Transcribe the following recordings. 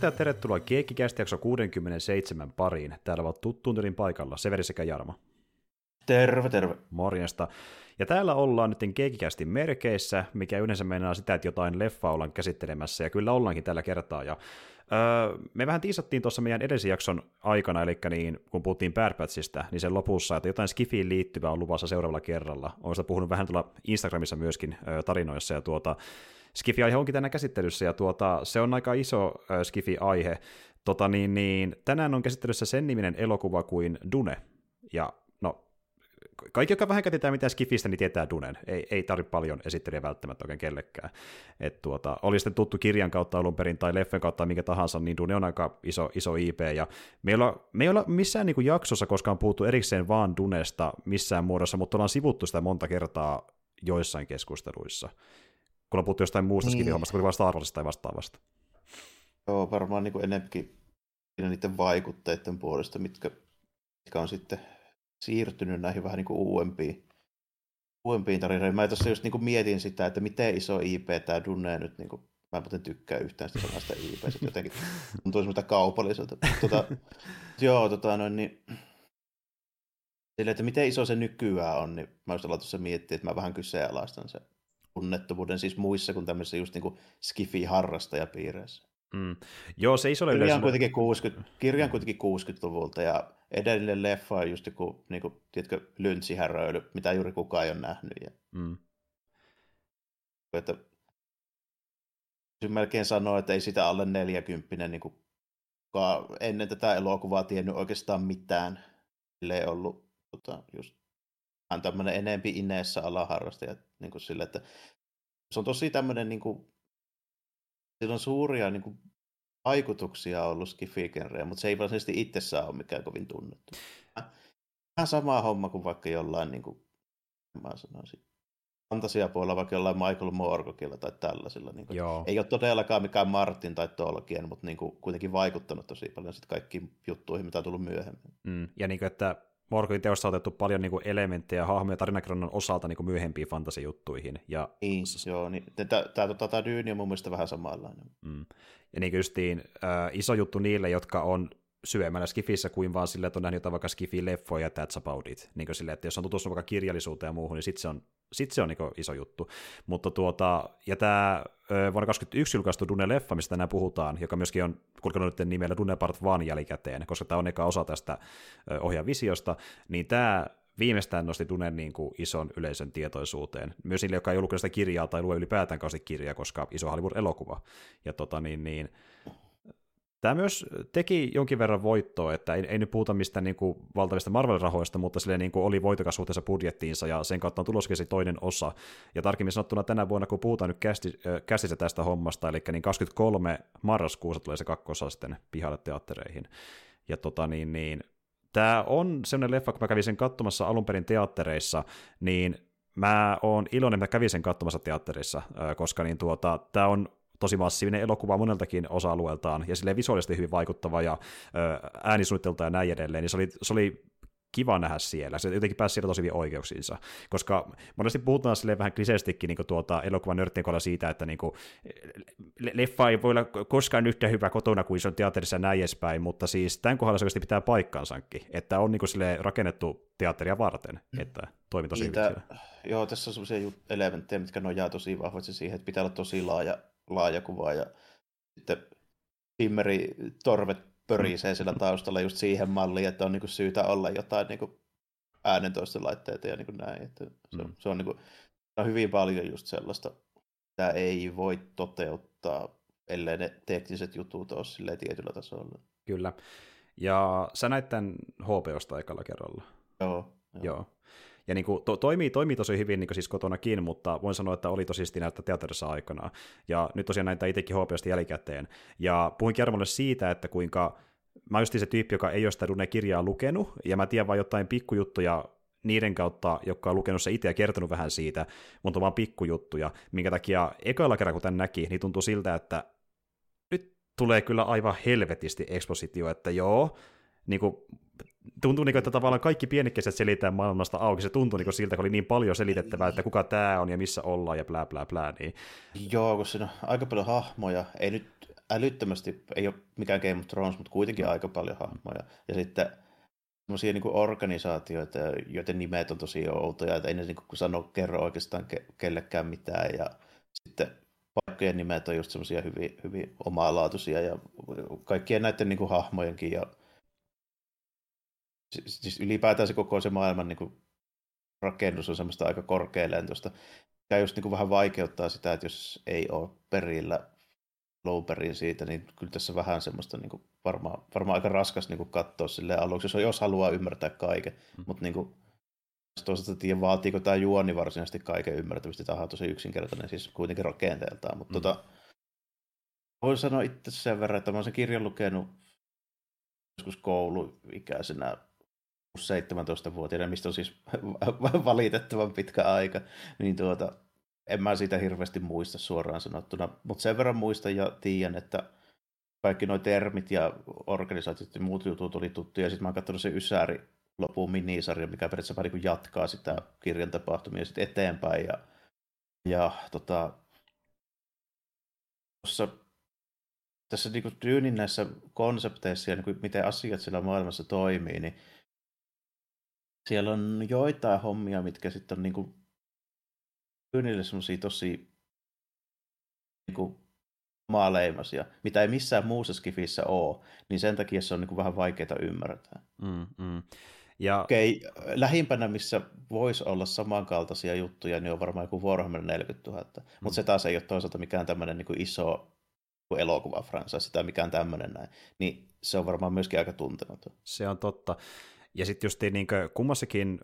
Morjesta ja tervetuloa Keekkikästi jakso 67 pariin. Täällä ovat tuttuun tyylin paikalla Severi sekä Jarmo. Terve, terve. Morjesta. Ja täällä ollaan nyt Keekikästin merkeissä, mikä yleensä meinaa sitä, että jotain leffaa ollaan käsittelemässä, ja kyllä ollaankin tällä kertaa. Ja, öö, me vähän tiisattiin tuossa meidän edellisen jakson aikana, eli niin, kun puhuttiin Bad Batchista, niin sen lopussa, että jotain Skifiin liittyvää on luvassa seuraavalla kerralla. Olen sitä puhunut vähän tuolla Instagramissa myöskin öö, tarinoissa, ja tuota, Skifi-aihe onkin tänään käsittelyssä, ja tuota, se on aika iso äh, Skifi-aihe. Tota, niin, niin, tänään on käsittelyssä sen niminen elokuva kuin Dune, ja no, kaikki, jotka vähän tietää mitään Skifistä, niin tietää Dunen. Ei, ei tarvitse paljon esittelyä välttämättä oikein kellekään. Et tuota, oli sitten tuttu kirjan kautta alun perin tai leffen kautta mikä tahansa, niin Dune on aika iso, iso IP. Ja me ei olla, me ei olla missään niin kuin jaksossa koskaan puhuttu erikseen vaan Dunesta missään muodossa, mutta ollaan sivuttu sitä monta kertaa joissain keskusteluissa kun on puhuttu jostain muusta niin. skivihommasta, kuin Star Warsista tai vastaavasta. Joo, varmaan niin enemmänkin niiden vaikutteiden puolesta, mitkä, mitkä on sitten siirtynyt näihin vähän niin kuin uudempiin, uudempiin tarinoihin. Mä tuossa just niin kuin mietin sitä, että miten iso IP tämä Dune nyt, niin kuin, mä en muuten tykkää yhtään sitä sanasta IP, se jotenkin tuntuu semmoista kaupalliselta. Tota, joo, tota noin, niin Sille, että miten iso se nykyään on, niin mä just tuossa miettiä, että mä vähän kyseenalaistan se tunnettuvuuden siis muissa kuin tämmöisissä just niin kuin skifi-harrastajapiireissä. Mm. Joo, se iso kirja on kuitenkin 60, kirja on kuitenkin 60-luvulta ja edellinen leffa on just joku, niin kuin, tiedätkö, lyntsihäröily, mitä juuri kukaan ei ole nähnyt. Ja... Mm. Että, melkein sanoa, että ei sitä alle 40 niin kuin, ennen tätä elokuvaa tiennyt oikeastaan mitään, ellei ollut tota, just tämmöinen enempi ineessä alaharrastaja, niin kuin sille, että se on tosi tämmöinen, niin kuin, sillä on suuria niin kuin, vaikutuksia ollut skifigenreä, mutta se ei varsinaisesti itsessään ole mikään kovin tunnettu. Vähän sama homma kuin vaikka jollain, niin kuin, mä sanoisin, fantasiapuolella vaikka jollain Michael Moorcockilla tai tällaisilla. Niin kuin, ei ole todellakaan mikään Martin tai Tolkien, mutta niin kuin, kuitenkin vaikuttanut tosi paljon sit kaikkiin juttuihin, mitä on tullut myöhemmin. Mm, ja niin kuin, että Morgonin teossa on otettu paljon niin kuin elementtejä hahmoja tarinakirjoitan osalta niin kuin myöhempiin fantasijuttuihin. Ja... Niin, joo, niin, tämä tota, Dyyni on mun mielestä vähän samanlainen. Mm. Ja niin justiin, äh, iso juttu niille, jotka on syvemmällä Skifissä kuin vaan sille, että on nähnyt jotain vaikka Skifi-leffoja ja that's about it. Niin sille, että jos on tutustunut vaikka kirjallisuuteen ja muuhun, niin sitten se on, sit se on niin iso juttu. Mutta tuota, ja tämä vuonna 2021 julkaistu Dune-leffa, mistä tänään puhutaan, joka myöskin on kulkenut nimellä Dune Part 1 jälkikäteen, koska tämä on eka osa tästä ohjaavisiosta, niin tämä viimeistään nosti Dunen niin kuin ison yleisön tietoisuuteen. Myös niille, jotka ei ollut sitä kirjaa tai lue ylipäätään kirjaa, koska iso Hollywood-elokuva. Ja tota, niin, niin, Tämä myös teki jonkin verran voittoa, että ei, ei nyt puhuta mistään niin kuin valtavista Marvel-rahoista, mutta sille niin kuin oli voitokas suhteessa budjettiinsa, ja sen kautta on tuloskin se toinen osa. Ja tarkemmin sanottuna tänä vuonna, kun puhutaan nyt kästi, kästissä tästä hommasta, eli niin 23 marraskuussa tulee se kakkosa sitten pihalle teattereihin. Ja tota niin, niin tämä on sellainen leffa, kun mä kävin sen katsomassa alun perin teattereissa, niin mä oon iloinen, että mä kävin sen katsomassa teatterissa, koska niin tuota, tämä on tosi massiivinen elokuva moneltakin osa-alueeltaan, ja sille visuaalisesti hyvin vaikuttava ja äänisuunnittelta ja näin edelleen, niin se oli, se oli kiva nähdä siellä. Se jotenkin pääsi siellä tosi hyvin oikeuksiinsa. Koska monesti puhutaan sille vähän kliseestikin niin tuota elokuvan nörttien kohdalla siitä, että niin kuin, leffa ei voi olla koskaan yhtä hyvä kotona kuin se on teatterissa ja näin edespäin, mutta siis tämän kohdalla se oikeasti pitää paikkansakin, että on niin kuin sille rakennettu teatteria varten, että toimii tosi Niitä, hyvin siellä. Joo, tässä on sellaisia elementtejä, mitkä nojaa tosi vahvasti siihen, että pitää olla tosi laaja laaja kuva ja sitten Timmeri torvet pörisee sillä taustalla just siihen malliin, että on niinku syytä olla jotain niinku äänentoistolaitteita ja niinku näin. Että se, mm. se, on niinku, on hyvin paljon just sellaista, mitä ei voi toteuttaa, ellei ne tekniset jutut ole silleen tietyllä tasolla. Kyllä. Ja sä näit tämän HBOsta aikalla kerralla. Joo. Joo. joo. Ja niin kuin, to, toimii, toimii tosi hyvin niin kuin siis kotonakin, mutta voin sanoa, että oli tosi näyttää teatterissa aikana. Ja nyt tosiaan näitä itsekin HBOsta jälkikäteen. Ja puhuin Kermolle siitä, että kuinka mä oon se tyyppi, joka ei ole sitä kirjaa lukenut, ja mä tiedän vain jotain pikkujuttuja niiden kautta, jotka on lukenut se itse ja kertonut vähän siitä, mutta on vaan pikkujuttuja, minkä takia ekalla kerran kun tämän näki, niin tuntuu siltä, että nyt tulee kyllä aivan helvetisti ekspositio, että joo, niin kuin, tuntuu, niin kuin, että tavallaan kaikki pienikkeset selitetään maailmasta auki. Se tuntuu niin siltä, kun oli niin paljon selitettävää, että kuka tämä on ja missä ollaan ja blää blää blää. Niin. Joo, kun siinä on aika paljon hahmoja. Ei nyt älyttömästi, ei ole mikään Game of Thrones, mutta kuitenkin aika paljon hahmoja. Ja sitten semmoisia niin organisaatioita, joiden nimet on tosi outoja, että ei ne niin kuin sano kerro oikeastaan ke- kellekään mitään. Ja sitten paikkojen nimet on just semmoisia hyvin, hyvin omalaatuisia ja kaikkien näiden niin kuin hahmojenkin ja siis ylipäätään se koko se maailman niin kuin, rakennus on semmoista aika korkealentoista, mikä just niin kuin, vähän vaikeuttaa sitä, että jos ei ole perillä perin siitä, niin kyllä tässä vähän semmoista niin kuin, varmaan, varmaan aika raskas niin kuin, katsoa sille aluksi, jos, jos haluaa ymmärtää kaiken, mm. mutta niin kuin, toisaalta tiedä, vaatiiko tämä juoni varsinaisesti kaiken ymmärtämistä, tämä on tosi yksinkertainen siis kuitenkin rakenteeltaan, mutta mm. tota, voin sanoa itse sen verran, että mä olen sen kirjan lukenut joskus kouluikäisenä 17-vuotiaana, mistä on siis valitettavan pitkä aika, niin tuota, en mä siitä hirveästi muista suoraan sanottuna, mutta sen verran muistan ja tiedän, että kaikki nuo termit ja organisaatiot ja muut jutut oli tuttuja, sitten mä oon katsonut se Ysäri lopun minisarja, mikä periaatteessa niin jatkaa sitä kirjan tapahtumia sitten eteenpäin, ja, ja tota, tuossa tässä niin Dynin näissä konsepteissa ja niin kuin miten asiat siellä maailmassa toimii, niin siellä on joitain hommia, mitkä sitten on niinku Kynille semmoisia tosi niinku maaleimasia, mitä ei missään muussa skifissä ole, niin sen takia se on niinku vähän vaikeaa ymmärtää. Mm, mm. Ja... Okei, lähimpänä, missä voisi olla samankaltaisia juttuja, niin on varmaan joku Warhammer 40 000. Mm. Mutta se taas ei ole toisaalta mikään tämmöinen niin iso elokuva fransa, tai mikään tämmöinen näin. Niin se on varmaan myöskin aika tuntematon. Se on totta. Ja sitten just niin kummassakin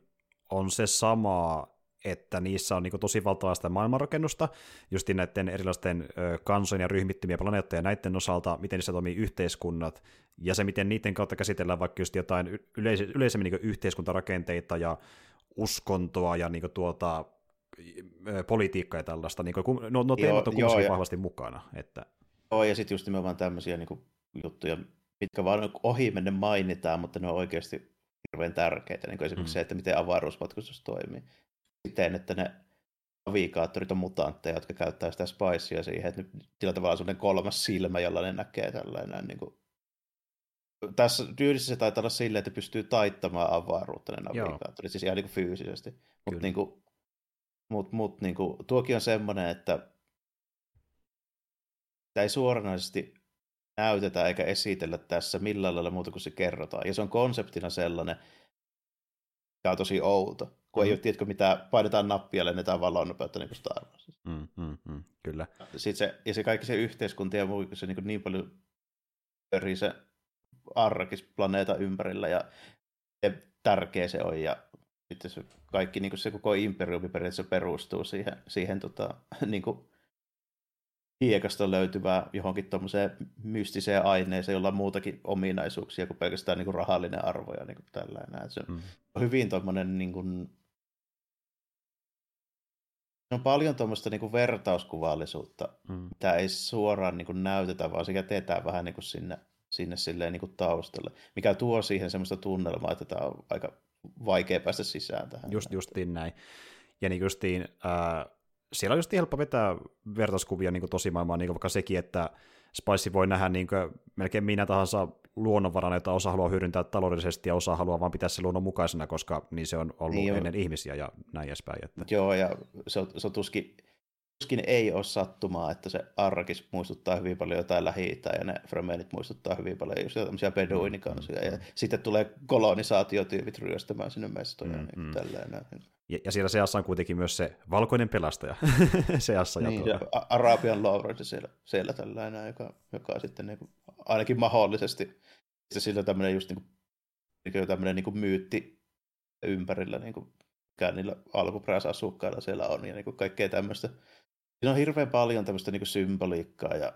on se sama, että niissä on niin tosi valtavaa maailmanrakennusta, just näiden erilaisten kansojen ja ryhmittymiä planeettoja näiden osalta, miten niissä toimii yhteiskunnat, ja se, miten niiden kautta käsitellään vaikka just jotain yleis- yleisemmin niin yhteiskuntarakenteita ja uskontoa ja niin tuota, politiikkaa ja tällaista. Niin kuin, no, no teemat on kumminkin vahvasti mukana. Että... Joo, ja sitten just nimenomaan tämmöisiä niin juttuja, mitkä vaan ohi menne mainitaan, mutta ne on oikeasti hirveän tärkeitä, niin kuin esimerkiksi mm. se, että miten avaruusmatkustus toimii. Siten, että ne navigaattorit on mutantteja, jotka käyttää sitä spicea siihen, että sillä tavalla sellainen kolmas silmä, jolla ne näkee tällainen niin kuin... Tässä tyylissä se taitaa olla silleen, että pystyy taittamaan avaruutta ne navigaattorit, siis ihan niin kuin fyysisesti. Mutta niin kuin, mut, mut, niin kuin, tuokin on semmoinen, että tämä ei suoranaisesti näytetä eikä esitellä tässä millään lailla muuta kuin se kerrotaan. Ja se on konseptina sellainen, mikä on tosi outo. Kun mm. ei ole, tiedätkö, mitä painetaan nappia ja lennetään valon nopeutta niin kuin Star Wars. Mm, mm, mm, kyllä. Sitten se, ja se kaikki se yhteiskunta ja muu, se niin, niin paljon pyörii se arkis planeeta ympärillä ja, ja tärkeä se on. Ja sitten se kaikki, niin kuin se koko imperiumi periaatteessa perustuu siihen, siihen tota, niin kuin hiekasta löytyvää johonkin tuommoiseen mystiseen aineeseen, jolla on muutakin ominaisuuksia kuin pelkästään niin kuin rahallinen arvo ja niin kuin tällainen. Se mm. on hyvin tuommoinen niin kuin, on paljon tuommoista niin vertauskuvallisuutta, mm. mitä ei suoraan niin kuin näytetä, vaan se jätetään vähän niin kuin sinne, sinne silleen niin kuin taustalle, mikä tuo siihen semmoista tunnelmaa, että tämä on aika vaikea päästä sisään tähän. Just, justiin näin. Ja niin justiin, äh, siellä on just helppo vetää vertauskuvia niin tosimaailmaan, niin vaikka sekin, että Spice voi nähdä niin melkein minä tahansa luonnonvarana, jota osa haluaa hyödyntää taloudellisesti ja osa haluaa vaan pitää se luonnon mukaisena, koska niin se on ollut niin ennen jo. ihmisiä ja näin edespäin. Että... Joo, ja se on, se on tuskin, tuskin ei ole sattumaa, että se Arrakis muistuttaa hyvin paljon jotain lähi ja ne Fremenit muistuttaa hyvin paljon just tämmöisiä beduinikansoja, mm, ja mm. sitten tulee kolonisaatiotyypit ryöstämään sinne mestoja, mm, niin mm. tälleen. Ja, ja siellä seassa on kuitenkin myös se valkoinen pelastaja seassa. Niin, ja Arabian Lawrence siellä, siellä tällainen, joka, joka on sitten niin kuin, ainakin mahdollisesti sillä tämmöinen just niin kuin, tämmöinen niin kuin myytti ympärillä, niin kuin, mikä niillä alkuperäisasukkailla siellä on, ja niin kuin kaikkea tämmöistä. Siinä on hirveän paljon tämmöistä niin kuin symboliikkaa ja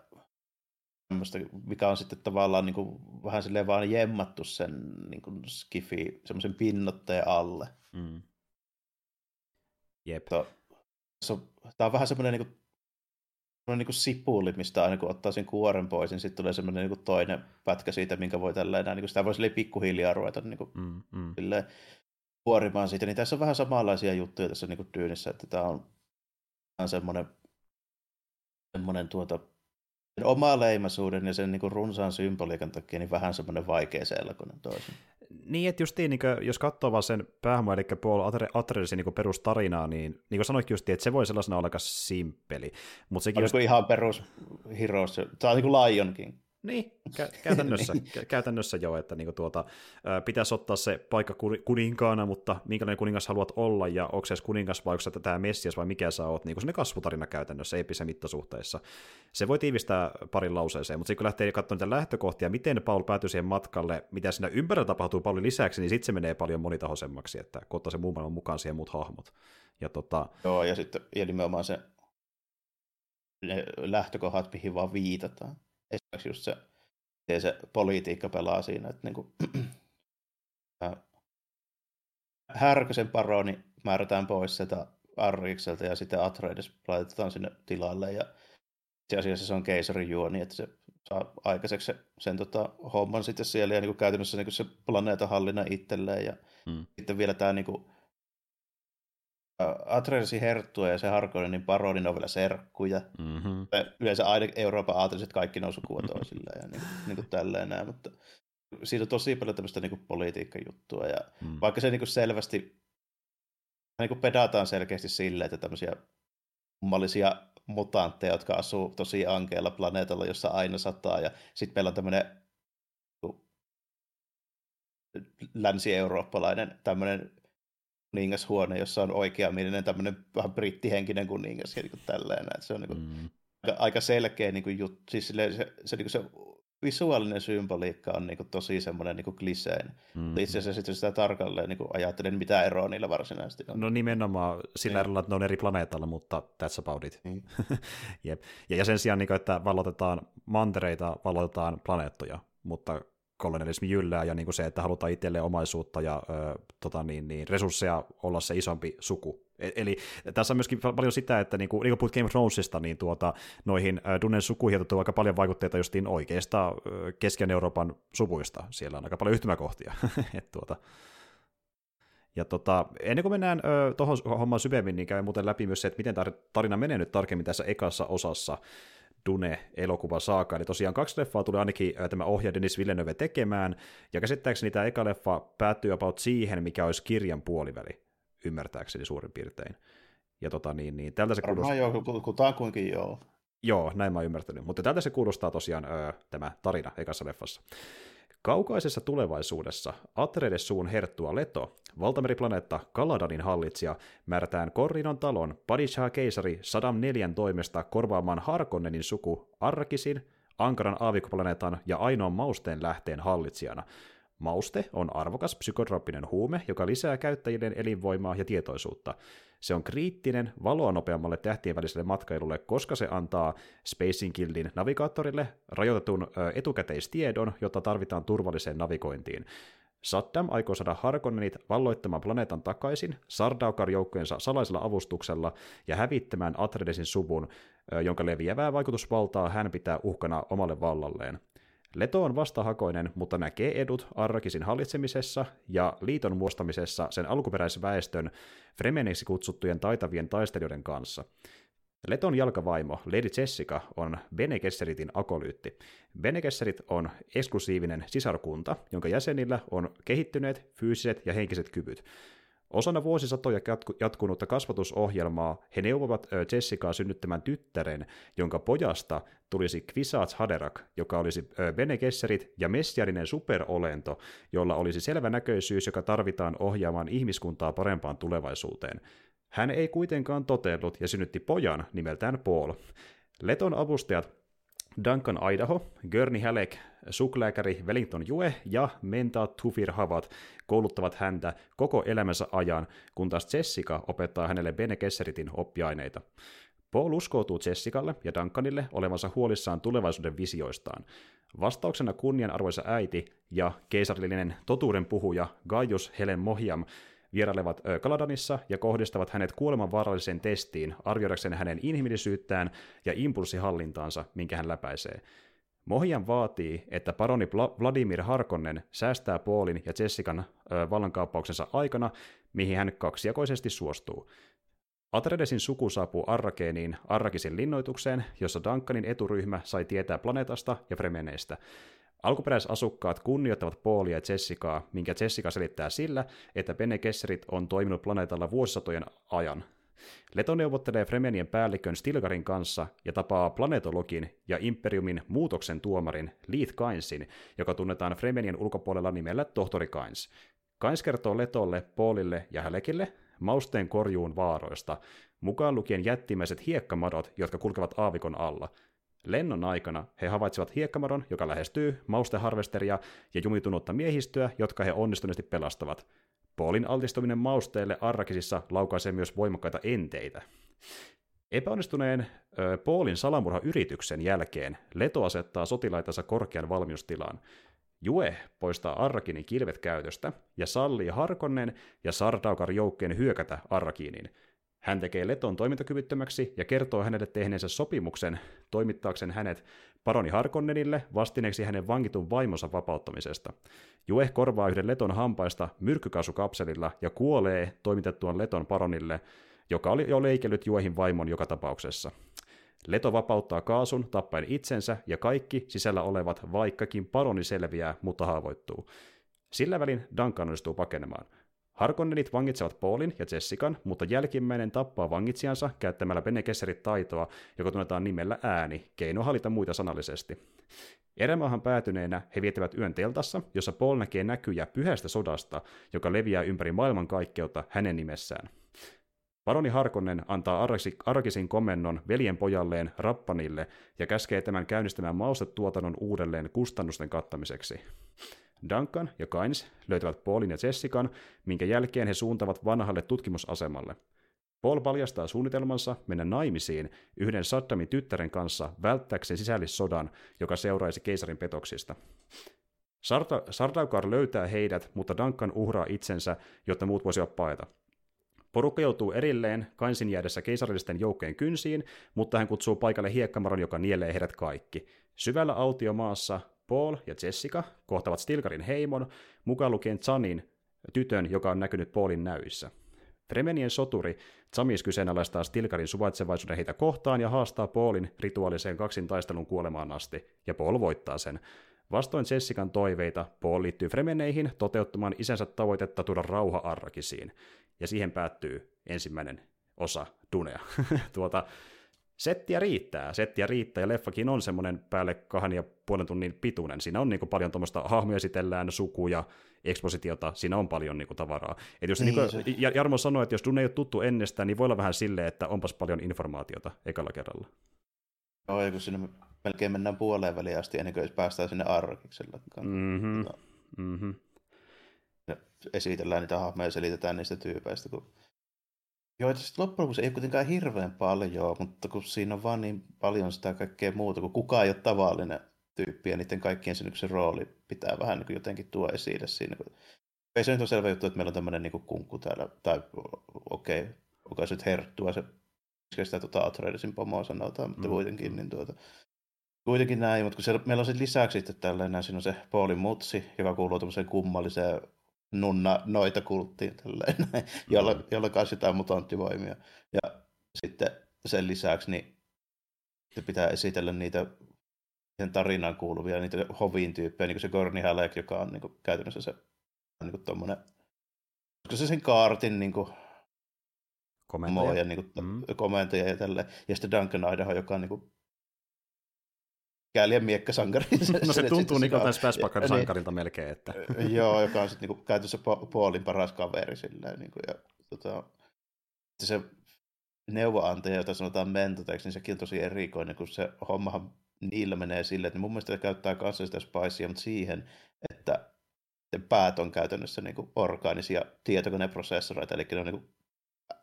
tämmöistä, mikä on sitten tavallaan niin kuin, vähän silleen vaan jemmattu sen niin kuin skifi, semmoisen pinnotteen alle. Mm. Jep. Tämä on vähän semmoinen niin kuin, semmoinen niin sipuli, mistä aina kun ottaa sen kuoren pois, niin sitten tulee semmoinen niin toinen pätkä siitä, minkä voi tällä enää, niin kuin sitä voi pikkuhiljaa ruveta niin kuin, mm, mm. Silleen, kuorimaan siitä, niin tässä on vähän samanlaisia juttuja tässä niin kuin Dyynissä, että tämä on, on semmoinen, semmoinen tuota, sen oma leimaisuuden ja sen niin kuin runsaan symboliikan takia niin vähän semmoinen vaikea selkoinen toisin. Niin, että justiin, niin kuin, jos katsoo vaan sen päähmä, eli Paul Atreidesin niin perustarinaa, niin niin kuin sanoitkin justiin, että se voi sellaisena olla aika simppeli. Mutta sekin just... ihan perus Heroes, tämä on niin kuin Lion King. Niin, kä- käytännössä, niin. käytännössä joo, että niinku tuota, pitäisi ottaa se paikka kuninkaana, mutta minkälainen kuningas haluat olla, ja onko se edes kuningas vai onko se tämä Messias vai mikä sä oot, niin kuin kasvutarina käytännössä, eeppisen mittasuhteissa. Se voi tiivistää parin lauseeseen, mutta sitten kun lähtee katsomaan niitä lähtökohtia, miten Paul päätyy siihen matkalle, mitä siinä ympärillä tapahtuu paljon lisäksi, niin sitten se menee paljon monitahoisemmaksi, että kun ottaa se muun maailman mukaan siihen muut hahmot. Ja tota... Joo, ja sitten ja nimenomaan se ne lähtökohdat, mihin vaan viitataan esimerkiksi just se, miten se politiikka pelaa siinä, että niin kuin, Härkösen paroni määrätään pois sieltä Arrikselta ja sitten Atreides laitetaan sinne tilalle ja itse asiassa se on keisarin juoni, että se saa aikaiseksi se, sen tota, homman sitten siellä ja niin kuin käytännössä niin kuin se planeetan hallinnan itselleen ja mm. sitten vielä tämä niin kuin, Atreidesin herttua ja se Harkonnenin parodin on vielä serkkuja. Mm-hmm. Yleensä aina Euroopan aateliset kaikki nousu sukua toisilleen ja niin, niin kuin tälleen näin, mutta siitä on tosi paljon tämmöistä niin politiikkajuttua ja mm. vaikka se niin kuin selvästi niin kuin pedataan selkeästi silleen, että tämmöisiä kummallisia mutantteja, jotka asuu tosi ankealla planeetalla, jossa aina sataa ja sitten meillä on tämmöinen niinku länsi-eurooppalainen tämmöinen kuningashuone, jossa on oikeamielinen tämmöinen vähän brittihenkinen kuningas ja niin kuin tälleen. Että se on niin kuin mm. aika, aika selkeä niin kuin juttu. Siis se, se, se, niin kuin se visuaalinen symboliikka on niin kuin tosi semmoinen niin kliseinen. Mm-hmm. Itse asiassa sitten sitä tarkalleen niin ajattelen, mitä eroa niillä varsinaisesti on. No nimenomaan sillä niin. erolla, että ne on eri planeetalla, mutta that's about it. Mm. Jep. Ja, ja sen sijaan, niin kuin, että valotetaan mantereita, valotetaan planeettoja, mutta kolonialismi jyllää ja niin kuin se, että halutaan itselleen omaisuutta ja ö, tota niin, niin, resursseja olla se isompi suku. E, eli tässä on myöskin paljon sitä, että niin kuin, niin kuin puhut Game of Thronesista, niin tuota, noihin Dunnen sukuihin on aika paljon vaikutteita justiin oikeista Keski- Euroopan suvuista. Siellä on aika paljon yhtymäkohtia. Et, tuota, ja tota, ennen kuin mennään tuohon hommaan syvemmin, niin käy muuten läpi myös se, että miten tarina menee nyt tarkemmin tässä ekassa osassa. Dune-elokuva saaka. Eli tosiaan kaksi leffaa tuli ainakin tämä ohjaaja Denis Villeneuve tekemään, ja käsittääkseni tämä eka leffa päättyy about siihen, mikä olisi kirjan puoliväli, ymmärtääkseni suurin piirtein. Ja tota niin, niin tältä se kuulostaa... joo, kutakuinkin joo. Joo, näin mä oon ymmärtänyt. Mutta tältä se kuulostaa tosiaan öö, tämä tarina ekassa leffassa. Kaukaisessa tulevaisuudessa Atreides suun herttua Leto, valtameriplaneetta Kaladanin hallitsija, määrätään Korrinon talon Padishah-keisari Saddam neljän toimesta korvaamaan Harkonnenin suku Arkisin, ankaran aavikkoplaneetan ja ainoan mausteen lähteen hallitsijana. Mauste on arvokas psykotrooppinen huume, joka lisää käyttäjien elinvoimaa ja tietoisuutta. Se on kriittinen valoa nopeammalle tähtien väliselle matkailulle, koska se antaa Spacing Guildin navigaattorille rajoitetun etukäteistiedon, jota tarvitaan turvalliseen navigointiin. Saddam aikoo saada Harkonnenit valloittamaan planeetan takaisin Sardaukar-joukkojensa salaisella avustuksella ja hävittämään Atreidesin suvun, jonka leviävää vaikutusvaltaa hän pitää uhkana omalle vallalleen. Leto on vastahakoinen, mutta näkee edut Arrakisin hallitsemisessa ja liiton muostamisessa sen alkuperäisväestön Fremeniksi kutsuttujen taitavien taistelijoiden kanssa. Leton jalkavaimo Lady Jessica on Bene Gesseritin akolyytti. Bene Gesserit on eksklusiivinen sisarkunta, jonka jäsenillä on kehittyneet fyysiset ja henkiset kyvyt. Osana vuosisatoja jatkunutta kasvatusohjelmaa he neuvovat Jessicaa synnyttämään tyttären, jonka pojasta tulisi Kvisats Haderak, joka olisi Bene Gesserit ja messiarinen superolento, jolla olisi selvä näköisyys, joka tarvitaan ohjaamaan ihmiskuntaa parempaan tulevaisuuteen. Hän ei kuitenkaan totellut ja synnytti pojan nimeltään Paul. Leton avustajat Duncan Idaho, Gurney Halleck, suklääkäri Wellington Jue ja Menta Tufir Havat kouluttavat häntä koko elämänsä ajan, kun taas Jessica opettaa hänelle Bene Gesseritin oppiaineita. Paul uskoutuu Jessicalle ja Duncanille olevansa huolissaan tulevaisuuden visioistaan. Vastauksena kunnianarvoisa äiti ja keisarillinen totuuden puhuja Gaius Helen Mohiam vierailevat Kaladanissa ja kohdistavat hänet kuolemanvaaralliseen testiin arvioidakseen hänen inhimillisyyttään ja impulssihallintaansa, minkä hän läpäisee. Mohian vaatii, että paroni Vladimir Harkonnen säästää Paulin ja Jessican vallankaappauksensa aikana, mihin hän kaksijakoisesti suostuu. Atreidesin suku saapuu Arrakeeniin Arrakisin linnoitukseen, jossa Duncanin eturyhmä sai tietää planeetasta ja Fremeneistä. Alkuperäisasukkaat kunnioittavat Paulia ja Jessicaa, minkä Jessica selittää sillä, että Bene Gesserit on toiminut planeetalla vuosisatojen ajan. Leto neuvottelee Fremenien päällikön Stilgarin kanssa ja tapaa planetologin ja Imperiumin muutoksen tuomarin Leith Kainsin, joka tunnetaan Fremenien ulkopuolella nimellä Tohtori Kains. Kains kertoo Letolle, Paulille ja Hälekille mausteen korjuun vaaroista, mukaan lukien jättimäiset hiekkamadot, jotka kulkevat aavikon alla – Lennon aikana he havaitsivat hiekkamadon, joka lähestyy mausteharvesteria ja jumitunutta miehistöä, jotka he onnistuneesti pelastavat. Paulin altistuminen mausteelle Arrakisissa laukaisee myös voimakkaita enteitä. Epäonnistuneen ö, Paulin salamurha-yrityksen jälkeen Leto asettaa sotilaitansa korkean valmiustilaan. Jue poistaa Arrakinin kilvet käytöstä ja sallii Harkonnen ja Sardaukar joukkeen hyökätä Arrakiniin – hän tekee Leton toimintakyvyttömäksi ja kertoo hänelle tehneensä sopimuksen toimittaakseen hänet paroni Harkonnenille vastineeksi hänen vankitun vaimonsa vapauttamisesta. Jue korvaa yhden Leton hampaista myrkkykaasukapselilla ja kuolee toimitettuaan Leton paronille, joka oli jo leikellyt Juehin vaimon joka tapauksessa. Leto vapauttaa kaasun tappaen itsensä ja kaikki sisällä olevat, vaikkakin paroni selviää, mutta haavoittuu. Sillä välin Duncan onnistuu pakenemaan – Harkonnenit vangitsevat Paulin ja Jessican, mutta jälkimmäinen tappaa vangitsijansa käyttämällä Bene Gesserit taitoa, joka tunnetaan nimellä ääni, keino hallita muita sanallisesti. Erämaahan päätyneenä he viettävät yön teltassa, jossa Paul näkee näkyjä pyhästä sodasta, joka leviää ympäri maailmankaikkeutta hänen nimessään. Paroni Harkonnen antaa Arkisin komennon veljen pojalleen Rappanille ja käskee tämän käynnistämään maustetuotannon uudelleen kustannusten kattamiseksi. Duncan ja Kains löytävät Paulin ja Jessican, minkä jälkeen he suuntavat vanhalle tutkimusasemalle. Paul paljastaa suunnitelmansa mennä naimisiin yhden Saddamin tyttären kanssa välttääkseen sisällissodan, joka seuraisi keisarin petoksista. Sarta- Sardaukar löytää heidät, mutta Duncan uhraa itsensä, jotta muut voisivat paeta. Porukka joutuu erilleen Kainsin jäädessä keisarillisten joukkojen kynsiin, mutta hän kutsuu paikalle hiekkamaron, joka nielee heidät kaikki. Syvällä autiomaassa Paul ja Jessica kohtavat Stilgarin heimon, mukaan lukien Zanin, tytön, joka on näkynyt Paulin näyissä. Fremenien soturi Zamis kyseenalaistaa Stilgarin suvaitsevaisuuden heitä kohtaan ja haastaa Paulin rituaaliseen kaksintaistelun kuolemaan asti, ja Paul voittaa sen. Vastoin Jessican toiveita, Paul liittyy Fremeneihin toteuttamaan isänsä tavoitetta tuoda rauha Arrakisiin, ja siihen päättyy ensimmäinen osa Dunea. tuota, settiä riittää, settiä riittää, ja leffakin on semmoinen päälle kahden ja puolen tunnin pituinen. Siinä on niin kuin paljon tuommoista hahmoja esitellään, sukuja, ekspositiota, siinä on paljon niin kuin tavaraa. Et jos niin, niin kuin, Jarmo sanoi, että jos Dune ei ole tuttu ennestään, niin voi olla vähän silleen, että onpas paljon informaatiota ekalla kerralla. Joo, kun sinne melkein mennään puoleen väliin asti, ennen kuin päästään sinne arkiksella. Mm-hmm. Mm-hmm. esitellään niitä hahmoja ja selitetään niistä tyypeistä, kun Joo, että loppujen ei ole kuitenkaan hirveän paljon, mutta kun siinä on vaan niin paljon sitä kaikkea muuta, kun kukaan ei ole tavallinen tyyppi ja niiden kaikkien sen rooli pitää vähän niin kuin jotenkin tuo esille siinä. Ei se nyt ole selvä juttu, että meillä on tämmöinen niin kunkku täällä, tai okei, okay, onko se nyt herttua, se sitä tuota Atreidesin pomoa sanotaan, mutta mm. kuitenkin, niin tuota, kuitenkin näin, mutta kun siellä, meillä on sitten lisäksi sitten tällainen, siinä on se Paulin mutsi, joka kuuluu tämmöiseen kummalliseen nunna noita kulttiin, tälleen, jolla, mm. jolla jotain mutanttivoimia. Ja sitten sen lisäksi niin pitää esitellä niitä sen tarinaan kuuluvia, niitä hoviin tyyppejä, niin kuin se Gorni Halek, joka on niin kuin, käytännössä se niin kuin tommonen, koska se sen kaartin niin kuin, komentaja. ja niin kuin, mm. komentaja ja tälleen. Ja sitten Duncan Idaho, joka on niin kuin, kääliä miekkasankari. no se tuntuu niin kuin Spacebacker sankarilta niin, melkein. Että. joo, joka on sitten niin käytössä Paulin paras kaveri. Silleen, niin kuin, ja, tota, se neuvoantaja, jota sanotaan mentoteksi, niin sekin on tosi erikoinen, kun se hommahan niillä menee silleen, että mun mielestä käyttää kanssa sitä spicea, mutta siihen, että päät on käytännössä niin kuin orgaanisia tietokoneprosessoreita, eli ne on niin kuin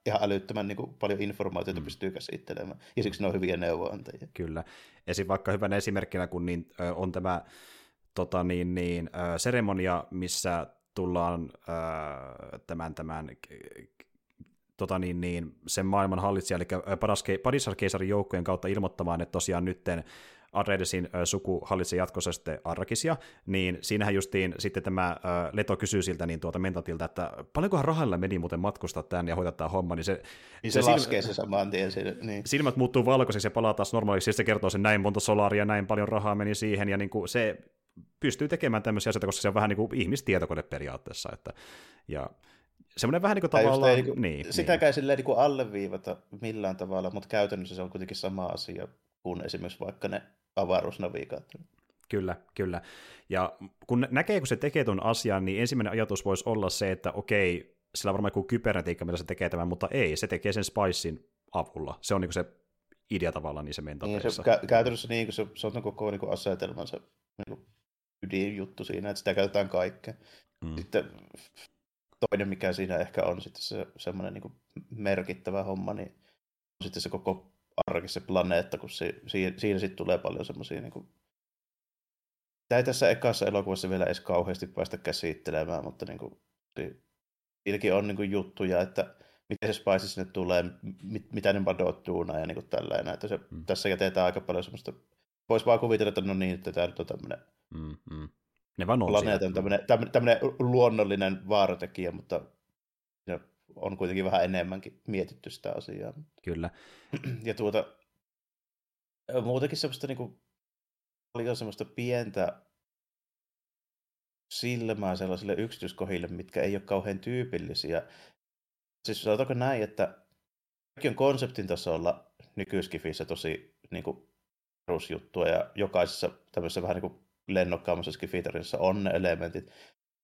ihan älyttömän niin kuin, paljon informaatiota Mm. pystyy käsittelemään. Ja siksi ne on hyviä neuvonantajia. Kyllä. Esim. vaikka hyvänä esimerkkinä, kun niin, on tämä tota, niin, niin, seremonia, missä tullaan tämän, tämän tota, niin, niin, sen maailman hallitsija, eli Padishar-keisarin joukkojen kautta ilmoittamaan, että tosiaan nytten Adredesin ö, suku hallitsee jatkossa sitten Arrakisia, niin siinähän justiin sitten tämä Leto kysyy siltä niin tuota Mentatilta, että paljonkohan rahalla meni muuten matkustaa tänne ja hoitaa tämä homma, niin se, Niin se, se se laskee se saman tien siinä. Niin. silmät muuttuu valkoiseksi ja palaa taas normaaliksi, ja se kertoo sen näin monta solaria, näin paljon rahaa meni siihen, ja niin kuin se pystyy tekemään tämmöisiä asioita, koska se on vähän niin kuin ihmistietokone periaatteessa, että, ja semmoinen vähän niin kuin tavallaan, ei, niin, niin, sitäkään silleen niin kuin alleviivata millään tavalla, mutta käytännössä se on kuitenkin sama asia kuin esimerkiksi vaikka ne avaruusnavigaattorit. Kyllä, kyllä. Ja kun nä- näkee, kun se tekee tuon asian, niin ensimmäinen ajatus voisi olla se, että okei, sillä on varmaan joku kybernetiikka, millä se tekee tämän, mutta ei, se tekee sen Spicein avulla. Se on niin se idea tavallaan niissä Niin, mentapeissa. se, kä- käytännössä niin, se, se on koko niin kuin asetelmansa niin ydinjuttu siinä, että sitä käytetään kaikkea. Mm. Sitten toinen, mikä siinä ehkä on sitten se semmoinen niin merkittävä homma, niin on sitten se koko arki, se planeetta, kun se, siinä, siinä sitten tulee paljon semmoisia niin kuin... Tämä ei tässä ekassa elokuvassa vielä edes kauheasti päästä käsittelemään, mutta niin kuin, si- siinäkin on niin kuin juttuja, että miten se Spice sinne tulee, mit, mitä ne madot tuunaa ja niin kuin tällainen. Että se, Mm. Tässä jätetään aika paljon semmoista... Voisi vaan kuvitella, että no niin, että tämä nyt on tämmöinen Mm, mm. Ne vaan on planeetan tämmöinen, tämmöinen, tämmöinen luonnollinen vaaratekijä, mutta on kuitenkin vähän enemmänkin mietitty sitä asiaa. Kyllä. Ja tuota, muutenkin semmoista niinku, paljon semmoista pientä silmää sellaisille yksityiskohille, mitkä ei ole kauhean tyypillisiä. Siis sanotaanko näin, että kaikki on konseptin tasolla nykyskifissä tosi niin kuin, perusjuttua ja jokaisessa tämmöisessä vähän niin kuin lennokkaammassa skifitarinassa on ne elementit.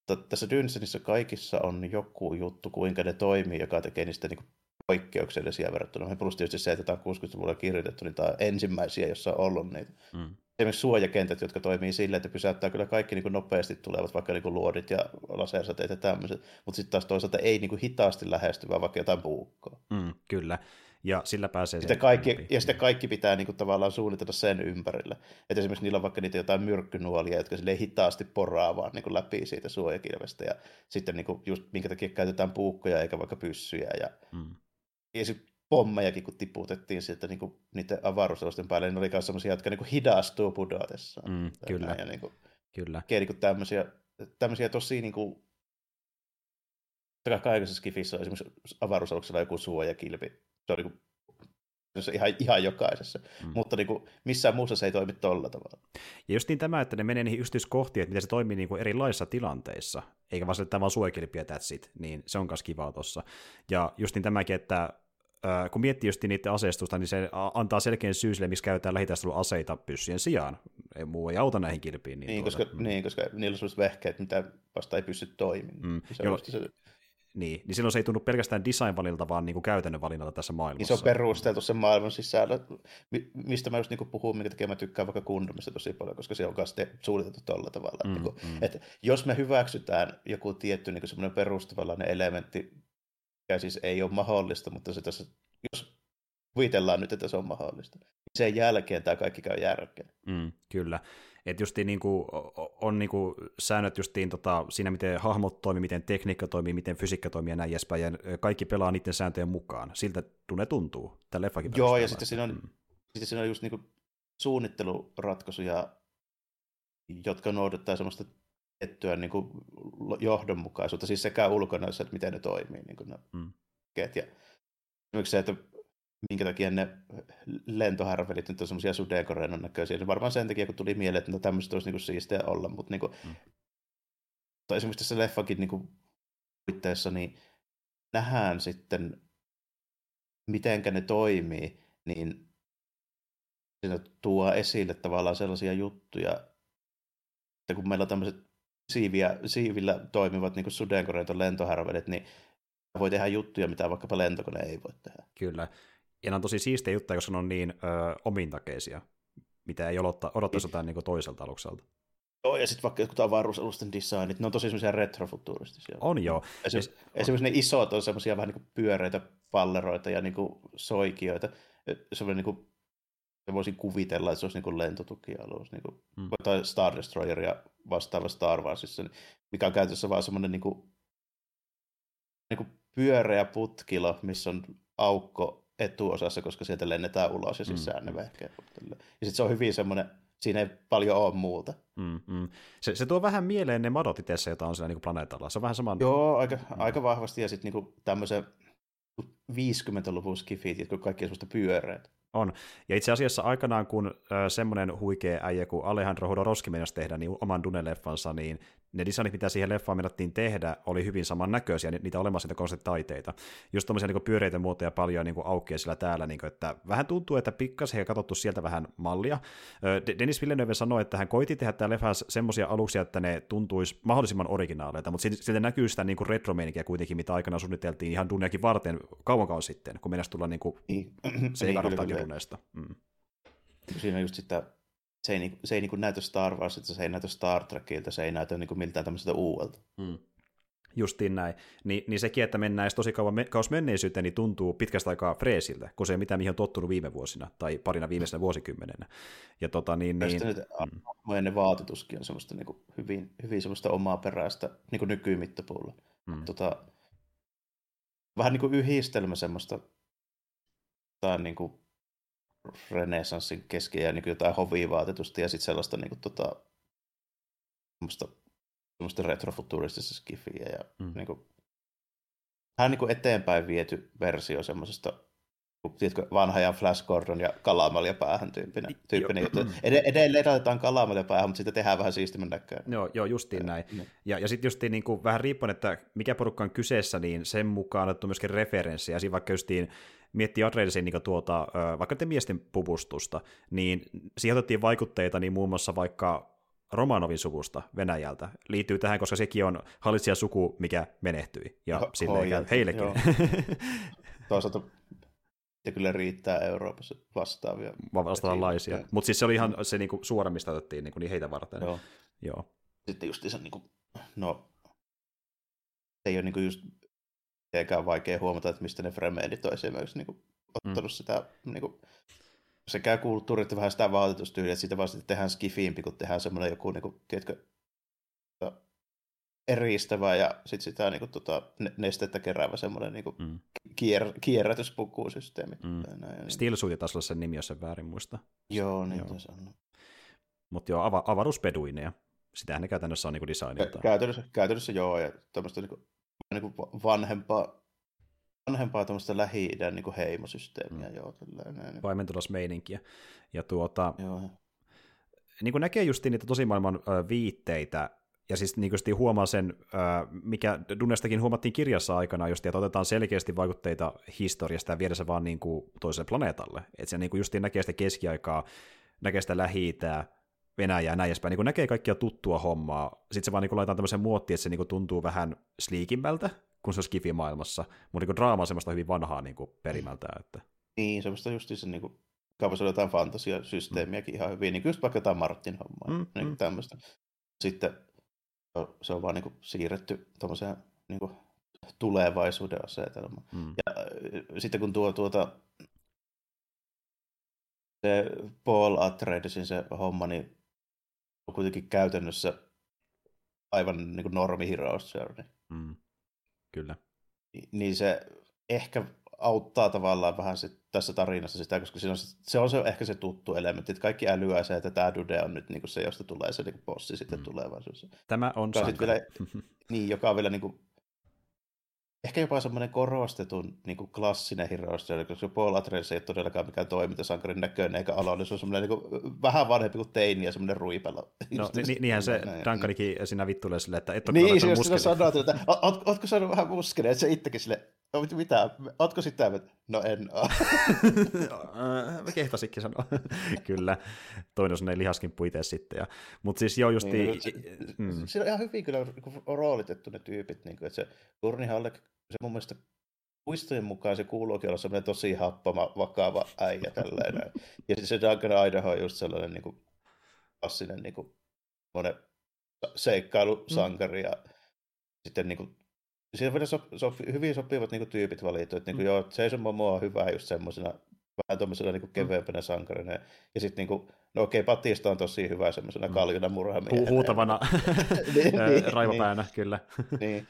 Mutta tässä Dynsenissa kaikissa on joku juttu, kuinka ne toimii, joka tekee niistä niin kuin poikkeuksellisia verrattuna. Me plus tietysti se, että tämä on 60-luvulla kirjoitettu, niin tämä on ensimmäisiä, jossa on ollut niitä. Mm. Esimerkiksi suojakentät, jotka toimii silleen, että pysäyttää kyllä kaikki niin kuin nopeasti tulevat, vaikka niin kuin luodit ja lasersateet ja tämmöiset, mutta sitten taas toisaalta ei niin kuin hitaasti lähesty, vaan vaikka jotain puukkoa. Mm, kyllä. Ja sillä pääsee Sitten kaikki, läpi. ja sitten kaikki pitää niin kuin, tavallaan suunnitella sen ympärille. Että esimerkiksi niillä on vaikka niitä jotain myrkkynuolia, jotka silleen hitaasti poraa vaan niin kuin läpi siitä suojakilvestä. Ja sitten niin kuin, just minkä takia käytetään puukkoja eikä vaikka pyssyjä. Ja, Mm. ja sitten pommejakin, kun tiputettiin sieltä niin kuin, niiden avaruusalusten päälle, niin ne oli myös sellaisia, jotka niin kuin, hidastuu pudotessaan. Mm, kyllä. näin, Ja niin kuin, Kyllä. niin kuin, tämmöisiä, tämmöisiä tosi niin kuin, kaikessa skifissä on esimerkiksi avaruusaluksella joku suojakilpi. Se on niin kuin, se ihan, ihan jokaisessa. Mm. Mutta niin kuin, missään muussa se ei toimi tolla tavalla. Ja just niin tämä, että ne menee niihin yksityiskohtiin, että miten se toimii niin kuin erilaisissa tilanteissa, eikä vaan se, että tämä on suojakilpiä that's it, niin se on myös kivaa tuossa. Ja just niin tämäkin, että äh, kun miettii just niiden aseistusta, niin se antaa selkeän syy sille, missä käytetään lähitaistelun-aseita pyssyjen sijaan. Ei, muu ei auta näihin kilpiin. Niin, Niin, tuota, koska, mm. niin, koska niillä on sellaiset vehkeet, mitä vasta ei pysty toimimaan. Mm. Se, just se, Niin, niin silloin se ei tunnu pelkästään design-valinnalta, vaan niin kuin käytännön valinnalta tässä niin maailmassa. se on perusteltu sen maailman sisällä, mi- mistä mä just niin puhun, minkä takia mä tykkään vaikka Gundamista tosi paljon, koska se on myös suunniteltu tolla tavalla. Mm, niin kuin, mm. että jos me hyväksytään joku tietty niin semmoinen perustavanlainen elementti, mikä siis ei ole mahdollista, mutta se tässä, jos kuvitellaan nyt, että se on mahdollista, niin sen jälkeen tämä kaikki käy järkeen. Mm, kyllä. Että justiin niinku, on niinku säännöt justiin tota, siinä, miten hahmot toimii, miten tekniikka toimii, miten fysiikka toimii ja näin edespäin, ja kaikki pelaa niiden sääntöjen mukaan. Siltä ne tuntuu, tämä leffakin Joo, ja sitten siinä on, mm. sitten siinä on just niinku suunnitteluratkaisuja, jotka noudattaa semmoista tiettyä niinku johdonmukaisuutta, siis sekä ulkona että miten ne toimii. Niinku ne Mm. ja esimerkiksi se, että minkä takia ne lentoharvelit nyt on semmoisia sudekorennon näköisiä, varmaan sen takia, kun tuli mieleen, että no tämmöistä olisi niinku siistejä olla, mutta niinku, Mm. tai esimerkiksi tässä leffakin niinku puitteissa, niin nähdään sitten, mitenkä ne toimii, niin siinä tuo esille tavallaan sellaisia juttuja, että kun meillä on tämmöiset siiviä, siivillä toimivat niin sudenkorenton lentoharvelit, niin voi tehdä juttuja, mitä vaikkapa lentokone ei voi tehdä. Kyllä. Ja ne on tosi siistejä juttuja, koska ne on niin ö, omintakeisia, mitä ei odottaa, odottaisi jotain niin toiselta alukselta. Joo, ja sitten vaikka jotkut avaruusalusten designit, ne on tosi semmoisia retrofuturistisia. On joo. Esim- Es- esimerkiksi ne isot on semmoisia vähän niin kuin pyöreitä palleroita ja niin kuin soikioita. Semmoinen niin kuin, se voisin kuvitella, että se olisi niin kuin lentotukialus, niin kuin, mm. tai Star Destroyer ja vastaava Star Warsissa, niin mikä on käytössä vaan semmoinen niin kuin, niin kuin pyöreä putkilo, missä on aukko etuosassa, koska sieltä lennetään ulos ja sisään mm. ne vehkeet. Ja sitten se on hyvin semmoinen, siinä ei paljon ole muuta. Mm, mm. Se, se tuo vähän mieleen ne madot itse, joita on siellä niin planeetalla. Se on vähän sama. Joo, aika, mm. aika vahvasti. Ja sitten niin tämmöisen 50-luvun skifit, jotka kaikki on semmoista pyöreät. On. Ja itse asiassa aikanaan, kun äh, semmoinen huikea äijä kuin Alejandro Hodorowski meinasi tehdä niin oman Dune-leffansa, niin ne designit, mitä siihen leffaan menettiin tehdä, oli hyvin samannäköisiä, niitä olemassa niitä taiteita. Just tommosia niin pyöreitä muotoja paljon niin aukeaa sillä täällä, niin kuin, että vähän tuntuu, että pikkasen he katsottu sieltä vähän mallia. Dennis Villeneuve sanoi, että hän koiti tehdä tämä leffa semmoisia aluksia, että ne tuntuisi mahdollisimman originaaleita, mutta sieltä näkyy sitä niin retromeininkiä kuitenkin, mitä aikana suunniteltiin ihan Duneakin varten kauan kauan sitten, kun mennäisi tulla niinku niin kuin, se ei kannattaa Duneesta. Mm. Siinä just sitä se ei, niinku, se ei niinku näytä Star Warsilta, se ei näytä Star Trekiltä, se ei näytä niinku miltään tämmöiseltä uudelta. Mm. Justiin näin. Ni, niin sekin, että mennään edes tosi kauan me, kauas menneisyyteen, niin tuntuu pitkästä aikaa freesiltä, kun se ei mitään mihin on tottunut viime vuosina tai parina viimeisenä vuosikymmenenä. Ja tota, niin, niin, mm. ne vaatetuskin on semmoista niinku hyvin, hyvin semmoista omaa peräistä niin nykymittapuulla. Mm. Tota, vähän niin kuin yhdistelmä semmoista tai niin kuin renesanssin keski ja niin jotain hovivaatetusta ja sitten sellaista niin kuin, tota, semmoista, semmoista retrofuturistista skifiä ja mm. niin kuin, vähän niin kuin eteenpäin viety versio semmoisesta tiedätkö, vanha ja Flash Gordon ja kalamalja päähän tyyppinen. tyyppinen juttu. Ed- edelleen laitetaan kalamalja päähän, mutta sitten tehdään vähän siistimän näköinen. Joo, joo justiin näin. Mm. Ja, ja sitten justiin niin kuin, vähän riippuen, että mikä porukka on kyseessä, niin sen mukaan on myöskin referenssiä. Siinä vaikka justiin miettii Atreidesin niin tuota, vaikka te miesten puvustusta, niin siihen otettiin vaikutteita niin muun muassa vaikka Romanovin suvusta Venäjältä. Liittyy tähän, koska sekin on suku, mikä menehtyi. Ja Ho- silleen heillekin. Toisaalta ja kyllä riittää Euroopassa vastaavia. Vastaavanlaisia. Mutta siis se oli ihan se niinku suora, mistä otettiin niinku, niin heitä varten. Joo. Joo. Sitten just se, niinku, no, ei ole niinku just mitenkään vaikea huomata, että mistä ne frameenit on esimerkiksi niin kuin, ottanut mm. sitä niin kuin, sekä kulttuurit vähän sitä vaatetustyyliä, että siitä vaan sitten tehdään skifiimpi, kun tehdään semmoinen joku, niin kuin, tiedätkö, eristävä ja sitten sitä niin kuin, tota, nestettä keräävä semmoinen niin kuin, mm. kier, kierrätyspukusysteemi. Mm. Steel Suit taisi olla sen nimi, jos en väärin muista. Joo, niin joo. on. Mutta joo, ava- avaruuspeduineja. Sitähän ne käytännössä on niin designilta. Käytännössä, käytännössä joo, ja tämmöistä niin kuin, niin kuin vanhempaa, vanhempaa tämmöistä lähi-idän niin heimosysteemiä. Mm. Joo, tällainen. Paimentulosmeininkiä. Ja tuota, joo. niin kuin näkee just niitä tosimaailman ö, viitteitä, ja siis niin kuin huomaa sen, mikä Dunestakin huomattiin kirjassa aikana, just, että otetaan selkeästi vaikutteita historiasta ja viedä se vaan niin kuin toiselle planeetalle. Että se niin kuin justiin näkee sitä keskiaikaa, näkee sitä lähi Venäjää ja näin edespäin, niin kun näkee kaikkia tuttua hommaa, sitten se vaan niin laitetaan tämmöisen muottiin, että se niin tuntuu vähän sliikimmältä, kun se on skifi-maailmassa, mutta niin draama on semmoista hyvin vanhaa niin perimältä. Että... Niin, semmoista just se niin kuin, kaupassa jotain fantasiasysteemiäkin mm. ihan hyvin, niin kuin just vaikka jotain Martin hommaa, mm, niin mm. tämmöistä. Sitten se on vaan niin kuin, siirretty tuommoiseen niin kuin, tulevaisuuden asetelmaan. Mm. Ja äh, sitten kun tuo tuota, se Paul Atreidesin se homma, niin on kuitenkin käytännössä aivan niin kuin normi Heroes Journey. Mm. Kyllä. Ni, niin se ehkä auttaa tavallaan vähän sit tässä tarinassa sitä, koska siinä on se, se on se, ehkä se tuttu elementti, että kaikki älyää se, että tämä Dude on nyt niin se, josta tulee se niin bossi sitten mm. tulevaisuudessa. Tämä on joka vielä, Niin, joka on vielä niin kuin, ehkä jopa semmoinen korostetun niin kuin klassinen Heroes koska Paul Atreides ei ole todellakaan mikään toimintasankarin näköinen eikä alo, se on semmoinen niin kuin, vähän vanhempi kuin teini ja semmoinen ruipelo. No ni, ni, niinhän se Duncanikin siinä vittuilee silleen, että et ole Niin, siis jos sanoo, että oot, ootko saanut vähän muskelia, että se itsekin sille, no, mitä, ootko sitä, no en ole. Mä kehtasikin sanoa, kyllä. Toinen on semmoinen lihaskimppu itse sitten. Ja, mutta siis joo justi... Niin, se, mm. Siinä on ihan hyvin kyllä roolitettu ne tyypit, niin kuin, että se Gurney Halleck se mun mielestä muistojen mukaan se kuuluukin olla semmoinen tosi happama, vakava äijä tällainen. Ja se Duncan Idaho on just sellainen niin kuin, klassinen niin kuin, seikkailusankari mm. ja sitten niin kuin, Siinä vielä so, so, hyvin sopivat niin kuin, tyypit valittu. Että, niin kuin, mm. joo, Jason Momoa on hyvä just semmoisena vähän tuommoisena niin keveämpänä mm. sankarina. Ja sitten niin kuin, no okei, Batista on tosi hyvä semmoisena mm. kaljuna murhamiehenä. Hu- huutavana niin, niin, raivapäänä, niin, kyllä. niin.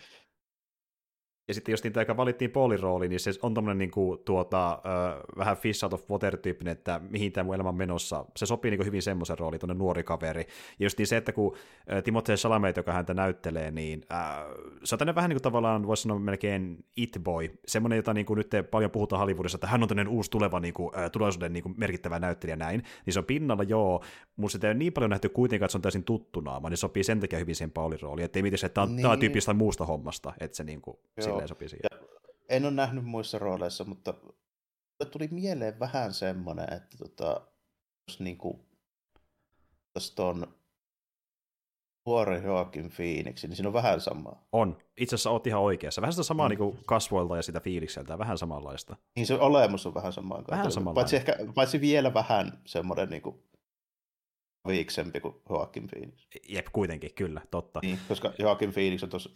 Ja sitten jos niitä aika valittiin poolirooli, niin se on tämmöinen niin kuin, tuota, uh, vähän fish out of water-tyyppinen, että mihin tämä mun elämä on menossa. Se sopii niin kuin, hyvin semmoisen rooliin, tuonne nuori kaveri. Ja just niin se, että kun uh, Timothée Chalamet, joka häntä näyttelee, niin uh, se on tänne vähän niin kuin tavallaan, voisi sanoa melkein it-boy. Semmoinen, jota niin kuin, nyt paljon puhutaan Hollywoodissa, että hän on tämmöinen uusi tuleva niin kuin, uh, tulevaisuuden niin kuin, merkittävä näyttelijä näin. Niin se on pinnalla joo, mutta sitä ei ole niin paljon nähty kuitenkaan, että se on täysin tuttu naama, niin sopii sen takia hyvin siihen rooliin. Että ei mietisi, että tämä on, niin. tyyppistä muusta hommasta, että se niin kuin, silleen sopii siihen. Ja en ole nähnyt muissa rooleissa, mutta tuli mieleen vähän semmoinen, että tota, jos niinku, tuon nuoren Joaquin Phoenix, niin siinä on vähän samaa. On. Itse asiassa oot ihan oikeassa. Vähän sitä samaa mm. niin kasvoilta ja sitä fiilikseltä, vähän samanlaista. Niin se olemus on vähän samaa. Vähän samanlaista. Paitsi, ehkä, paitsi vielä vähän semmoinen niin kuin, viiksempi kuin Joaquin Phoenix. Jep, kuitenkin, kyllä, totta. Niin, koska Joaquin Phoenix on tuossa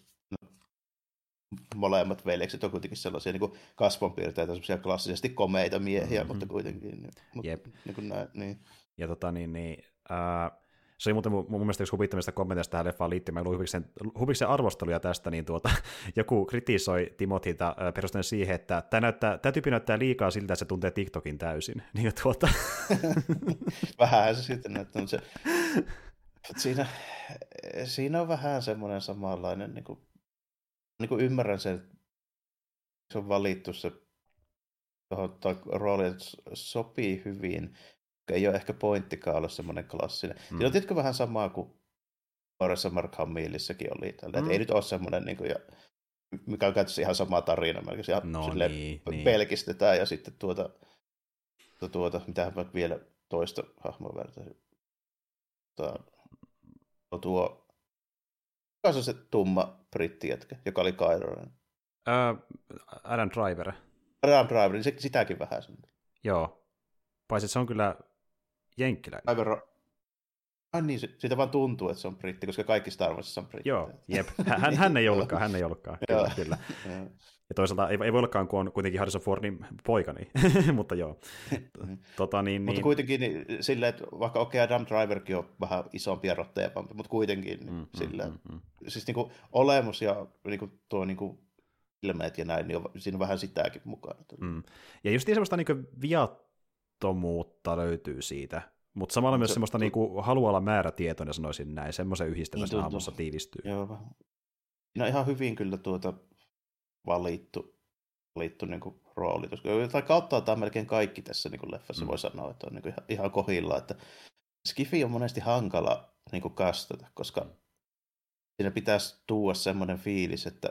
molemmat veljekset on kuitenkin sellaisia niin kasvonpiirteitä, sellaisia klassisesti komeita miehiä, mm-hmm. mutta kuitenkin. Niin, mutta, Jep. Niin kuin näin, niin. Ja tota niin, niin äh, se oli muuten mun, mun mielestä yksi huvittamista kommenteista tähän leffaan liittyen, mä luin Hubiksen arvosteluja tästä, niin tuota, joku kritisoi Timothita äh, perustuen siihen, että tämä, näyttää, tämä tyyppi näyttää liikaa siltä, että se tuntee TikTokin täysin. Niin, tuota. vähän se sitten näyttää, mutta se, siinä, siinä on vähän semmoinen samanlainen niin kuin niin kuin ymmärrän sen, että se on valittu se tuohon rooli, että sopii hyvin. Ei ole ehkä pointtikaan olla semmoinen klassinen. Mm. Siinä on tietysti vähän samaa kuin nuoressa Mark Hamillissakin oli. Tällä. Mm. ei nyt ole semmoinen, niin kuin, ja, mikä on käytössä ihan sama tarina. Melkein ihan no, niin, niin. pelkistetään ja sitten tuota, tuota, tuota mitä mä vielä toista hahmoa vertaisin. Tuo, tuo kuka se tumma brittijätkä, joka oli Kaironen? Uh, Adam Driver. Adam Driver, niin sitäkin vähän. Joo. Paitsi se on kyllä jenkkiläinen. Driver Ai niin, siitä vaan tuntuu, että se on britti, koska kaikki Star Warsissa on britti. Joo, jep. Hän, hän ei ollutkaan, hän ei ollutkaan. kyllä, kyllä. Ja toisaalta ei, ei voi ollakaan, kun on kuitenkin Harrison Fordin poika, niin. mutta joo. Niin. tota, niin, mutta niin... kuitenkin niin, silleen, että vaikka okei, okay, Adam Driverkin on vähän isompi ja rotteevampi, mutta kuitenkin niin, mm, silleen, mm, mm, siis niin kuin, olemus ja niin kuin, tuo niin kuin, ilmeet ja näin, niin on, siinä on vähän sitäkin mukana. Mm. Ja just semmoista niin viattomuutta löytyy siitä, mutta samalla myös se, semmoista tu- niinku, haluaa olla määrätietoinen, sanoisin näin, semmoisen yhdistelmässä niin, hahmossa tiivistyy. Joo. Siinä on ihan hyvin kyllä tuota valittu, valittu niin kuin roolitus. Tai kautta tämä melkein kaikki tässä niin kuin leffassa mm. voi sanoa, että on niin kuin ihan, ihan kohilla. Että Skifi on monesti hankala niin kuin kastata, koska siinä pitäisi tuua semmoinen fiilis, että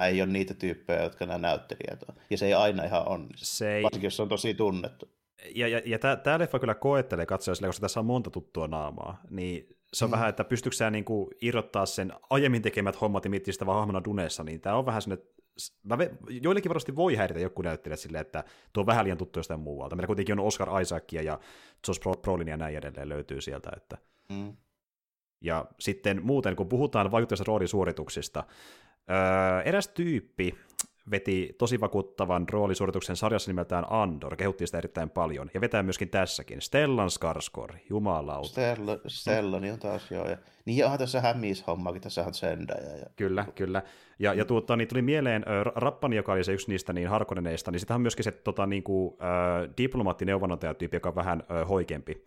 ei ole niitä tyyppejä, jotka nämä näyttelijät on. Ja se ei aina ihan onnistu, se ei... varsinkin jos se on tosi tunnettu ja, ja, ja tämä leffa kyllä koettelee katsojille, koska tässä on monta tuttua naamaa, niin se on mm. vähän, että pystyykö sä niinku irrottaa sen aiemmin tekemät hommat ja miettiä sitä vaan hahmona dunessa, niin tämä on vähän ve, joillekin varmasti voi häiritä joku näyttelijä silleen, että tuo on vähän liian tuttu jostain muualta. Meillä kuitenkin on Oscar Isaacia ja Josh Brolin ja näin edelleen löytyy sieltä. Että. Mm. Ja sitten muuten, kun puhutaan vaikuttavista roolisuorituksista, öö, eräs tyyppi, veti tosi vakuuttavan roolisuorituksen sarjassa nimeltään Andor, kehuttiin sitä erittäin paljon, ja vetää myöskin tässäkin. Stellan Skarsgård, jumalauta. Stella, Stellan on taas joo, ja niin onhan tässä hämishommakin, tässä on Zendaya. Ja... Kyllä, kyllä. Ja, ja tuota, niin tuli mieleen äh, Rappani, joka oli se yksi niistä niin harkoneneista, niin sitähän on myöskin se tota, niin kuin, äh, diplomaattineuvonantajatyyppi, joka on vähän äh, hoikempi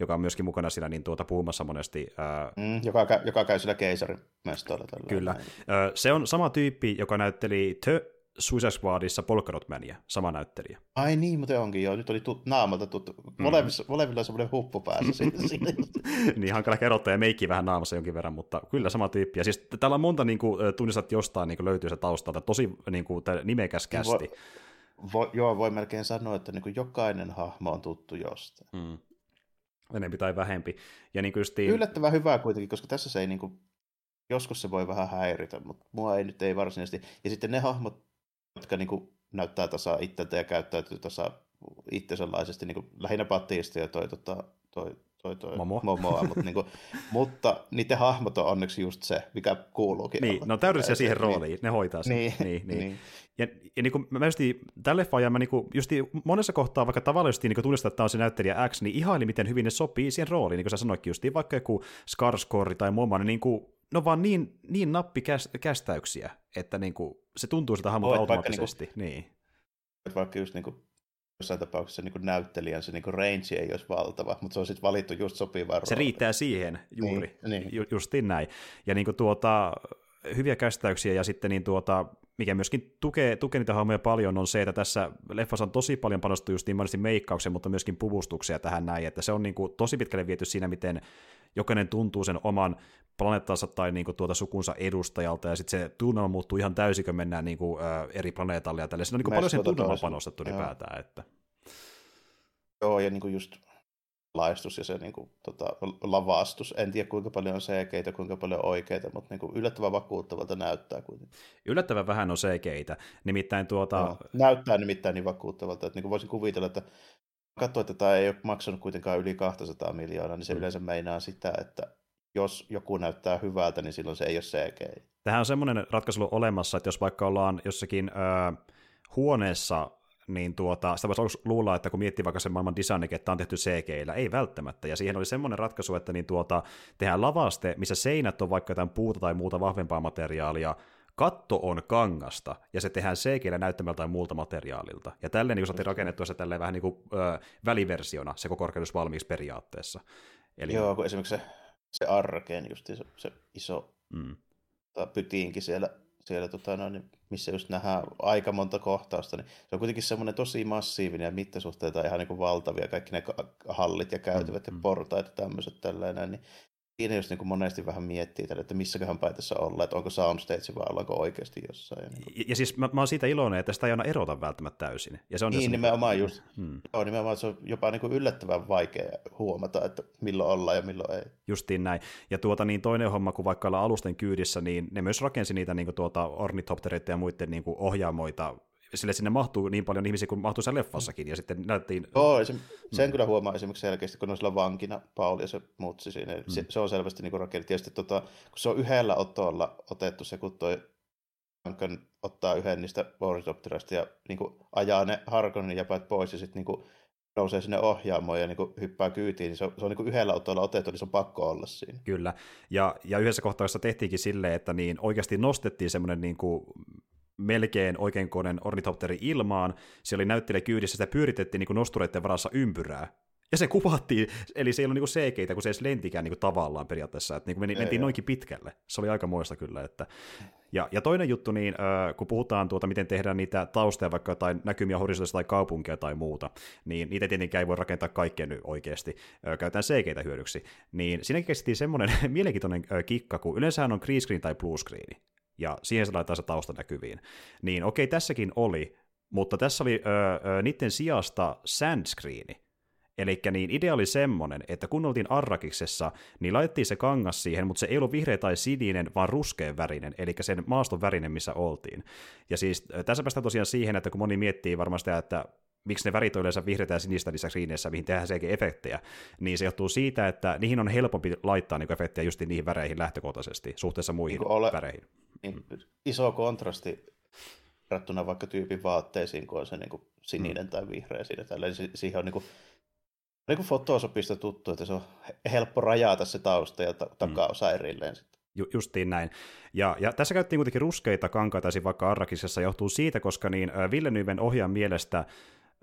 joka on myöskin mukana siinä niin tuota, puhumassa monesti. Ää... Mm, joka, joka käy sillä keisarin mestoilla. Kyllä. Ää, se on sama tyyppi, joka näytteli The Suicide Squadissa Polkadot Mania, sama näyttelijä. Ai niin, mutta onkin joo. Nyt oli tut, naamalta tuttu. Mm. Molemmissa, molemmilla on semmoinen huppu päässä. niin, hankala kerrottaa ja meikki vähän naamassa jonkin verran, mutta kyllä sama tyyppi. Ja siis täällä on monta niin kuin, tunnistat jostain niin kuin löytyy se taustalta. Tosi niin kuin, nimekäs kästi. Vo, vo, joo, voi melkein sanoa, että niin kuin jokainen hahmo on tuttu jostain. Mm enempi tai vähempi. Ja niin justiin... Yllättävän hyvää kuitenkin, koska tässä se ei niin kuin, joskus se voi vähän häiritä, mutta mua ei nyt ei varsinaisesti. Ja sitten ne hahmot, jotka niin kuin, näyttää tasa itseltä ja käyttäytyy tasa itsesellaisesti, niin kuin, lähinnä Batista ja toi, tota, toi toi, toi Momo. Momoa, mutta, niinku, mutta niiden hahmot on onneksi just se, mikä kuuluukin Niin, olla. no täydellisiä siihen niin, rooliin, ne hoitaa sen. Niin, niin, niin. niin. Ja, ja niin kuin mä justiin, tälle leffan mä niin kuin, justiin monessa kohtaa, vaikka tavallisesti niin tunnistaa, että tämä on se näyttelijä X, niin ihaili, miten hyvin ne sopii siihen rooliin, niin kuin sä sanoitkin justiin, vaikka joku Skarsgård tai Moma, niin, niin kuin, ne on vaan niin, niin nappikästäyksiä, että niin kuin, se tuntuu sitä hahmolta Voit vaikka automaattisesti. niin. Vaikka just niinku, jossain tapauksessa niinku näyttelijän se niinku range ei olisi valtava, mutta se on sitten valittu just sopivaa Se riittää siihen juuri, Niin, niin. Ju, justiin näin. Ja niin kuin tuota, hyviä kästäyksiä ja sitten niin tuota, mikä myöskin tukee, tukee niitä hahmoja paljon, on se, että tässä leffassa on tosi paljon panostettu just niin meikkaukseen, mutta myöskin puvustuksia tähän näin, että se on niin kuin tosi pitkälle viety siinä, miten jokainen tuntuu sen oman planeettansa tai niin kuin tuota sukunsa edustajalta, ja sitten se tunnelma muuttuu ihan täysin, kun mennään niin kuin, ä, eri planeetalle ja tälle. Siinä on niin kuin paljon sen toisella. panostettu ylipäätään. Että. Joo, ja niinku just laistus ja se niinku, tota, lavastus. En tiedä kuinka paljon on CGitä, kuinka paljon oikeita, mutta niinku yllättävän vakuuttavalta näyttää kuitenkin. Yllättävän vähän on CGitä. Nimittäin tuota, Joo. Näyttää nimittäin niin vakuuttavalta, että niinku voisin kuvitella, että katsoa, että tämä ei ole maksanut kuitenkaan yli 200 miljoonaa, niin se Mm. yleensä meinaa sitä, että jos joku näyttää hyvältä, niin silloin se ei ole CGI. Tähän on semmoinen ratkaisu olemassa, että jos vaikka ollaan jossakin ö, huoneessa, niin tuota, sitä voisi luulla, että kun miettii vaikka sen maailman designikin, että on tehty CGillä, ei välttämättä. Ja siihen oli semmoinen ratkaisu, että niin tuota, tehdään lavaste, missä seinät on vaikka jotain puuta tai muuta vahvempaa materiaalia, katto on kangasta, ja se tehdään CGillä näyttämällä tai muulta materiaalilta. Ja tälleen niin saatiin rakennettua se tälleen vähän niin kuin ö, väliversiona, se koko rakennus valmiiksi periaatteessa. Eli, Joo, kun esimerkiksi se, se arkeen, just se, se iso Mm. pytiinkin siellä, siellä tota, no, niin missä just nähdään aika monta kohtausta, niin se on kuitenkin semmoinen tosi massiivinen ja mittasuhteita ihan niin kuin valtavia, kaikki ne hallit ja käytävät Mm, ja mm. portaat ja tämmöiset tällainen, niin siinä just niin kuin monesti vähän miettii, tälle, että missäköhän päin tässä ollaan, että onko soundstage vai ollaanko oikeasti jossain. Ja, niin, kuin... Ja, ja siis mä, mä oon siitä iloinen, että sitä ei aina erota välttämättä täysin. Ja se on niin tässä nimenomaan just, Hmm. joo, nimenomaan se on jopa niin kuin yllättävän vaikea huomata, että milloin ollaan ja milloin ei. Justiin näin. Ja tuota, niin toinen homma, kun vaikka ollaan alusten kyydissä, niin ne myös rakensi niitä niin kuin tuota, ornithoptereita ja muiden niin kuin ohjaamoita, sille sinne mahtuu niin paljon ihmisiä kuin mahtuu siellä leffassakin, ja sitten näyttiin... Joo, se, sen Mm. kyllä huomaa esimerkiksi selkeästi, kun on sillä vankina Pauli ja se mutsi siinä. Mm. Se, se, on selvästi niin rakennettu. Tietysti tota, kun se on yhdellä otolla otettu se, kun toi Duncan ottaa yhden niistä Ornithopterista ja niin kuin, ajaa ne Harkonnen jäpät pois ja sitten niin nousee sinne ohjaamoon ja niin kuin, hyppää kyytiin, niin se on, se on niin kuin yhdellä otolla otettu, niin se on pakko olla siinä. Kyllä, ja, ja yhdessä kohtauksessa tehtiinkin silleen, että niin oikeasti nostettiin semmoinen niin kuin melkein oikeinkoinen ornithopteri ilmaan, siellä oli näyttelijä kyydissä, sitä pyöritettiin niin nostureiden varassa ympyrää, ja se kuvattiin, eli se ei ollut niinku CGitä, kun se ei edes lentikään niinku tavallaan periaatteessa, että niinku meni, Ei, mentiin ei. noinkin pitkälle. Se oli aika muista kyllä. Että. Ja, ja toinen juttu, niin äh, kun puhutaan tuota, miten tehdään niitä taustoja, vaikka jotain näkymiä horisontissa tai kaupunkia tai muuta, niin niitä tietenkään ei voi rakentaa kaikkeen nyt oikeasti. Äh, käytetään CGitä hyödyksi. Niin siinäkin keksittiin semmoinen mielenkiintoinen äh, kikka, kun yleensähän on green screen tai blue screen, ja siihen se laitetaan se tausta näkyviin. Niin okei, tässäkin oli, mutta tässä oli ö, ö, niiden sijasta sandscreeni. Eli niin idea oli semmoinen, että kun oltiin Arrakiksessa, niin laitettiin se kangas siihen, mutta se ei ollut vihreä tai sininen, vaan ruskean värinen, eli sen maaston värinen, missä oltiin. Ja siis tässä päästään tosiaan siihen, että kun moni miettii varmaan sitä, että miksi ne värit on yleensä vihreitä ja sinistä niissä screeneissä, mihin tehdään sekin efektejä, niin se johtuu siitä, että niihin on helpompi laittaa niin efektejä just niihin väreihin lähtökohtaisesti, suhteessa muihin Niin ole- väreihin. Niin, iso kontrasti verrattuna vaikka tyypin vaatteisiin, kun on se niin kuin sininen mm. tai vihreä siinä. Tälleen, si- siihen on niin kuin, niin kuin Photoshopista tuttu, että se on he- helppo rajata se tausta ja ta- takaosa erilleen. Sitten. Ju- justiin näin. Ja, ja tässä käytettiin kuitenkin ruskeita kankaita vaikka Arrakisessa johtuu siitä, koska niin äh, Villeneuven ohjaajan mielestä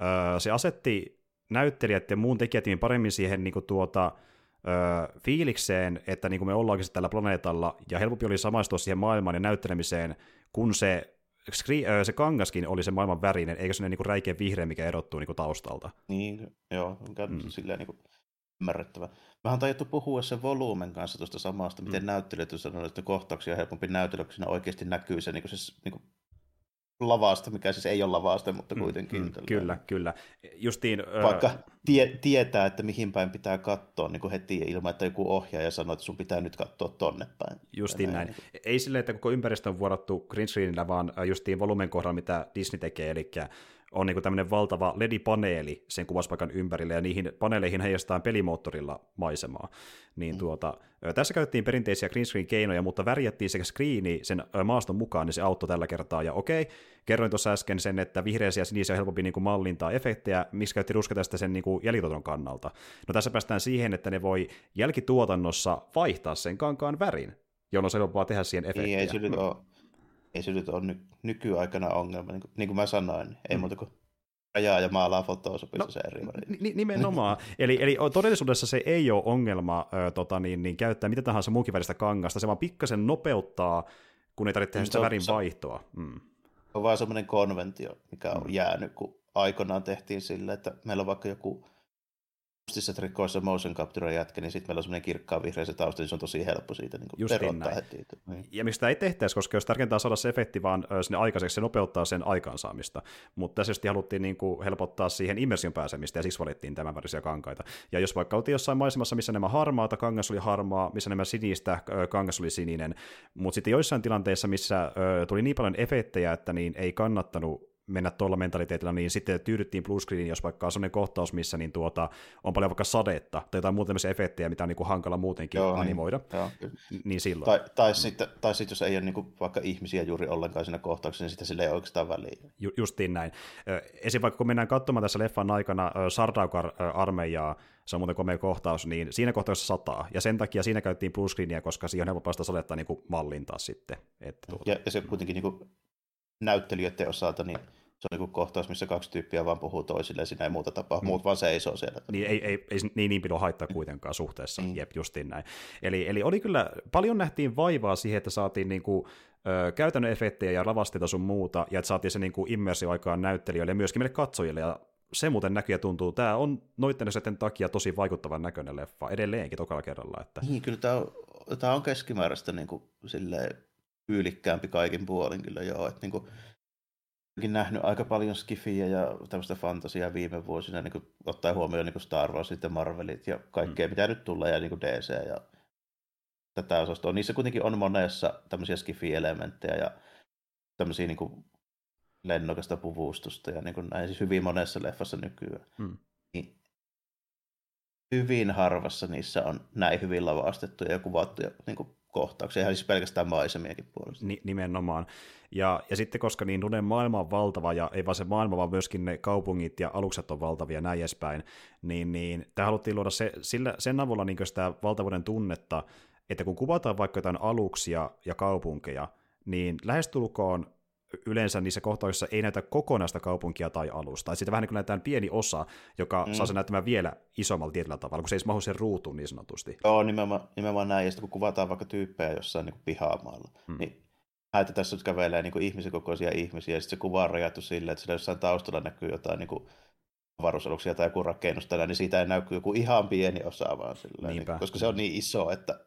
äh, se asetti näyttelijät ja muun tekijätiimin paremmin siihen niin kuin tuota, äh, fiilikseen, että niin kuin me ollaankin tällä planeetalla, ja helpompi oli samaistua siihen maailmaan ja näyttelemiseen, kun se, skri- äh, se kangaskin oli se maailman värinen, eikä se niin kuin räikeä vihreä, mikä erottuu niin kuin taustalta. Niin, joo, mikä Mm. mm. silleen niin kuin ymmärrettävä. Mä oon tajuttu puhua sen volyymen kanssa tuosta samasta, miten Mm. näyttelijät on sanonut, että kohtauksia on helpompi näytellä, kun siinä oikeasti näkyy se, niin kuin se niin kuin lavasta, mikä siis ei ole lavasta, mutta kuitenkin. Mm, mm, kyllä, kyllä. Justiin, Vaikka tie, tietää, että mihin päin pitää katsoa niin kuin heti ilman, että joku ohjaaja sanoo, että sun pitää nyt katsoa tonne päin. Justiin Ja näin. Ei silleen, että koko ympäristö on vuodattu green screenillä, vaan justiin volumen kohdalla, mitä Disney tekee, eli on niin tämmöinen valtava LED-paneeli sen kuvauspaikan ympärille, ja niihin paneeleihin heijastetaan pelimoottorilla maisemaa. Niin mm. tuota, tässä käytettiin perinteisiä green screen-keinoja, mutta värjättiin sekä screeni sen maaston mukaan, niin se auttoi tällä kertaa. Ja okei, kerroin tuossa äsken sen, että vihreisiä ja sinisiä on helpompi niin kuin mallintaa efektejä, missä käytti ruska tästä sen niin kuin kannalta. No tässä päästään siihen, että ne voi jälkituotannossa vaihtaa sen kankaan värin, jolloin se helpompaa tehdä siihen efektiä. Niin, ei se nyt ole, ei se nyt ole ny- nykyaikana ongelma, niin kuin, niin kuin mä sanoin, ei mm. muuta kuin rajaa ja maalaa Photoshopissa no, se eri n- Nimenomaan. eli, eli todellisuudessa se ei ole ongelma ö, tota, niin, niin, käyttää mitä tahansa muukin väristä kangasta, se vaan pikkasen nopeuttaa, kun ei tarvitse tehdä sitä värin vaihtoa. Mm. On vaan semmoinen konventio, mikä on mm. jäänyt, kun aikoinaan tehtiin sille, että meillä on vaikka joku mustissa trikoissa motion capture jätkä, niin sitten meillä on semmoinen kirkkaan vihreä se tausta, niin se on tosi helppo siitä niin Just erottaa heti. Niin. Ja mistä ei tehtäisi, koska jos tärkeintä on saada se efekti vaan sinne aikaiseksi, se nopeuttaa sen aikaansaamista. Mutta tässä haluttiin niin kuin helpottaa siihen immersion pääsemistä, ja siksi valittiin tämän värisiä kankaita. Ja jos vaikka oltiin jossain maisemassa, missä nämä harmaata, kangas oli harmaa, missä nämä sinistä, kangas oli sininen, mutta sitten joissain tilanteissa, missä tuli niin paljon efektejä, että niin ei kannattanut mennä tuolla mentaliteetillä, niin sitten tyydyttiin bluescreeniin, jos vaikka on sellainen kohtaus, missä niin tuota, on paljon vaikka sadetta tai jotain muuta tämmöisiä efektejä, mitä on niin kuin hankala muutenkin Joo, niin. animoida, niin, joo. niin silloin. Tai, tai, mm. sitten, tai sitten jos ei ole niin kuin vaikka ihmisiä juuri ollenkaan siinä kohtauksessa, niin sitten sille ei oikeastaan väliä. Ju, justiin näin. Esim. vaikka kun mennään katsomaan tässä leffan aikana Sardaukar-armeijaa, se on muuten komea kohtaus, niin siinä kohtauksessa sataa, ja sen takia siinä käyttiin bluescreenia, koska siihen on helppo päästä sadetta niin kuin mallintaa sitten. Että tuota. ja, ja se kuitenkin niin kuin näyttelijöiden osalta, niin se on niin kohtaus, missä kaksi tyyppiä vaan puhuu toisille, siinä ei muuta tapaa, mm. muut vaan seisoo siellä. Niin ei, ei, ei niin, niin pidä haittaa kuitenkaan suhteessa, mm. jep, justiin näin. Eli, eli oli kyllä, paljon nähtiin vaivaa siihen, että saatiin niin kuin, ö, käytännön efektejä ja lavasteita sun muuta, ja että saatiin se niin kuin immersio aikaan näyttelijöille ja myöskin meille katsojille, ja se muuten näkyy ja tuntuu. Tämä on noitten asioiden takia tosi vaikuttavan näköinen leffa, edelleenkin tokalla kerralla. Että... Niin, kyllä tämä on, tämä on keskimääräistä niin kuin, silleen, tyylikkäämpi kaikin puolin kyllä joo, että niin kuin, nähnyt aika paljon skifiä ja tämmöistä fantasiaa viime vuosina, niin kuin, ottaen huomioon niin Star Wars ja Marvelit ja kaikkea, mm. mitä nyt tulee, ja niin kuin DC ja tätä osastoa. Niissä kuitenkin on monessa tämmöisiä skifi-elementtejä ja tämmöisiä niin kuin lennokasta puvustusta ja niin kuin näin siis hyvin monessa leffassa nykyään. Mm. Niin hyvin harvassa niissä on näin hyvin lavastettuja ja kuvattuja niin kuin kohtauksia, ihan siis pelkästään maisemiakin puolesta. Ni- nimenomaan. Ja, ja sitten koska niin Dunen maailma on valtava, ja ei vaan se maailma, vaan myöskin ne kaupungit ja alukset on valtavia näin edespäin, niin, niin tämä haluttiin luoda se, sillä, sen avulla niin sitä valtavuuden tunnetta, että kun kuvataan vaikka jotain aluksia ja kaupunkeja, niin lähestulkoon yleensä niissä kohtauksissa ei näytä kokonaista kaupunkia tai alusta. Et siitä vähän niin kuin näytetään pieni osa, joka mm. saa sen näyttämään vielä isommalla tietyllä tavalla, kun se ei mahu sen ruutuun niin sanotusti. Joo, nimenomaan, nimenomaan näin. Ja sitten kun kuvataan vaikka tyyppejä jossain niin pihamaalla, mm. niin että tässä nyt kävelee niin ihmisen kokoisia ihmisiä, ja sitten se kuva on rajattu silleen, että siellä jossain taustalla näkyy jotain niin avaruusaluksia tai joku rakennus tällä, niin siitä ei näy joku ihan pieni osa vaan sillä, niin, koska se on niin iso, että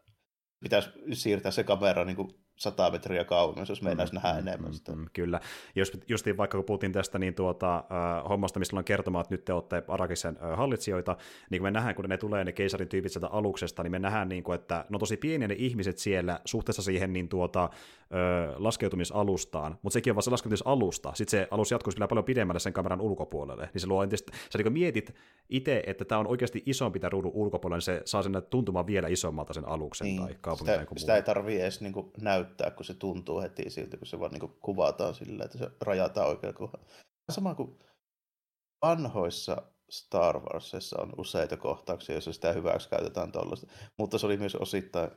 pitäisi siirtää se kamera niin kuin sata metriä kauemmas, jos meinaisi mm, nähdä mm, enemmän sitä. Mm, kyllä. Jos, justiin vaikka kun puhuttiin tästä niin tuota, äh, hommasta, missä on kertomaan, että nyt te olette Arakisen äh, hallitsijoita, niin kun me nähdään, kun ne tulee ne keisarin tyypit sieltä aluksesta, niin me nähdään, niin kuin, että no tosi pieniä ne ihmiset siellä suhteessa siihen niin tuota, äh, laskeutumisalustaan, mutta sekin on vasta se laskeutumisalusta. Sitten se alus jatkuisi vielä paljon pidemmälle sen kameran ulkopuolelle, niin se luo entistä, sä niin mietit itse, että tämä on oikeasti isompi tämä ruudun ulkopuolelle, niin se saa sen tuntumaan vielä isommalta sen aluksen niin, tai kaupungin sitä, tai sitä ei tarvitse edes niin kuin näyttää, kun se tuntuu heti siltä, kun se vaan niin kuvataan sillä, että se rajataan oikein kohdalla. Sama kuin vanhoissa Star Warsissa on useita kohtauksia, joissa sitä hyväksi käytetään tuollaista, mutta se oli myös osittain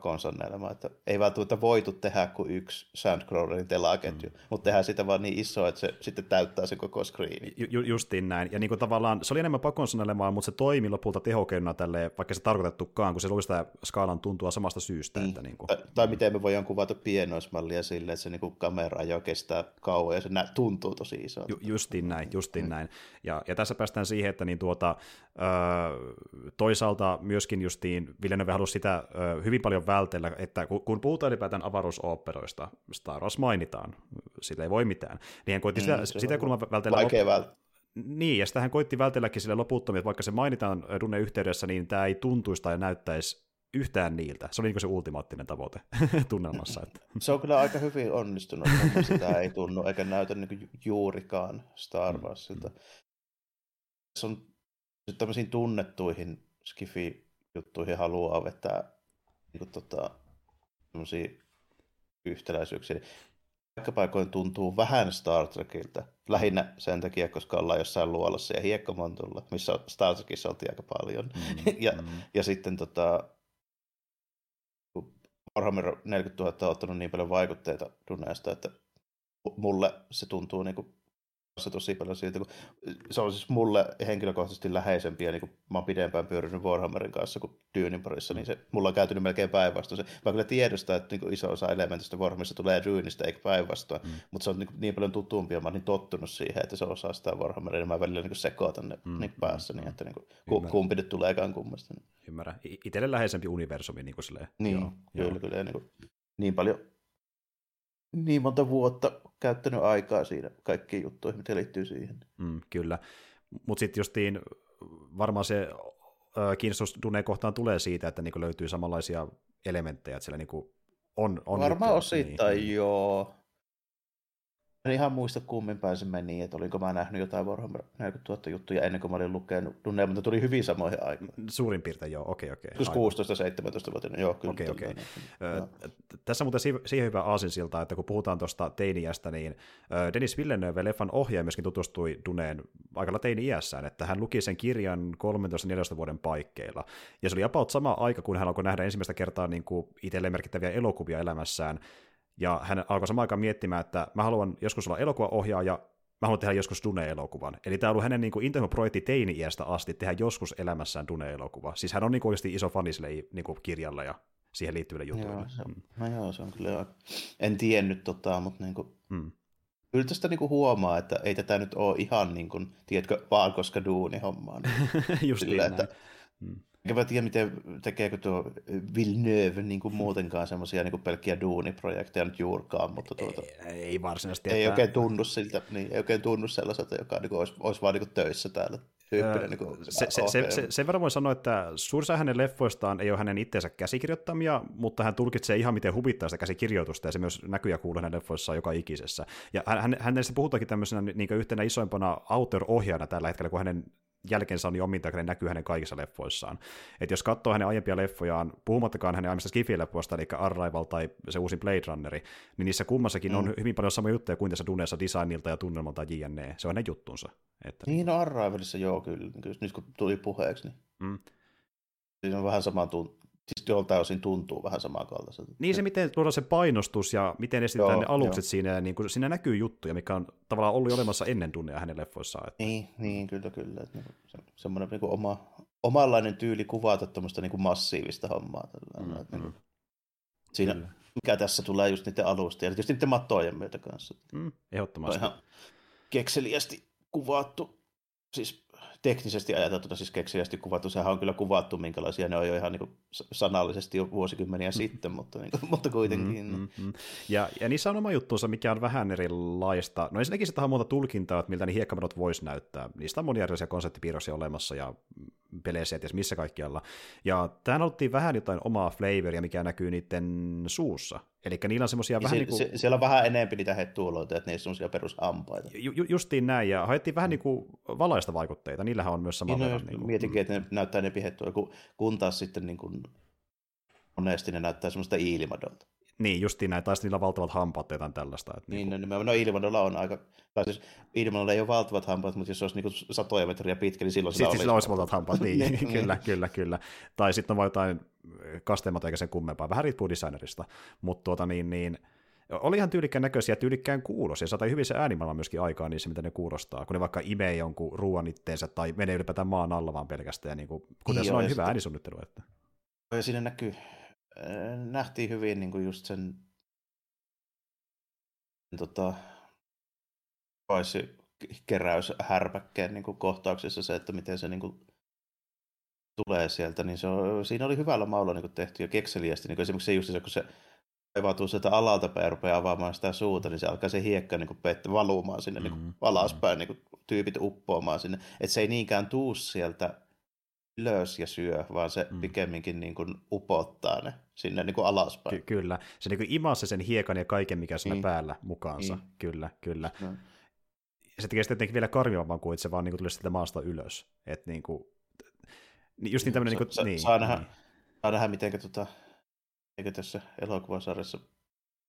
konsanelma, että ei välttämättä voitu tehdä kuin yksi Sandcrawlerin telaketju, mm. mutta tehdään sitä vaan niin iso, että se sitten täyttää se koko screeni. Ju, justiin näin, ja niin kuin tavallaan se oli enemmän pakonsonelemaa, mutta se toimi lopulta tehokeinona tälle, vaikka se tarkoitettukaan, kun se oli sitä skaalan tuntua samasta syystä. Mm. Että niin kuin... tai, tai miten me voidaan kuvata pienoismallia silleen, että se niin kuin kamera jo kestää kauan ja se nä- tuntuu tosi iso. Ju, justiin näin, justiin mm. näin. Ja, ja tässä päästään siihen, että niin tuota, ö, toisaalta myöskin justiin Villeneuve halusi sitä ö, hyvin paljon vältellä, että kun puhutaan ylipäätään avaruusoopperoista, Star Wars mainitaan, sillä ei voi mitään, niin hän koitti mm, sitä, sitä kulmaa vältellä... Vaikea välttää. Niin, ja sitä hän koitti vältelläkin sille loputtomia, että vaikka se mainitaan Dunne yhteydessä, niin tämä ei tuntuisi tai näyttäisi yhtään niiltä. Se oli niin se ultimaattinen tavoite tunnelmassa. Että. Se on kyllä aika hyvin onnistunut. Sitä ei tunnu eikä näytä niin juurikaan Star mm. Warsilta. Se on tämmöisiin tunnettuihin skifi-juttuihin haluaa vetää niin kuin, tota, yhtäläisyyksiä. Paikkapaikoin tuntuu vähän Star Trekiltä. Lähinnä sen takia, koska ollaan jossain luolassa ja hiekkamontulla, missä Star Trekissa oltiin aika paljon. Mm, ja, mm. ja sitten tota, Warhammer 40 000 on ottanut niin paljon vaikutteita Duneesta, että mulle se tuntuu niin kuin se tosi paljon siitä, kun se on siis mulle henkilökohtaisesti läheisempiä, niin kun mä oon pidempään pyörinyt Warhammerin kanssa kuin Dyynin parissa, niin se mulla on käytynyt melkein päinvastoin. Mä kyllä tiedostan, että niin iso osa elementistä Warhammerista tulee Dyynistä eikä päinvastoin, mm. mutta se on niin, niin paljon tutumpia, mä oon niin tottunut siihen, että se osaa sitä Warhammeria, niin mä välillä niin sekoitan ne mm. niin päässä, niin että niin kuin, kumpi nyt tuleekaan kummasta. Niin. Ymmärrän. Itelle läheisempi universumi. Niin, kuin silleen. niin joo, kyllä, joo. kyllä. Niin, kuin, niin paljon niin monta vuotta käyttänyt aikaa siinä kaikkiin juttuihin, mitä liittyy siihen. Mm, kyllä. Mutta sitten justiin varmaan se äh, kiinnostus Dune kohtaan tulee siitä, että niinku löytyy samanlaisia elementtejä, että siellä niinku on, on Varmaan osittain niin. joo. En ihan muista kummin päin se meni, että olinko mä nähnyt jotain Warhammer 40 000 juttuja ennen kuin mä olin lukenut Dunnea, mutta tuli hyvin samoihin aikoihin. Suurin piirtein joo, okei okei. Siis 16-17 joo, kyllä. Okei okei. Tässä muuten siihen hyvä aasinsilta, että kun puhutaan tuosta teiniästä, niin Dennis Villeneuve, leffan ohjaaja, myöskin tutustui Duneen aikalla teini-iässään, että hän luki sen kirjan 13-14 vuoden paikkeilla. Ja se oli about sama aika, kun hän alkoi nähdä ensimmäistä kertaa niin kuin itselleen merkittäviä elokuvia elämässään, ja hän alkoi samaan aikaan miettimään, että mä haluan joskus olla elokuvaohjaaja, mä haluan tehdä joskus Dune-elokuvan. Eli tämä on ollut hänen niin kuin projekti teini-iästä asti tehdä joskus elämässään Dune-elokuva. Siis hän on niin kuin iso fani sille niin kuin kirjalle ja siihen liittyville jutuille. Joo, se, mm. no joo, se on kyllä, en tiennyt tota, mutta niin kuin, mm. kyllä tästä niin kuin huomaa, että ei tätä nyt ole ihan niin kuin, tiedätkö, vaan koska duuni hommaa. Niin, Just sillä, niin että, mm. Enkä mä tiedä, miten tekeekö tuo Villeneuve niin kuin muutenkaan semmoisia niin pelkkiä duuniprojekteja nyt juurkaan, mutta tuota, ei, ei varsinaisesti. Ei oikein tunnu siltä, niin ei oikein tunnu sellaiselta, joka niin kuin, olisi, olisi vaan niin kuin töissä täällä. Tyyppinen, niin kuin, se, se, se, se, sen verran voi sanoa, että suurissa hänen leffoistaan ei ole hänen itseensä käsikirjoittamia, mutta hän tulkitsee ihan miten huvittaa sitä käsikirjoitusta, ja se myös näkyy ja kuuluu hänen leffoissaan joka ikisessä. Ja hän, hänestä puhutaankin tämmöisenä niin yhtenä isoimpana author-ohjaajana tällä hetkellä, kun hänen jälkensä on niin ominta, ne näkyy hänen kaikissa leffoissaan. Et jos katsoo hänen aiempia leffojaan, puhumattakaan hänen aiemmista Skifi-leffoista, eli Arrival tai se uusi Blade Runneri, niin niissä kummassakin mm. on hyvin paljon samoja juttuja kuin tässä Duneessa designilta ja tunnelmalta JNE. Se on hänen juttunsa. Että... Niin, no Arrivalissa joo, kyllä. Nyt kun tuli puheeksi, niin mm. siinä on vähän sama siis joltain osin tuntuu vähän samankaltaiselta. Niin se, miten tuoda se painostus ja miten esitetään joo, ne alukset jo. siinä, ja niin kuin, siinä näkyy juttuja, mikä on tavallaan ollut olemassa ennen tunnia hänen leffoissaan. Että... Niin, niin, kyllä, kyllä. Että niin, se, semmoinen niin kuin oma, omanlainen tyyli kuvata tuommoista niin kuin massiivista hommaa. Tällä, mm, että, niin, mm. Siinä, kyllä. mikä tässä tulee just niiden alusta, ja tietysti niiden mattojen myötä kanssa. Mm, ehdottomasti. ihan kekseliästi kuvattu, siis teknisesti ajateltuna siis keksijästi kuvattu. Sehän on kyllä kuvattu, minkälaisia ne on jo ihan niin kuin sanallisesti jo vuosikymmeniä mm. sitten, mutta, niin kuin, mutta kuitenkin. Mm, mm, mm. Ja, ja niissä on oma juttuunsa, mikä on vähän erilaista. No ensinnäkin se on monta tulkintaa, että miltä ne hiekkamerot voisi näyttää. Niistä on monia erilaisia konseptipiirroksia olemassa ja peleissä ja missä kaikkialla. Ja tähän haluttiin vähän jotain omaa flavoria, mikä näkyy niiden suussa. Eli niillä on semmoisia vähän niin kuin... Se, siellä on vähän enemmän niitä hettuuloita, että niissä on semmoisia perusampaita. Ju, justiin näin, ja haettiin vähän niin kuin valaista vaikutteita. Niillähän on myös sama niin, verran. No, niin kuin... Mietinkin, että ne näyttää ne hettuja, kun, kun taas sitten niin kuin, monesti ne näyttää semmoista ilmadolta. Niin, justiin näin, tai niillä valtavat hampaat tai jotain tällaista. Että niin, niin kuin... no, no Ilmadolla on aika, tai siis Ilmadolla ei ole valtavat hampaat, mutta jos se olisi niin kuin satoja metriä pitkä, niin silloin sillä olisi. Sillä olisi valtavat hampaat, niin, niin, kyllä, kyllä, kyllä. Tai sitten on vain jotain kasteematta eikä sen kummempaa, vähän riippuu designerista, mutta tuota niin, niin oli ihan tyylikkään näköisiä, tyylikkään kuulosia. Saatiin hyvin se äänimaailma myöskin aikaan niissä, mitä ne kuulostaa, kun ne vaikka imee jonkun ruoan itteensä tai menee ylipäätään maan alla vaan pelkästään. Ja niin kuin, kuten sanoin, hyvä äänisuunnittelu. Että... Ja siinä näkyy, nähtiin hyvin niin kuin just sen tota, keräys härpäkkeen niin kuin kohtauksessa se, että miten se niin kuin, tulee sieltä, niin se on, siinä oli hyvällä maulla niin kuin tehty ja kekseliästi. Niin kuin esimerkiksi se just se, kun se kaivautuu sieltä alalta päin ja rupeaa avaamaan sitä suuta, niin se alkaa se hiekka niin kuin valumaan sinne mm-hmm. niin kuin alaspäin, niin kuin tyypit uppoamaan sinne. Että se ei niinkään tuu sieltä ylös ja syö, vaan se mm. pikemminkin niin kuin upottaa ne sinne niin kuin alaspäin. Ky- kyllä, se niin kuin imasi sen hiekan ja kaiken, mikä siinä niin. päällä mukaansa. Niin. Kyllä, kyllä. No. Se tekee sitten vielä karmivamman kuin, että se vaan niin kuin tulee sieltä maasta ylös. Että niin kuin, just niin tämmöinen... Sa- niin kuin, sa- niin, saa, nähdä, niin. saa nähdä, miten tota, eikö tässä elokuvasarjassa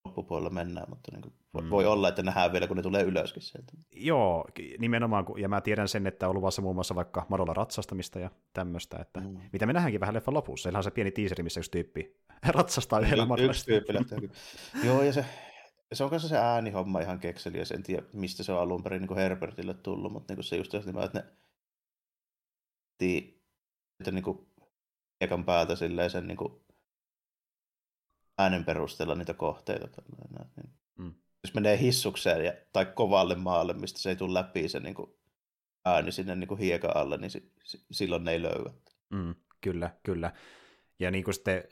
loppupuolella mennään, mutta niin kuin, mm. voi olla, että nähdään vielä, kun ne tulee ylöskin sieltä. Joo, nimenomaan, ja mä tiedän sen, että on luvassa muun muassa vaikka madolla ratsastamista ja tämmöistä, että mm. mitä me nähdäänkin vähän leffan lopussa. Siellä on se pieni teaseri, missä yksi tyyppi ratsastaa yhdellä. Yksi tyyppi Joo, ja se, se on kanssa se äänihomma ihan kekseli, ja en tiedä, mistä se on alun perin niin Herbertille tullut, mutta niin se just että ne että niin kuin ekan päältä silleen sen niin kuin äänen perusteella niitä kohteita. Tällainen, niin. mm. Jos menee hissukseen ja, tai kovalle maalle, mistä se ei tule läpi se niin kuin, ääni sinne niin kuin hiekan alle, niin si, si, silloin ne ei löyä. Mm, kyllä, kyllä. Ja niin kuin sitten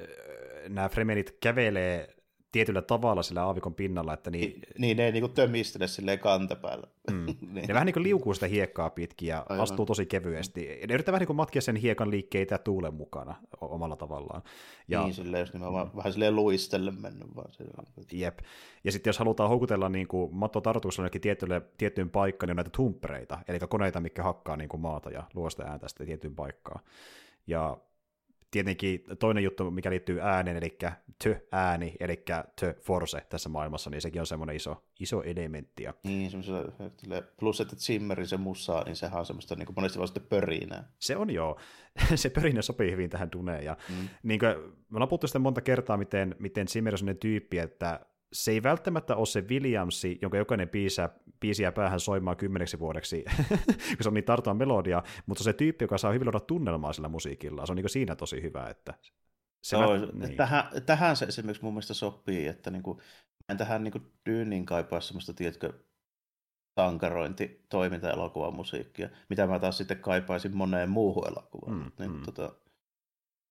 nämä fremenit kävelee tietyllä tavalla sillä aavikon pinnalla. Että niin, niin, niin ne ei niin tömistele silleen kantapäällä. Mm. niin. Ne vähän niin kuin liukuu sitä hiekkaa pitkin ja Aivan. astuu tosi kevyesti. Ne yrittää vähän niin kuin matkia sen hiekan liikkeitä tuulen mukana omalla tavallaan. Ja, niin, silleen, jos nimenomaan mm. vähän silleen luistelle mennyt vaan. Silleen. Jep. Ja sitten jos halutaan houkutella niin kuin matto tarkoituksella tiettyyn, tiettyyn paikkaan, niin on näitä tumpereita, eli koneita, mikä hakkaa niin kuin maata ja luo sitä ääntä sitten tiettyyn paikkaan. Ja tietenkin toinen juttu, mikä liittyy ääneen, eli tö-ääni, eli tö-force tässä maailmassa, niin sekin on semmoinen iso, iso elementti. Niin, plus että Zimmerin se musa, niin sehän on semmoista niin monesti vaan sitten pörinää. Se on joo, se pörinä sopii hyvin tähän tuneen, ja mm. niin kuin, me ollaan puhuttu sitten monta kertaa, miten, miten Zimmer on sellainen tyyppi, että se ei välttämättä ole se Williamsi, jonka jokainen biisä, biisiä päähän soimaan kymmeneksi vuodeksi, kun se on niin tarttua melodia, mutta se tyyppi, joka saa hyvin luoda tunnelmaa sillä musiikilla, se on niin siinä tosi hyvä, että se Joo, mä, niin. tähän, tähän se esimerkiksi mun mielestä sopii, että niin kuin, en tähän niin kuin kaipaa semmoista, tiedätkö, sankarointi, toiminta elokuvan musiikkia, mitä mä taas sitten kaipaisin moneen muuhun elokuvaan. Mm, niin, mm. Tota,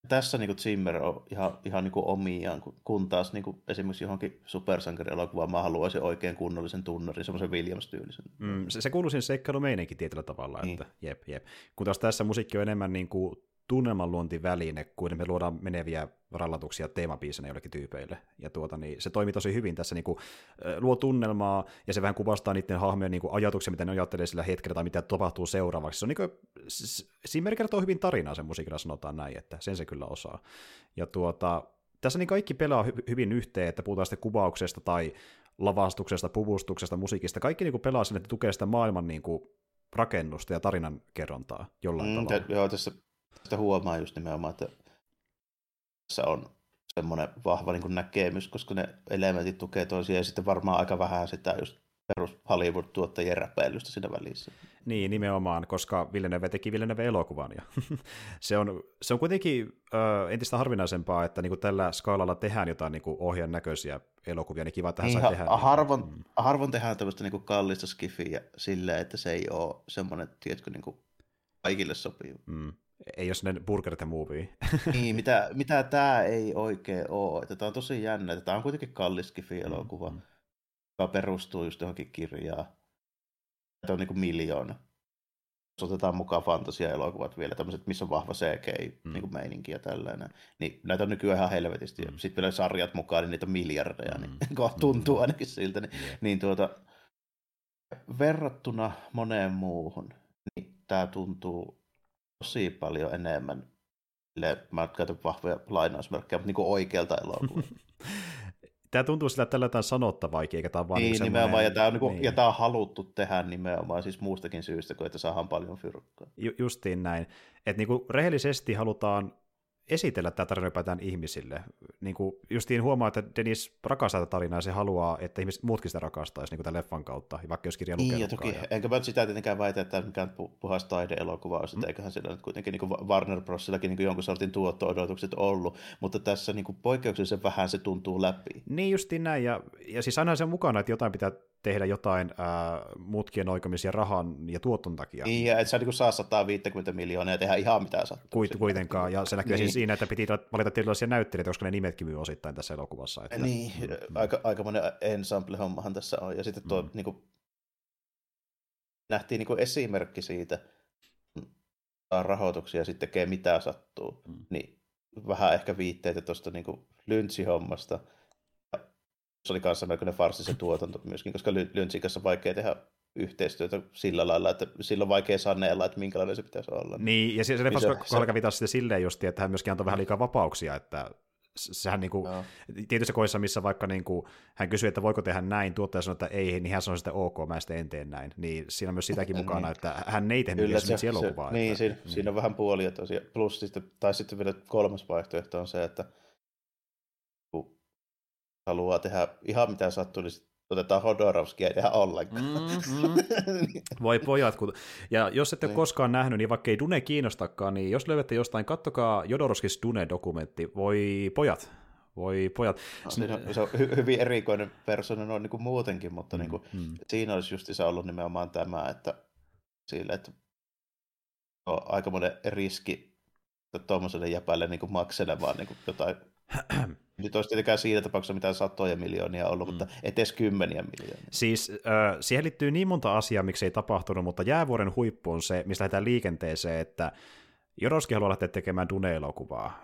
tässä niin Zimmer on ihan, ihan niin omiaan, kun taas niin esimerkiksi johonkin supersankarielokuvaan mä haluaisin oikein kunnollisen tunnarin, semmoisen Williams-tyylisen. Mm, se, se kuuluu siihen seikkailumeinenkin tietyllä tavalla, niin. että jep, jep. Kun taas tässä musiikki on enemmän niin kuin tunnelmanluontiväline, kuin me luodaan meneviä rallatuksia teemabiisinä jollekin tyypeille. Ja tuota, niin se toimii tosi hyvin tässä, niin kuin, luo tunnelmaa, ja se vähän kuvastaa niiden hahmojen niin kuin, ajatuksia, mitä ne ajattelee sillä hetkellä, tai mitä tapahtuu seuraavaksi. Se on niin kuin, siinä kertoo hyvin tarinaa sen musiikilla, sanotaan näin, että sen se kyllä osaa. Ja tuota, tässä niin kaikki pelaa hy- hyvin yhteen, että puhutaan sitten kuvauksesta tai lavastuksesta, puvustuksesta, musiikista. Kaikki niin kuin pelaa sinne, että tukee sitä maailman niin kuin, rakennusta ja tarinan kerrontaa jollain mm, tavalla. Joo, tässä sitä huomaa just nimenomaan, että tässä on semmoinen vahva niin näkemys, koska ne elementit tukee toisiaan ja sitten varmaan aika vähän sitä just perus Hollywood-tuottajien räpeilystä siinä välissä. Niin, nimenomaan, koska Villeneuve teki Villeneuve-elokuvan. Ja se, on, se on kuitenkin ö, entistä harvinaisempaa, että niin kuin tällä skaalalla tehdään jotain niin ohjan näköisiä elokuvia, niin kiva, että niin, tehdä. Harvoin, niin. harvoin tehdään tämmöistä niin kallista skifiä silleen, että se ei ole semmoinen, tiedätkö, niin kuin kaikille sopiva. Mm ei ole sellainen Burger the Movie. niin, mitä, mitä tämä ei oikein ole. Että tämä on tosi jännä. Tämä on kuitenkin kallis elokuva, mm-hmm. joka perustuu just johonkin kirjaan. Tämä on niin kuin miljoona. Jos otetaan mukaan fantasia-elokuvat vielä, tämmöiset, missä on vahva CGI, mm. niin tällainen, niin näitä on nykyään ihan helvetisti. Mm. Sitten vielä sarjat mukaan, niin niitä on miljardeja, niin mm. niin tuntuu mm. ainakin siltä. Niin, yeah. niin tuota, verrattuna moneen muuhun, niin tämä tuntuu tosi paljon enemmän, mä käytän vahvoja lainausmerkkejä, mutta niin kuin oikealta elokuvalta. tämä tuntuu sillä, että tällä jotain sanottavaa, eikä tämä vaan niin, niin nimenomaan, ja tämä, on, niin kuin, niin. ja tämä on haluttu tehdä nimenomaan siis muustakin syystä, kuin että saadaan paljon fyrkkaa. Ju- justiin näin. Että niin kuin rehellisesti halutaan esitellä tämä tarina ylipäätään ihmisille. Niin kuin justiin huomaa, että Dennis rakastaa tätä tarinaa ja se haluaa, että ihmiset muutkin sitä rakastaisi niin tämän leffan kautta, vaikka jos kirja Niin, toki, ja... enkä mä sitä tietenkään väitä, että mikään puhas taideelokuva on, mm. eiköhän sillä nyt kuitenkin niin kuin Warner Brosillakin niin jonkun sortin tuotto-odotukset ollut, mutta tässä niin kuin poikkeuksellisen vähän se tuntuu läpi. Niin justiin näin, ja, ja siis aina se on mukana, että jotain pitää tehdä jotain ää, mutkien oikomisia rahan ja tuoton takia. Niin, ja et sä niin saa 150 miljoonaa ja tehdä ihan mitä sattuu. Kuit, kuitenkaan, ja se näkyy siis niin. siinä, että piti valita tietynlaisia näyttelijöitä, koska ne nimetkin myy osittain tässä elokuvassa. Että... Niin, mm. aika, aika monen ensemble-hommahan tässä on, ja sitten tuo mm. niin kuin, nähtiin niin kuin esimerkki siitä, saa rahoituksia ja sitten tekee mitä sattuu, mm. niin vähän ehkä viitteitä tuosta niin lyntsihommasta. Se oli kanssa melkoinen farsi se tuotanto myöskin, koska Lynchin kanssa on vaikea tehdä yhteistyötä sillä lailla, että sillä on vaikea sanella, että minkälainen se pitäisi olla. Niin, ja se, niin se, kävi taas sitten silleen just, että hän myöskin antoi vähän liikaa vapauksia, että sehän niin kuin, no. tietyissä koissa, missä vaikka niin kuin, hän kysyi, että voiko tehdä näin, tuottaja sanoi, että ei, niin hän sanoi sitten ok, mä sitten en tee näin. Niin siinä on myös sitäkin niin. mukana, että hän ei tehnyt Kyllä, se, elokuvaa. Se, niin, että, niin, siinä, niin. siinä on vähän puolia tosiaan. Plus sitten, tai sitten vielä kolmas vaihtoehto on se, että haluaa tehdä ihan mitä sattuu, niin otetaan Hodorovskia ei tehdä ollenkaan. Mm, mm. Voi pojat, kun... ja jos ette niin. koskaan nähnyt, niin vaikka ei Dune kiinnostakaan, niin jos löydätte jostain, kattokaa Jodorowskis Dune-dokumentti. Voi pojat, voi pojat. No, siinä on, se on hy- hyvin erikoinen persona noin niin kuin muutenkin, mutta mm, niin kuin, mm. siinä olisi just ollut nimenomaan tämä, että sille, että on aika monen riski tuommoiselle jäpälle niin kuin makselemaan niin kuin jotain nyt olisi tietenkään siinä tapauksessa mitään satoja miljoonia ollut, mm. mutta etes kymmeniä miljoonia. Siis äh, siihen liittyy niin monta asiaa, miksi ei tapahtunut, mutta jäävuoren huippu on se, mistä lähdetään liikenteeseen, että Joroski haluaa lähteä tekemään Dune-elokuvaa,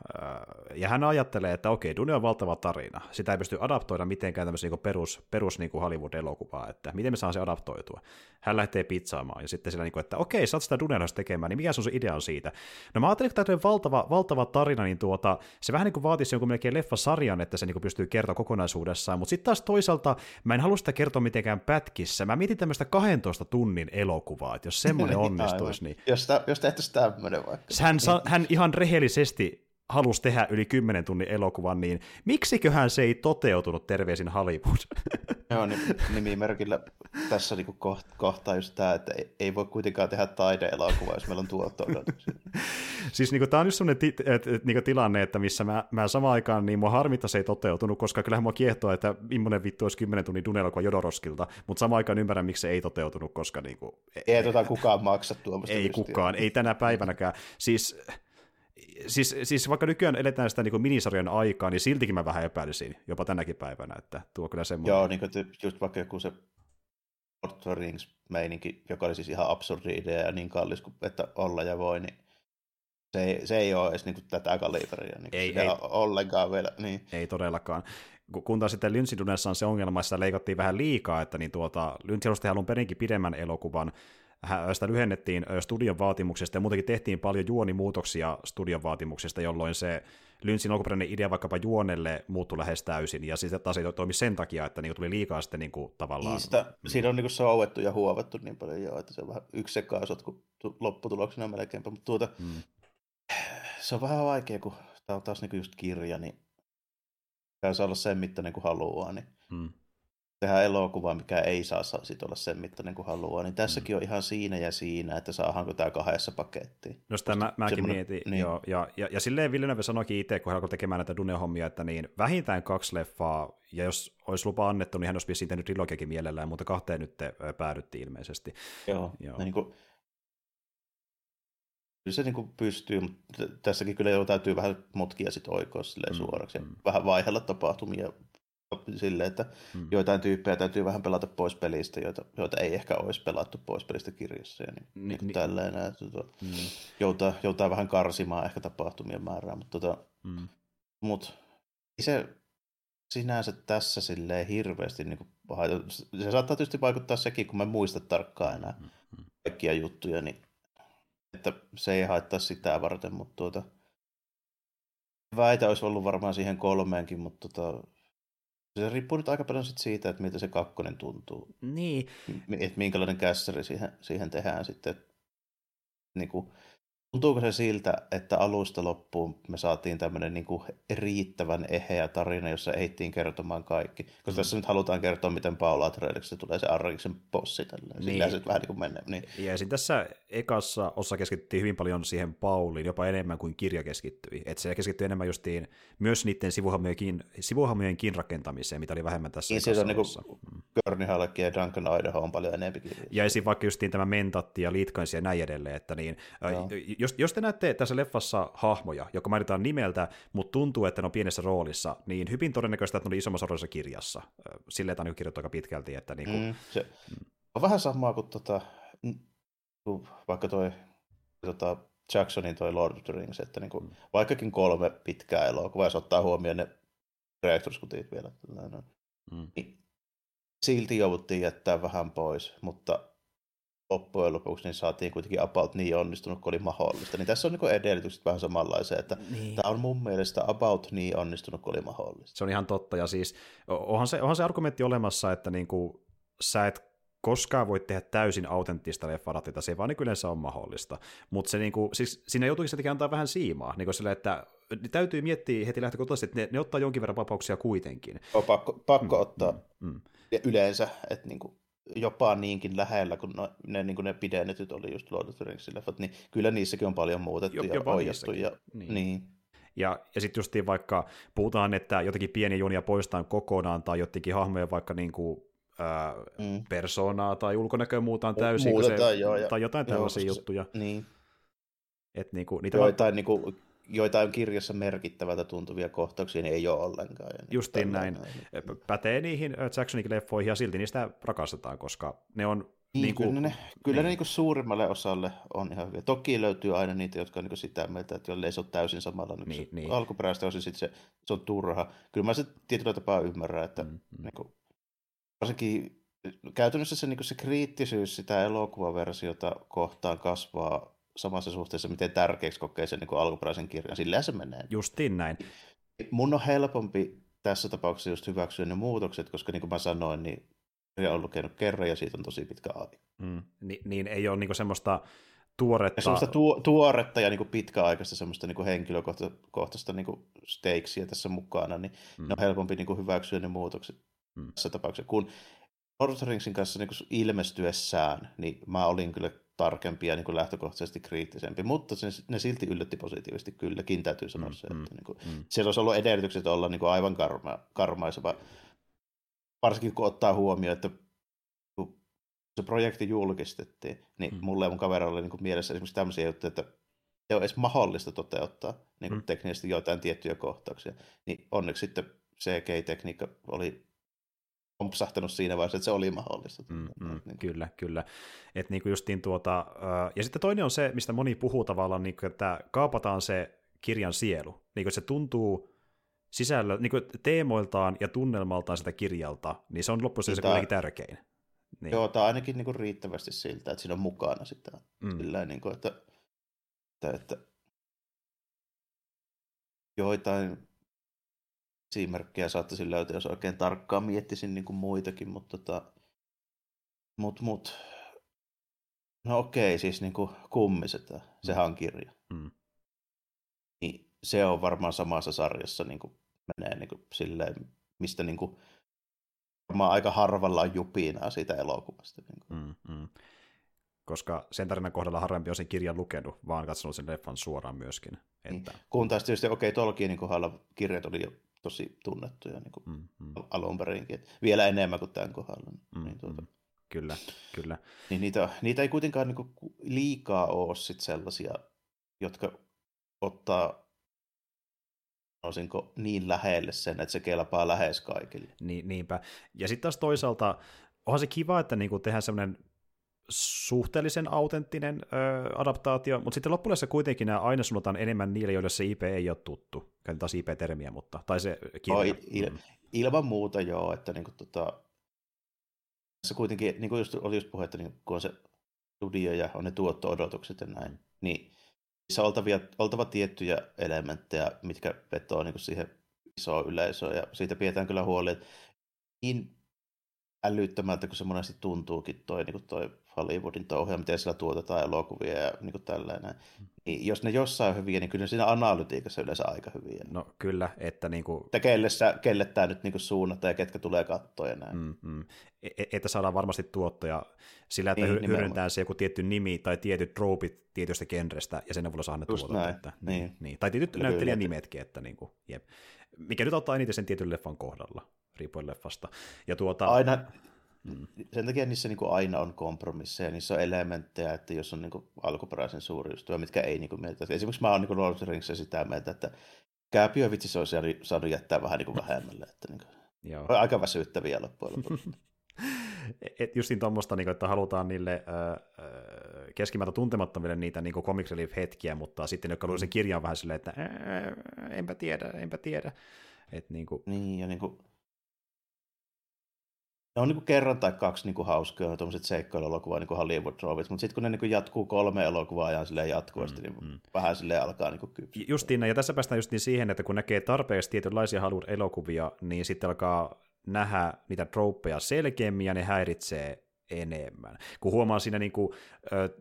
ja hän ajattelee, että okei, Dune on valtava tarina, sitä ei pysty adaptoida mitenkään tämmöisen niin perus, perus niin Hollywood-elokuvaa, että miten me saan se adaptoitua. Hän lähtee pizzaamaan, ja sitten sillä niin kuin, että okei, saat sitä Dune tekemään, niin mikä se on se idea on siitä? No mä ajattelin, että tämä valtava, valtava tarina, niin tuota, se vähän niin kuin vaatisi jonkun melkein leffasarjan, että se niin kuin pystyy kertoa kokonaisuudessaan, mutta sitten taas toisaalta mä en halua sitä kertoa mitenkään pätkissä, mä mietin tämmöistä 12 tunnin elokuvaa, että jos semmoinen onnistuisi, niin... Jos, ta, jos tehtäisiin tämmöinen vaikka. Hän, sa- hän ihan rehellisesti halusi tehdä yli 10 tunnin elokuvan, niin miksiköhän se ei toteutunut terveisin Hollywood? Joo, nimimerkillä tässä niinku kohtaa just tämä, että ei, ei voi kuitenkaan tehdä taideelokuvaa, jos meillä on tuotto Siis niinku, tämä on just sellainen ti- et, et, niinku tilanne, että missä mä, mä samaan aikaan, niin mua harmittaa se ei toteutunut, koska kyllähän mua kiehtoo, että millainen vittu olisi 10 tunnin dunelokuva Jodoroskilta, mutta samaan aikaan ymmärrän, miksi se ei toteutunut, koska niinku, ei, ei tota kukaan maksa tuommoista. Ei kukaan, ei tänä päivänäkään. Siis siis, siis vaikka nykyään eletään sitä niin minisarjan aikaa, niin siltikin mä vähän epäilisin, jopa tänäkin päivänä, että tuo kyllä semmoinen. Joo, niin kuin just vaikka joku se Lord of Rings-meininki, joka oli siis ihan absurdi idea ja niin kallis kuin että olla ja voi, niin se ei, se ei ole edes niin tätä kaliberia niin ei, ei, ollenkaan vielä. Niin. Ei todellakaan. Kun taas sitten on se ongelma, että sitä leikattiin vähän liikaa, että niin tuota, Lynch halusi alun perinkin pidemmän elokuvan, sitä lyhennettiin studion vaatimuksesta ja muutenkin tehtiin paljon juonimuutoksia studion vaatimuksesta, jolloin se Lynchin alkuperäinen idea vaikkapa juonelle muuttui lähes täysin, ja sitten taas ei toimi sen takia, että niinku tuli liikaa sitten niinku tavallaan... Niin sitä, siinä on niinku sauettu ja huovattu niin paljon joo, että se on vähän yksi sekaasot kuin lopputuloksena melkeinpä, mutta tuota, hmm. se on vähän vaikea, kun tämä on taas niinku just kirja, niin saa olla sen mittainen kuin haluaa, niin hmm tehdä elokuvaa, mikä ei saa sit olla sen mittainen kuin haluaa, niin tässäkin mm. on ihan siinä ja siinä, että saadaanko tämä kahdessa pakettiin. No sitä mä, mäkin Semmoinen, mietin, niin. joo, ja, ja, ja silleen Villeneuve sanoikin itse, kun hän alkoi tekemään näitä Dune-hommia, että niin vähintään kaksi leffaa, ja jos olisi lupa annettu, niin hän olisi vissiin tehnyt trilogiakin mielellään, mutta kahteen nyt päädyttiin ilmeisesti. Joo, joo. Niin kuin, kyllä se niin kuin pystyy, mutta tässäkin kyllä jo täytyy vähän mutkia sitten oikoa mm, suoraksi, mm. vähän vaihella tapahtumia silleen, että hmm. joitain tyyppejä täytyy vähän pelata pois pelistä, joita, joita ei ehkä olisi pelattu pois pelistä kirjassa. Ja niin, niin, niin, tälleen, että, tuota, hmm. joutaa, joutaa vähän karsimaan ehkä tapahtumien määrää, mutta tota, hmm. mut, se sinänsä tässä silleen hirveästi niin kuin, se saattaa tietysti vaikuttaa sekin, kun mä muista tarkkaan enää hmm. hmm. kaikkia juttuja, niin että se ei haittaa sitä varten, mutta tuota, väitä olisi ollut varmaan siihen kolmeenkin, mutta tota, se riippuu nyt aika paljon sit siitä, että miltä se kakkonen tuntuu. Niin. Että minkälainen kässäri siihen, siihen tehdään sitten. Niin kuin, Tuntuuko se siltä, että alusta loppuun me saatiin tämmöinen niin kuin riittävän eheä tarina, jossa ehdittiin kertomaan kaikki? Koska mm. tässä nyt halutaan kertoa, miten Paula Atreideksi tulee se Arrakiksen bossi tälleen. Niin. se vähän niin kuin menee. Niin. Ja sitten tässä ekassa osa keskittyi hyvin paljon siihen Pauliin, jopa enemmän kuin kirja keskittyi. Että se keskittyi enemmän justiin myös niiden sivuhamojenkin, sivuhamojenkin rakentamiseen, mitä oli vähemmän tässä niin, ekassa niin kuin mm. Körni ja Duncan Idaho on paljon enemmän kirjoja. Ja esim. vaikka justiin tämä Mentatti ja Litkainsi ja näin edelleen, että niin, jos, jos te näette tässä leffassa hahmoja, joka mainitaan nimeltä, mutta tuntuu, että ne on pienessä roolissa, niin hyvin todennäköistä, että ne on isommassa roolissa kirjassa. Silleen, että on kirjoittu aika pitkälti. Että niin kuin... mm, se on vähän samaa kuin tota, vaikka toi tota, Jacksonin toi Lord of the Rings, että niin kuin, mm. vaikkakin kolme pitkää elokuvaa, jos ottaa huomioon ne Directors vielä, mm. niin silti jouduttiin jättää vähän pois, mutta loppujen lopuksi niin saatiin kuitenkin about niin onnistunut kuin oli mahdollista. Niin tässä on niin edellytykset vähän samanlaisia, että niin. tämä on mun mielestä about niin onnistunut kuin oli mahdollista. Se on ihan totta, ja siis onhan se, onhan se argumentti olemassa, että niin kuin, sä et koskaan voi tehdä täysin autenttista leffaratita, se ei vaan niin yleensä on mahdollista. Mutta se niinku, siis siinä joutuisi sittenkin antaa vähän siimaa, niin sille, että täytyy miettiä heti lähtökohtaisesti, että ne, ne ottaa jonkin verran vapauksia kuitenkin. On pakko, pakko mm, ottaa mm, mm. Ja yleensä, että niinku, jopa niinkin lähellä, kun no, ne, niin kuin ne pidennetyt oli just Lord of the Rings leffat, niin kyllä niissäkin on paljon muutettu ja oijattu. Ja, niin. niin. Ja, ja sitten justiin vaikka puhutaan, että jotenkin pieniä junia poistetaan kokonaan tai jotenkin hahmoja vaikka niin kuin, ää, mm. persoonaa tai ulkonäköä muutaan täysin. Muutetaan, se, joo, ja, tai jotain tällaisia joo, juttuja. Niin. Et niinku, niitä joitain vaan... niinku, joitain kirjassa merkittävältä tuntuvia kohtauksia, niin ei ole ollenkaan. Ja niin Justiin näin. näin. Pätee niihin Jacksonin leffoihin ja silti niistä rakastetaan, koska ne on niin, niin kuin, kyllä ne, kyllä niin. ne niin kuin suurimmalle osalle on ihan hyviä. Toki löytyy aina niitä, jotka on niin sitä mieltä, että jolle ei se ole täysin samalla niin niin, niin. alkuperäistä osin, sit se, se on turha. Kyllä mä se tietyllä tapaa ymmärrän, että mm, mm. Niin kuin, varsinkin käytännössä se, niin se kriittisyys sitä elokuvaversiota kohtaan kasvaa samassa suhteessa, miten tärkeäksi kokee sen niin kuin alkuperäisen kirjan. Sillä se menee. Justiin näin. Mun on helpompi tässä tapauksessa just hyväksyä ne muutokset, koska niin kuin mä sanoin, niin kirja on lukenut kerran ja siitä on tosi pitkä aika. Mm. Ni, niin ei ole niin kuin semmoista tuoretta... Ja semmoista tu- tuoretta ja niin kuin pitkäaikaista semmoista niin kuin henkilökohtaista niin kuin stakesiä tässä mukana, niin mm. ne on helpompi niin kuin hyväksyä ne muutokset mm. tässä tapauksessa. Kun Lord of the Ringsin kanssa niin kuin ilmestyessään, niin mä olin kyllä tarkempi ja niin kuin lähtökohtaisesti kriittisempi, mutta se, ne silti yllätti positiivisesti kylläkin, täytyy sanoa mm, se, että mm, niin kuin, mm. siellä olisi ollut edellytykset olla niin kuin aivan karma, karmaiseva, varsinkin kun ottaa huomioon, että kun se projekti julkistettiin, niin mm. mulle ja mun kaverilla oli niin kuin mielessä esimerkiksi tämmöisiä juttuja, että ei ole edes mahdollista toteuttaa niin kuin mm. teknisesti joitain tiettyjä kohtauksia, niin onneksi sitten CGI-tekniikka oli pompsahtanut siinä vaiheessa, että se oli mahdollista. Mm, mm, niin. Kyllä, kyllä. Et niinku justiin tuota, ja sitten toinen on se, mistä moni puhuu tavallaan, niinku, että kaapataan se kirjan sielu. Niinku, se tuntuu sisällä, niinku, teemoiltaan ja tunnelmaltaan sitä kirjalta, niin se on loppujen se kuitenkin tärkein. Niin. Joo, tämä ainakin niinku riittävästi siltä, että siinä on mukana sitä. Mm. Sillä niinku, että, että, että joitain esimerkkejä saattaisin löytää, jos oikein tarkkaan miettisin niin kuin muitakin, mutta tota, mut, mut, no okei, siis niin kuin kummiset, sehän on kirja. Mm. Niin se on varmaan samassa sarjassa niin kuin menee niin kuin silleen, mistä niin kuin, varmaan aika harvalla on jupinaa siitä elokuvasta. Niin kuin. Mm, mm. Koska sen tarinan kohdalla harvempi on sen kirjan lukenut, vaan katsonut sen leffan suoraan myöskin. Niin. Että... Niin. Kun taas tietysti, okei, okay, Tolkienin kohdalla kirjat oli jo tosi tunnettuja niin kuin mm, mm. alun perinkin. Vielä enemmän kuin tämän kohdalla. Mm, niin tuota. mm. Kyllä, kyllä. Niin niitä, niitä ei kuitenkaan niin kuin liikaa ole sit sellaisia, jotka ottaa sanoisinko niin lähelle sen, että se kelpaa lähes kaikille. Niin, niinpä. Ja sitten taas toisaalta onhan se kiva, että niinku tehdään semmoinen suhteellisen autenttinen ö, adaptaatio, mutta sitten loppujen kuitenkin nämä aina suunnataan enemmän niille, joille se IP ei ole tuttu. Käytän taas IP-termiä, mutta, tai se kirja. Oh, il. Ilman muuta joo, että niin kuin, tota, se kuitenkin, niin kuin just, oli just puhetta, niin kun on se studio ja on ne tuotto-odotukset ja näin, niin se on oltavia, oltava tiettyjä elementtejä, mitkä vetoo niin kuin siihen isoon yleisöön, ja siitä pidetään kyllä huoli, että niin älyttömältä kuin se monesti tuntuukin toi, niin toi Hollywoodin touhuja, miten siellä tuotetaan elokuvia ja niin tällainen. Niin jos ne jossain on hyviä, niin kyllä siinä analytiikassa yleensä aika hyviä. No kyllä, että niin kuin... Että kelle, sä, kelle tämä nyt niin kuin suunnataan ja ketkä tulee katsoa ja näin. Mm, mm. E, että saadaan varmasti tuottoja sillä, että niin, hyödyntää se joku tietty nimi tai tietyt troopit tietystä genrestä ja sen avulla saa ne tuotot. Että, niin, niin. Niin. Tai tietyt näyttelijän nimetkin, että niin kuin, jep. Mikä nyt ottaa eniten sen tietyn leffan kohdalla, riippuen leffasta. Ja tuota... Aina, Mm. Sen takia niissä niin kuin aina on kompromisseja, niissä on elementtejä, että jos on niin kuin alkuperäisen suuri ystävä, mitkä ei niin kuin mieltä. Esimerkiksi mä oon niin Lord of sitä mieltä, että Kääpiö vitsi se olisi saanut jättää vähän niin kuin vähemmälle. Että niin kuin, Joo. aika väsyttäviä loppujen lopuksi. et justiin tuommoista, niin että halutaan niille keskimäärin tuntemattomille niitä niin comic relief-hetkiä, mutta sitten jotka luo sen kirjan vähän silleen, että enpä tiedä, enpä tiedä. Et, niin, kuin... niin, ja niin kuin, ne on niin kuin kerran tai kaksi niin kuin hauskoja tuommoiset seikkailuelokuvaa niin kuin Hollywood Drovit, mutta sitten kun ne niin kuin jatkuu kolme elokuvaa ajan silleen jatkuvasti, mm, niin mm. vähän silleen alkaa niin kypsyä. Justiin, ja tässä päästään just niin siihen, että kun näkee tarpeeksi tietynlaisia Hollywood-elokuvia, niin sitten alkaa nähdä niitä trooppeja selkeämmin ja ne häiritsee enemmän. Kun huomaa siinä, niin kuin,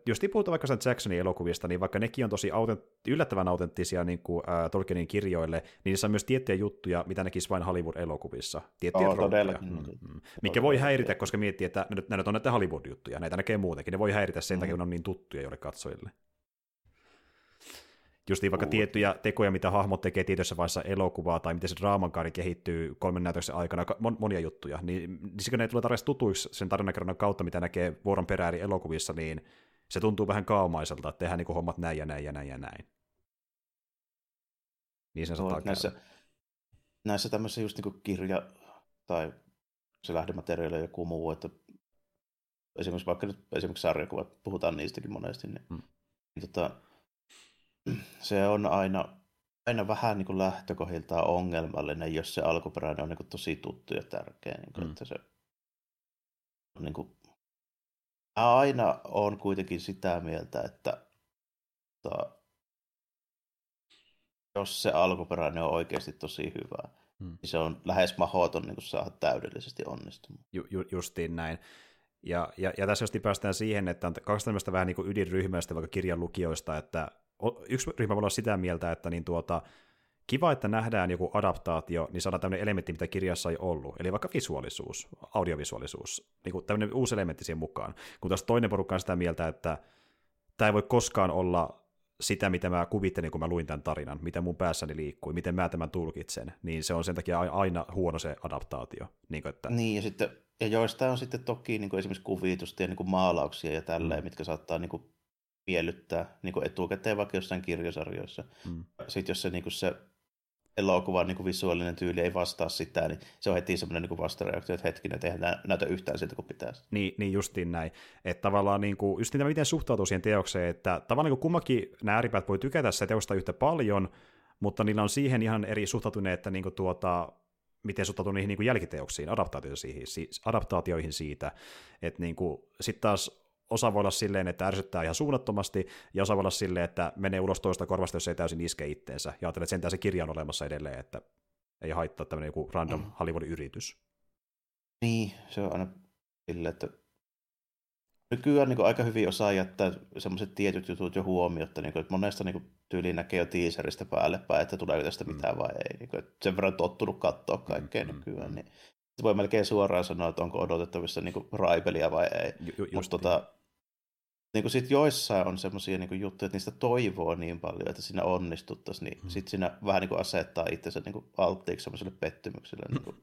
jos puhutaan vaikka sen Jacksonin elokuvista, niin vaikka nekin on tosi autent- yllättävän autenttisia niin kuin, äh, Tolkienin kirjoille, niin niissä on myös tiettyjä juttuja, mitä näkisi vain Hollywood-elokuvissa. Tiettyjä oh, mm, mm. Mikä voi häiritä, koska miettii, että nämä on näitä Hollywood-juttuja, näitä näkee muutenkin. Ne voi häiritä sen mm. takia, kun ne on niin tuttuja joille katsojille niin vaikka tiettyjä tekoja, mitä hahmot tekee tietyssä vaiheessa elokuvaa, tai miten se draamankaari kehittyy kolmen näytöksen aikana, mon- monia juttuja, niin, niin kun ne tulee tarvitse tutuiksi sen tarinankerronnan kautta, mitä näkee vuoron perään elokuvissa, niin se tuntuu vähän kaumaiselta, että tehdään niin hommat näin ja näin ja näin ja näin. Niin sen saattaa näissä, näissä tämmöisissä just niin kirja tai se lähdemateriaali ja joku muu, että esimerkiksi vaikka nyt esimerkiksi sarjakuvat, puhutaan niistäkin monesti, niin, hmm. niin tota, se on aina, aina vähän niin kuin lähtökohdiltaan ongelmallinen, jos se alkuperäinen on niin kuin tosi tuttu ja tärkeä. Niin kuin, mm. että se, niin kuin, mä aina on kuitenkin sitä mieltä, että to, jos se alkuperäinen on oikeasti tosi hyvä, mm. niin se on lähes mahdoton niin kuin saada täydellisesti onnistumaan. Ju, ju, justiin näin. Ja, ja, ja tässä just päästään siihen, että on kaksi tämmöistä vähän niin kuin ydinryhmästä vaikka kirjan lukijoista, että yksi ryhmä voi olla sitä mieltä, että niin tuota, kiva, että nähdään joku adaptaatio, niin saadaan tämmöinen elementti, mitä kirjassa ei ollut. Eli vaikka visuaalisuus, audiovisuaalisuus, niin kuin tämmöinen uusi elementti siihen mukaan. Kun taas toinen porukka on sitä mieltä, että tämä ei voi koskaan olla sitä, mitä mä kuvittelin, kun mä luin tämän tarinan, mitä mun päässäni liikkui, miten mä tämän tulkitsen, niin se on sen takia aina huono se adaptaatio. Niin, kuin, että... niin ja sitten ja joista on sitten toki niin kuin esimerkiksi kuvitusta ja niin kuin maalauksia ja tälleen, mm. mitkä saattaa niin kuin miellyttää niin kuin etukäteen vaikka jossain kirjasarjoissa. Mm. Sitten jos se, niin kuin se elokuvan niin kuin visuaalinen tyyli ei vastaa sitä, niin se on heti semmoinen niin vastareaktio, että hetkinen, tehdään näytä yhtään siltä kuin pitäisi. Niin, niin justiin näin. Että tavallaan niin kuin, just niin, miten suhtautuu siihen teokseen, että tavallaan niin kummakin nämä ääripäät voi tykätä sitä teosta yhtä paljon, mutta niillä on siihen ihan eri suhtautuneet, että niin kuin tuota, miten suhtautuu niihin niin kuin jälkiteoksiin, adaptaatioihin, adaptaatioihin siitä, että niin sitten taas osa voi olla silleen, että ärsyttää ihan suunnattomasti, ja osa voi olla silleen, että menee ulos toista korvasta, jos ei täysin iske itteensä, ja ajattelee, että sentään se kirja on olemassa edelleen, että ei haittaa tämmöinen joku random mm. Hollywood-yritys. Niin, se on aina silleen, että nykyään niin aika hyvin osaa jättää semmoiset tietyt jutut jo huomiota, niin kuin, että monesta niin tyyliin näkee jo teaserista päälle päin, että tuleeko tästä mm. mitään vai ei. Niin kuin, että sen verran tottunut katsoa kaikkea mm, nykyään, mm. niin voi melkein suoraan sanoa, että onko odotettavissa niin kuin raipelia vai ei. Ju, Mutta tota, niin kuin sit joissain on semmoisia niin juttuja, että niistä toivoo niin paljon, että siinä onnistuttaisiin, niin hmm. sitten siinä vähän niin kuin asettaa itsensä niin kuin alttiiksi semmoiselle pettymykselle. Niin kuin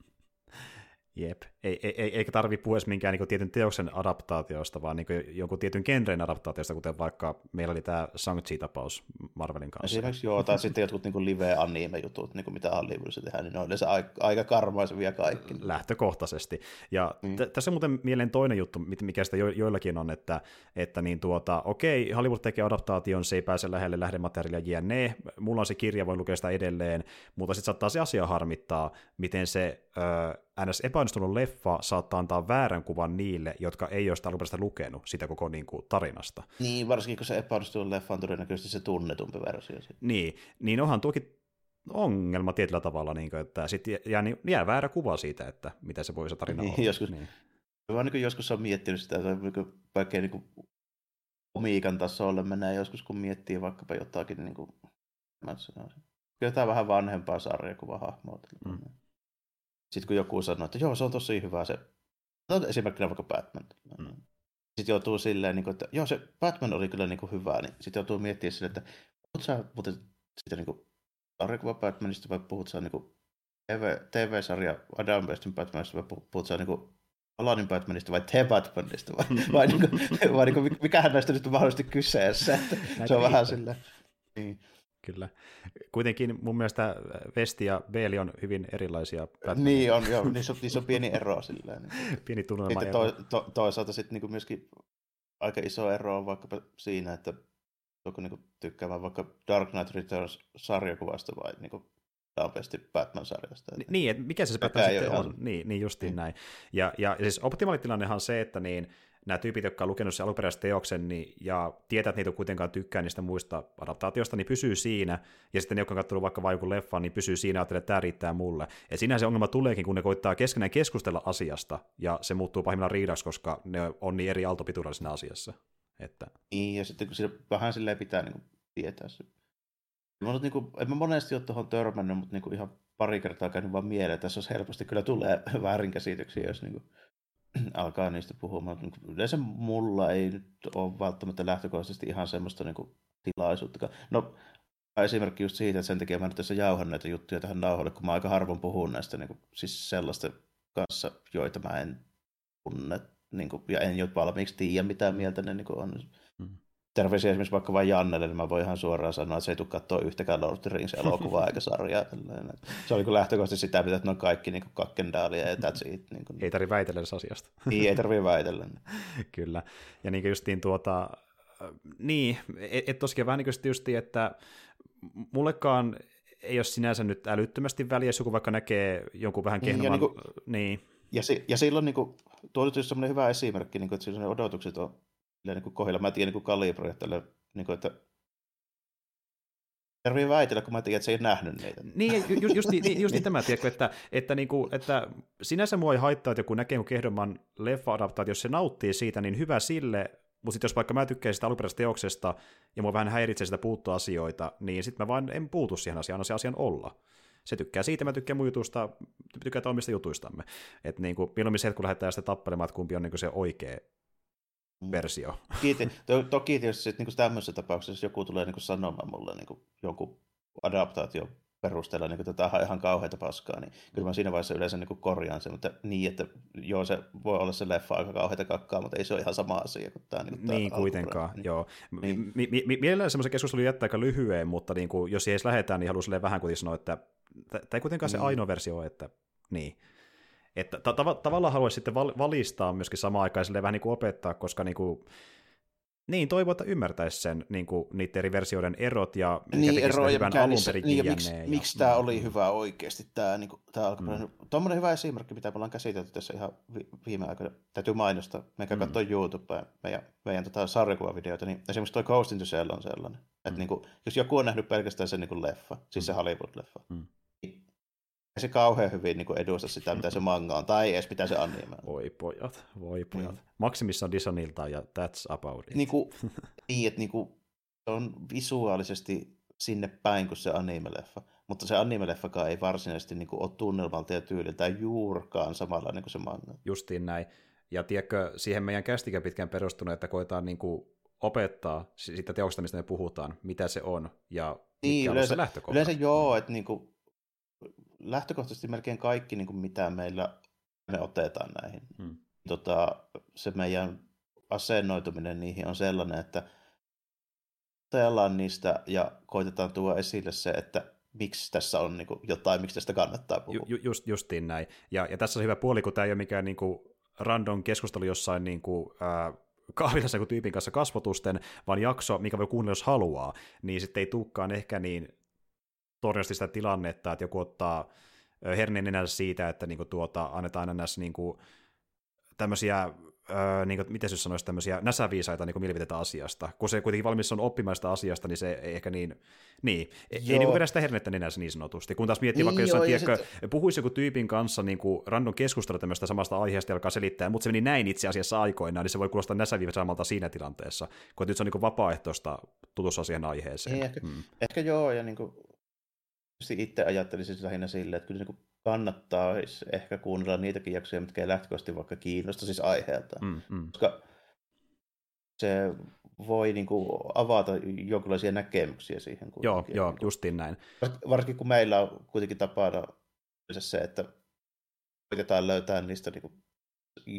Jep, ei, ei, ei, eikä tarvitse puhua minkään niin tietyn teoksen adaptaatiosta, vaan niin jonkun tietyn genren adaptaatiosta, kuten vaikka meillä oli tämä Shang-Chi-tapaus Marvelin kanssa. Esimerkiksi joo, tai sitten jotkut niin live-anime-jutut, niin mitä Hollywoodissa tehdään, niin ne on yleensä aika, aika karmaisevia kaikki. Lähtökohtaisesti. Ja mm. t- tässä on muuten mieleen toinen juttu, mikä sitä jo, joillakin on, että, että niin tuota, okei, Hollywood tekee adaptaation, se ei pääse lähelle lähdemateriaalia jne. Mulla on se kirja, voin lukea sitä edelleen, mutta sitten saattaa se asia harmittaa, miten se... Öö, ns. epäonnistunut leffa saattaa antaa väärän kuvan niille, jotka ei ole sitä alkuperäistä lukenut sitä koko niin kuin, tarinasta. Niin, varsinkin kun se epäonnistunut leffa on todennäköisesti se tunnetumpi versio. Niin, niin onhan tuokin ongelma tietyllä tavalla, niin kuin, että sit jää, niin, jää väärä kuva siitä, että mitä se voi se tarina niin, olla. Joskus, niin. Vaan niin joskus on miettinyt sitä, että vaikka niin omiikan tasolle menee joskus, kun miettii vaikkapa jotakin, niin kuin, mä sanoisin, jotain vähän vanhempaa sarjakuvahahmoa. Mm. Sitten kun joku sanoo, että joo, se on tosi hyvä se, no esimerkkinä vaikka Batman. Mm. Sitten joutuu silleen, niin kuin, että joo, se Batman oli kyllä niin kuin hyvä, niin sitten joutuu miettimään silleen, että puhut sä muuten siitä niin sarjakuva Batmanista vai puhut sä niin TV, TV-sarja Adam Westin Batmanista vai puhut sä niin Alanin Batmanista vai The Batmanista vai, vai, niin kuin, vai niin kuin, mikähän näistä nyt on mahdollisesti kyseessä. Että se on vähän silleen. Niin. Kyllä. Kuitenkin mun mielestä Vesti ja Beeli on hyvin erilaisia. Batmanin. Niin on, joo, niissä on, niissä on pieni ero silleen. Niin. pieni tunnelma ero. To, to, toisaalta sitten niin myöskin aika iso ero on vaikkapa siinä, että onko niin tykkäämään vaikka Dark Knight Returns sarjakuvasta vai niin nopeasti Batman-sarjasta. Että niin, että mikä se, se Batman sitten on. on. Niin, niin justiin niin. näin. Ja, ja siis optimaalitilannehan on se, että niin, nämä tyypit, jotka on lukenut sen alkuperäisen teoksen niin, ja tietää, että niitä kuitenkaan tykkää niistä muista adaptaatioista, niin pysyy siinä, ja sitten ne, jotka on katsonut vaikka vain joku leffan, niin pysyy siinä ja että tämä riittää mulle. Ja siinä se ongelma tuleekin, kun ne koittaa keskenään keskustella asiasta, ja se muuttuu pahimmillaan riidaksi, koska ne on niin eri aaltopituudella asiassa. Että... Niin, ja sitten kun sillä vähän silleen pitää niin kuin, tietää se. Mä, niin kuin, en mä monesti ole tuohon törmännyt, mutta niin kuin ihan pari kertaa käynyt vaan mieleen, tässä olisi helposti kyllä tulee väärinkäsityksiä, jos niin kuin, alkaa niistä puhumaan. Yleensä mulla ei nyt ole välttämättä lähtökohtaisesti ihan semmoista niin kuin, tilaisuutta. No, esimerkki just siitä, että sen takia mä nyt tässä jauhan näitä juttuja tähän nauhalle, kun mä aika harvoin puhun näistä niin kuin, siis sellaista kanssa, joita mä en tunne, niin kuin, ja en jo valmiiksi tiedä, mitä mieltä ne niin kuin, on. Terveisiä esimerkiksi vaikka vain Jannelle, niin mä voin ihan suoraan sanoa, että se ei tule katsoa yhtäkään Lord of the Rings elokuvaa eikä sarjaa. Se oli kyllä lähtökohtaisesti sitä, että ne on kaikki niin kakkendaalia ja that's it. Niin kuin. Ei tarvitse väitellä asiasta. Niin, ei tarvitse väitellä. kyllä. Ja niin kuin justiin tuota, niin, et, et tosiaan vähän niin kuin justiin, että mullekaan ei ole sinänsä nyt älyttömästi väliä, jos joku vaikka näkee jonkun vähän kehnoman... Niin, ja, niin, kuin, niin. ja, si, ja silloin niin kuin, tuo on sellainen hyvä esimerkki, niin kuin, että ne odotukset on niin kuin kohdilla. Mä tiedän niin kalibroida tälle, niin kuin, että tarvii väitellä, kun mä tiedän, että se ei nähnyt niitä. Niin, ju, just, niin, just niin tämä, tiedätkö, että, että, niin kuin, että sinänsä mua ei haittaa, että joku näkee joku Kehdoman leffa-adaptaatio, jos se nauttii siitä, niin hyvä sille, mutta sitten jos vaikka mä tykkään sitä alkuperäisestä teoksesta ja mua vähän häiritsee sitä puuttua asioita, niin sitten mä vaan en puutu siihen asiaan, on se asian olla. Se tykkää siitä, mä tykkään mun jutusta, tykkää omista jutuistamme. Että niin kuin, mieluummin se, kun lähdetään sitten tappelemaan, että kumpi on niin kuin se oikea. Versio. Kiitin. To, toki tietysti että niin tämmöisessä tapauksessa, jos joku tulee niin sanomaan mulle niin jonkun adaptaatio perusteella, niin tätä on ihan kauheita paskaa, niin kyllä mä siinä vaiheessa yleensä niin korjaan sen, mutta niin, että joo, se voi olla se leffa aika kauheita kakkaa, mutta ei se ole ihan sama asia kuin tämä. Niin, tämä niin kuitenkaan, niin. joo. Niin. Mi- mi- mi- mielellään semmoisen keskustelun jättää aika lyhyen, mutta niin kuin, jos ei edes lähdetään, niin haluaisin vähän kuitenkin sanoa, että tämä ei kuitenkaan niin. se ainoa versio, että niin. Että tav- tavallaan haluaisi sitten val- valistaa myöskin samaan aikaan vähän niin kuin opettaa, koska niin kuin, niin, toivon, että ymmärtäisi sen niin kuin, niiden eri versioiden erot ja mikä niin, ero, hyvän alun perin niin, ja miksi, ja, miksi tämä oli hyvä oikeasti, tämä, niin kuin, tämä alkuperäinen. Mm. Tuommoinen hyvä esimerkki, mitä me ollaan käsitelty tässä ihan viime aikoina, täytyy mainostaa, mekä mm. katsoa YouTubea, meidän, meidän tota sarjakuvavideoita, niin esimerkiksi tuo Ghost in the Shell on sellainen, mm. että niin kuin, jos joku on nähnyt pelkästään sen niin kuin leffa, siis mm. se Hollywood-leffa, mm se kauhean hyvin niin edusta sitä, mitä se manga on, tai edes mitä se anime on. Voi pojat, voi pojat. Mm. Maksimissaan Disonilta ja that's about it. Niin, kuin, niin että niin kuin, se on visuaalisesti sinne päin kuin se anime-leffa, mutta se anime-leffakaan ei varsinaisesti niin kuin, ole tunnelmalta ja tyyliltä juurkaan samalla niin kuin se manga. Justiin näin. Ja tiedätkö, siihen meidän kästikä pitkään perustunut, että koetaan niin kuin, opettaa sitä teoksesta, mistä me puhutaan, mitä se on ja niin, yleensä, yleensä joo, että niin kuin, lähtökohtaisesti melkein kaikki, niin kuin mitä meillä me otetaan näihin. Hmm. Tota, se meidän asennoituminen niihin on sellainen, että otellaan niistä ja koitetaan tuoda esille se, että miksi tässä on niin kuin, jotain, miksi tästä kannattaa puhua. Ju, just, justiin näin. Ja, ja tässä on hyvä puoli, kun tämä ei ole mikään niin kuin, random keskustelu jossain niin kuin, äh, kahvilassa kuin tyypin kanssa kasvotusten, vaan jakso, mikä voi kuunnella, jos haluaa, niin sitten ei tulekaan ehkä niin todennäköisesti sitä tilannetta, että joku ottaa herneen nenänsä siitä, että niinku tuota, annetaan aina näissä niinku, tämmöisiä öö, niin kuin, miten se sanoisi, tämmöisiä näsäviisaita niin mielipiteitä asiasta. Kun se kuitenkin valmis on oppimaista asiasta, niin se ei ehkä niin, niin, ei niin vedä sitä hernettä nenässä niin sanotusti. Kun taas miettii niin vaikka jossain, tiedätkö, sit... puhuisi joku tyypin kanssa niin kuin random keskustella tämmöistä samasta aiheesta ja alkaa selittää, mutta se meni näin itse asiassa aikoinaan, niin se voi kuulostaa näsäviisaamalta siinä tilanteessa, kun nyt se on niin vapaaehtoista tutustua siihen aiheeseen. Niin, ehkä, hmm. ehkä joo, ja niin kuin itse ajattelisin lähinnä silleen, että kyllä se kannattaa ehkä kuunnella niitäkin jaksoja, mitkä ei lähtökohtaisesti vaikka kiinnosta siis aiheelta. Mm, mm. Koska se voi niin kuin, avata jonkinlaisia näkemyksiä siihen. Joo, joo niin kuin, justiin näin. Varsinkin kun meillä on kuitenkin tapana se, että koitetaan löytää niistä niin kuin,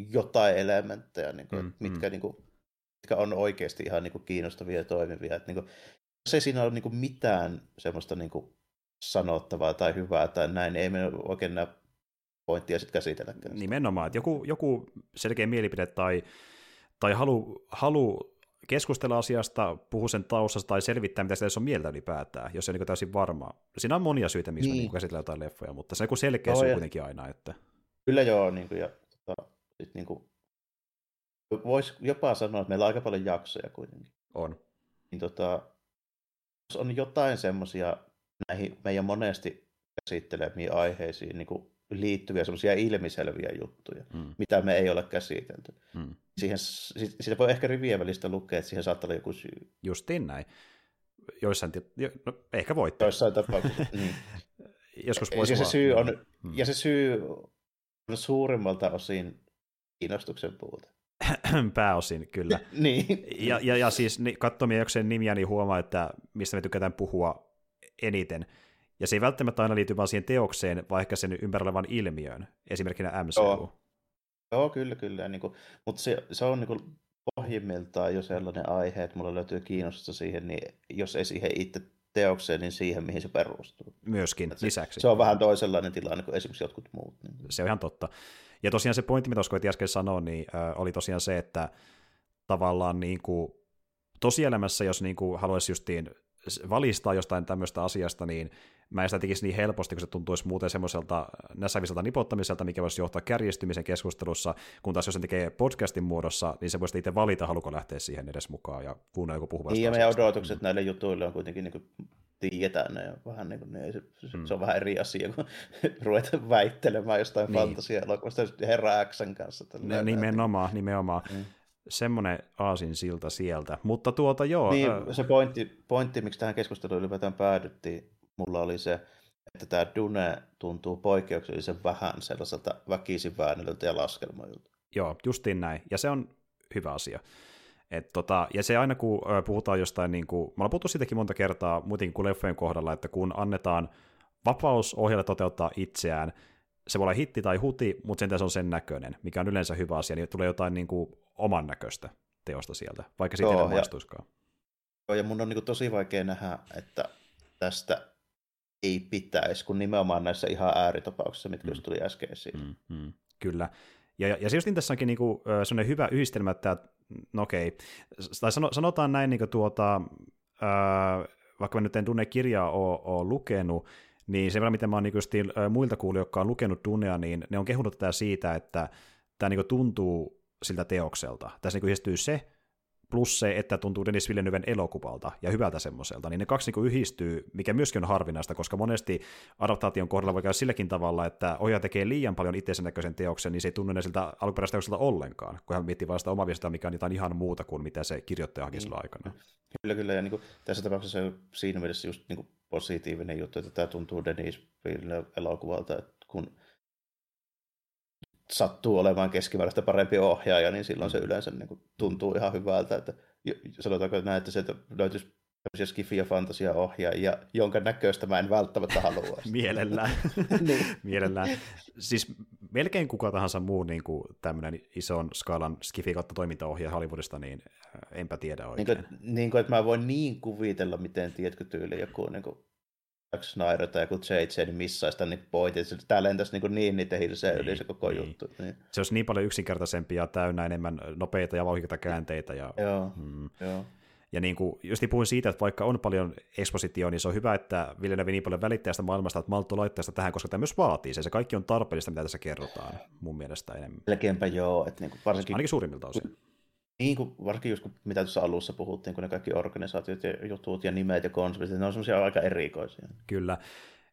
jotain elementtejä, niin kuin, mm, mitkä, mm. Niin kuin, mitkä on oikeasti ihan niin kuin, kiinnostavia ja toimivia. Että, niin kuin, se siinä ole niin mitään semmoista niin sanottavaa tai hyvää tai näin, niin ei me oikein näe pointtia sitten käsitelläkään. Nimenomaan, että joku, joku selkeä mielipide tai, tai halu, halu keskustella asiasta, puhua sen taustasta tai selvittää, mitä sitä on mieltä ylipäätään, jos se on niin täysin varma. Siinä on monia syitä, miksi niin. me niin käsitellään jotain leffoja, mutta se on selkeä no, syy kuitenkin aina. Että... Kyllä joo, niin kuin, ja tota, sit, niin kuin, voisi jopa sanoa, että meillä on aika paljon jaksoja kuitenkin. On. Niin, tota, jos on jotain semmoisia näihin meidän monesti käsittelemiin aiheisiin niin kuin liittyviä semmoisia ilmiselviä juttuja, mm. mitä me ei ole käsitelty. Mm. Siihen, siitä voi ehkä rivien välistä lukea, että siihen saattaa olla joku syy. Justiin näin. Joissain, no, ehkä voitte. Joissain tapauksissa, niin. Joskus voisi ja se, syy on, mm. ja se syy on suurimmalta osin kiinnostuksen puute. Pääosin, kyllä. niin. Ja, ja, ja siis niin, katsomia jokseen nimiä, niin huomaa, että mistä me tykätään puhua eniten. Ja se ei välttämättä aina liity vaan siihen teokseen, vaikka sen ympärillä olevan ilmiöön, esimerkkinä MCU. Joo, Joo kyllä, kyllä. Niin kuin, mutta se, se on niin kuin pohjimmiltaan jo sellainen aihe, että mulla löytyy kiinnostusta siihen, niin jos ei siihen itse teokseen, niin siihen, mihin se perustuu. Myöskin, se, lisäksi. Se on vähän toisenlainen tilanne kuin esimerkiksi jotkut muut. Niin. Se on ihan totta. Ja tosiaan se pointti, mitä koitin äsken sanoa, niin äh, oli tosiaan se, että tavallaan niin kuin, tosielämässä, jos niin kuin haluaisi justiin valistaa jostain tämmöistä asiasta, niin mä en sitä tekisi niin helposti, kun se tuntuisi muuten semmoiselta näsäviseltä nipottamiselta, mikä voisi johtaa kärjistymisen keskustelussa, kun taas jos se tekee podcastin muodossa, niin se voisi itse valita, haluko lähteä siihen edes mukaan ja kuunnella joku puhuvasta Niin, ja meidän odotukset mm. näille jutuille on kuitenkin niin kuin tiedetään ne vähän niin kuin, ne, se, mm. se, on vähän eri asia, kun ruveta väittelemään jostain niin. fantasia-elokuvasta Herra Xn kanssa. No, nimenomaan, nimenomaan. Mm semmoinen aasin silta sieltä. Mutta tuota joo. Niin, se pointti, pointti, miksi tähän keskusteluun ylipäätään päädyttiin, mulla oli se, että tämä Dune tuntuu poikkeuksellisen vähän sellaiselta väkisin väännöltä ja laskelmoilta. Joo, justiin näin. Ja se on hyvä asia. Et tota, ja se aina kun puhutaan jostain, niin kuin, mä olen puhuttu siitäkin monta kertaa muutenkin kuin leffojen kohdalla, että kun annetaan vapaus ohjaajalle toteuttaa itseään, se voi olla hitti tai huti, mutta sen se on sen näköinen, mikä on yleensä hyvä asia, niin tulee jotain niin kuin oman näköistä teosta sieltä, vaikka siitä ei maistuisikaan. Joo, ja mun on niin kuin tosi vaikea nähdä, että tästä ei pitäisi, kun nimenomaan näissä ihan ääritapauksissa, mitkä mm. tuli äsken esiin. Mm, mm, kyllä. Ja, ja, ja se just niin tässä onkin niinku, sellainen hyvä yhdistelmä, että no okei, tai sano, sanotaan näin, niin tuota, ää, vaikka mä nyt en tunne kirjaa ole, ole lukenut, niin sen verran, miten mä oon niin justiin, muilta kuulijoilta, jotka on lukenut Dunea, niin ne on kehunut tätä siitä, että tämä niin tuntuu siltä teokselta. Tässä niin yhdistyy se, plus se, että tuntuu Dennis Villeneuven elokuvalta ja hyvältä semmoiselta, niin ne kaksi niin yhdistyy, mikä myöskin on harvinaista, koska monesti adaptaation kohdalla voi käydä silläkin tavalla, että ohjaaja tekee liian paljon itseisen näköisen teoksen, niin se ei tunnu ne siltä alkuperäiseltä teokselta ollenkaan, kun hän miettii vaan sitä omaa viestää, mikä on jotain ihan muuta kuin mitä se kirjoittaja haki niin. aikana. Kyllä, kyllä, ja niin kuin, tässä tapauksessa on siinä mielessä just niin kuin positiivinen juttu, että tämä tuntuu Dennis Villeneuve elokuvalta, että kun sattuu olemaan keskimääräistä parempi ohjaaja, niin silloin se yleensä niin kuin, tuntuu ihan hyvältä. Että, sanotaanko näin, että se löytyisi tämmöisiä skifi- ja fantasia-ohjaajia, jonka näköistä mä en välttämättä halua. Mielellään. niin. Mielellään. Siis melkein kuka tahansa muu niin kuin tämmöinen ison skaalan skifi kautta toimintaohjaaja Hollywoodista, niin äh, enpä tiedä oikein. Niin kuin, niin kuin, että mä voin niin kuvitella, miten, tiedätkö, tyyli joku niin kuin Zack Snyder tai joku JJ niin missaisi tämän niin pointin. Tämä lentäisi niin, niin niiden hilseen niin, yli se koko niin. juttu. Niin. Se olisi niin paljon yksinkertaisempi ja täynnä enemmän nopeita ja vauhikata käänteitä. Ja, joo, mm. joo. Ja niin kuin, just niin puhuin siitä, että vaikka on paljon ekspositioa, niin se on hyvä, että Villeneuve niin paljon välittää sitä maailmasta, että Maltto laittaa sitä tähän, koska tämä myös vaatii se. Se kaikki on tarpeellista, mitä tässä kerrotaan, mun mielestä enemmän. Melkeinpä joo. Että niin kuin varsinkin, Ainakin suurimmilta osin. Niin kuin, varsinkin just mitä tuossa alussa puhuttiin, kun ne kaikki organisaatiot ja jutut ja nimet ja konseptit, ne on semmoisia aika erikoisia. Kyllä.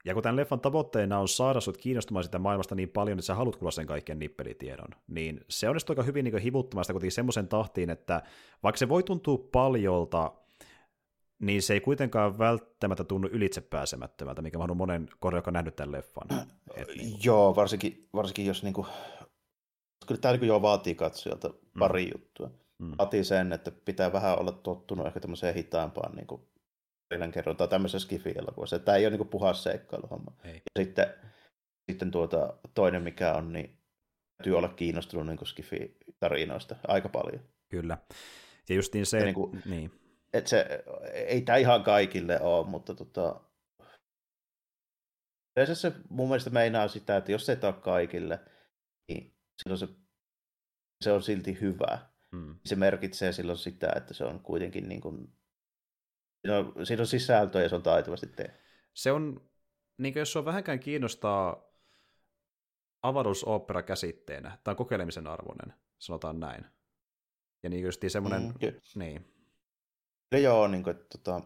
Ja kun tämän leffan tavoitteena on saada sut kiinnostumaan sitä maailmasta niin paljon, että sä haluat kuulla sen kaiken nippelitiedon, niin se onnistuu aika hyvin niin hivuttamasta kuitenkin semmoisen tahtiin, että vaikka se voi tuntua paljolta, niin se ei kuitenkaan välttämättä tunnu ylitsepääsemättömältä, mikä on monen kohdalla, joka on nähnyt tämän leffan. Et niin Joo, varsinkin, varsinkin jos niinku, kyllä tämä niinku jo vaatii katsojalta pari mm. juttua. Mm. Vaatii sen, että pitää vähän olla tottunut ehkä tämmöiseen hitaampaan niin kuin kerrontaan tämmöisessä skifi-elokuvassa. Tämä ei ole niin puhas seikkailuhomma. Ei. Ja sitten, sitten tuota, toinen mikä on, niin täytyy olla kiinnostunut niin skifi-tarinoista aika paljon. Kyllä. Ja justiin se, ja niin, kuin, niin. et se, ei tämä ihan kaikille ole, mutta tota, yleensä se mun mielestä meinaa sitä, että jos se ei ole kaikille, niin silloin se, se on silti hyvä. Hmm. Se merkitsee silloin sitä, että se on kuitenkin niin kuin, on, siinä on sisältöä ja se on taitavasti tehty. Se on, niin kuin jos on vähänkään kiinnostaa avaruusopera käsitteenä, tai kokeilemisen arvoinen, sanotaan näin. Ja niin just semmoinen, mm, niin. Ja joo, niin kuin, että, tota,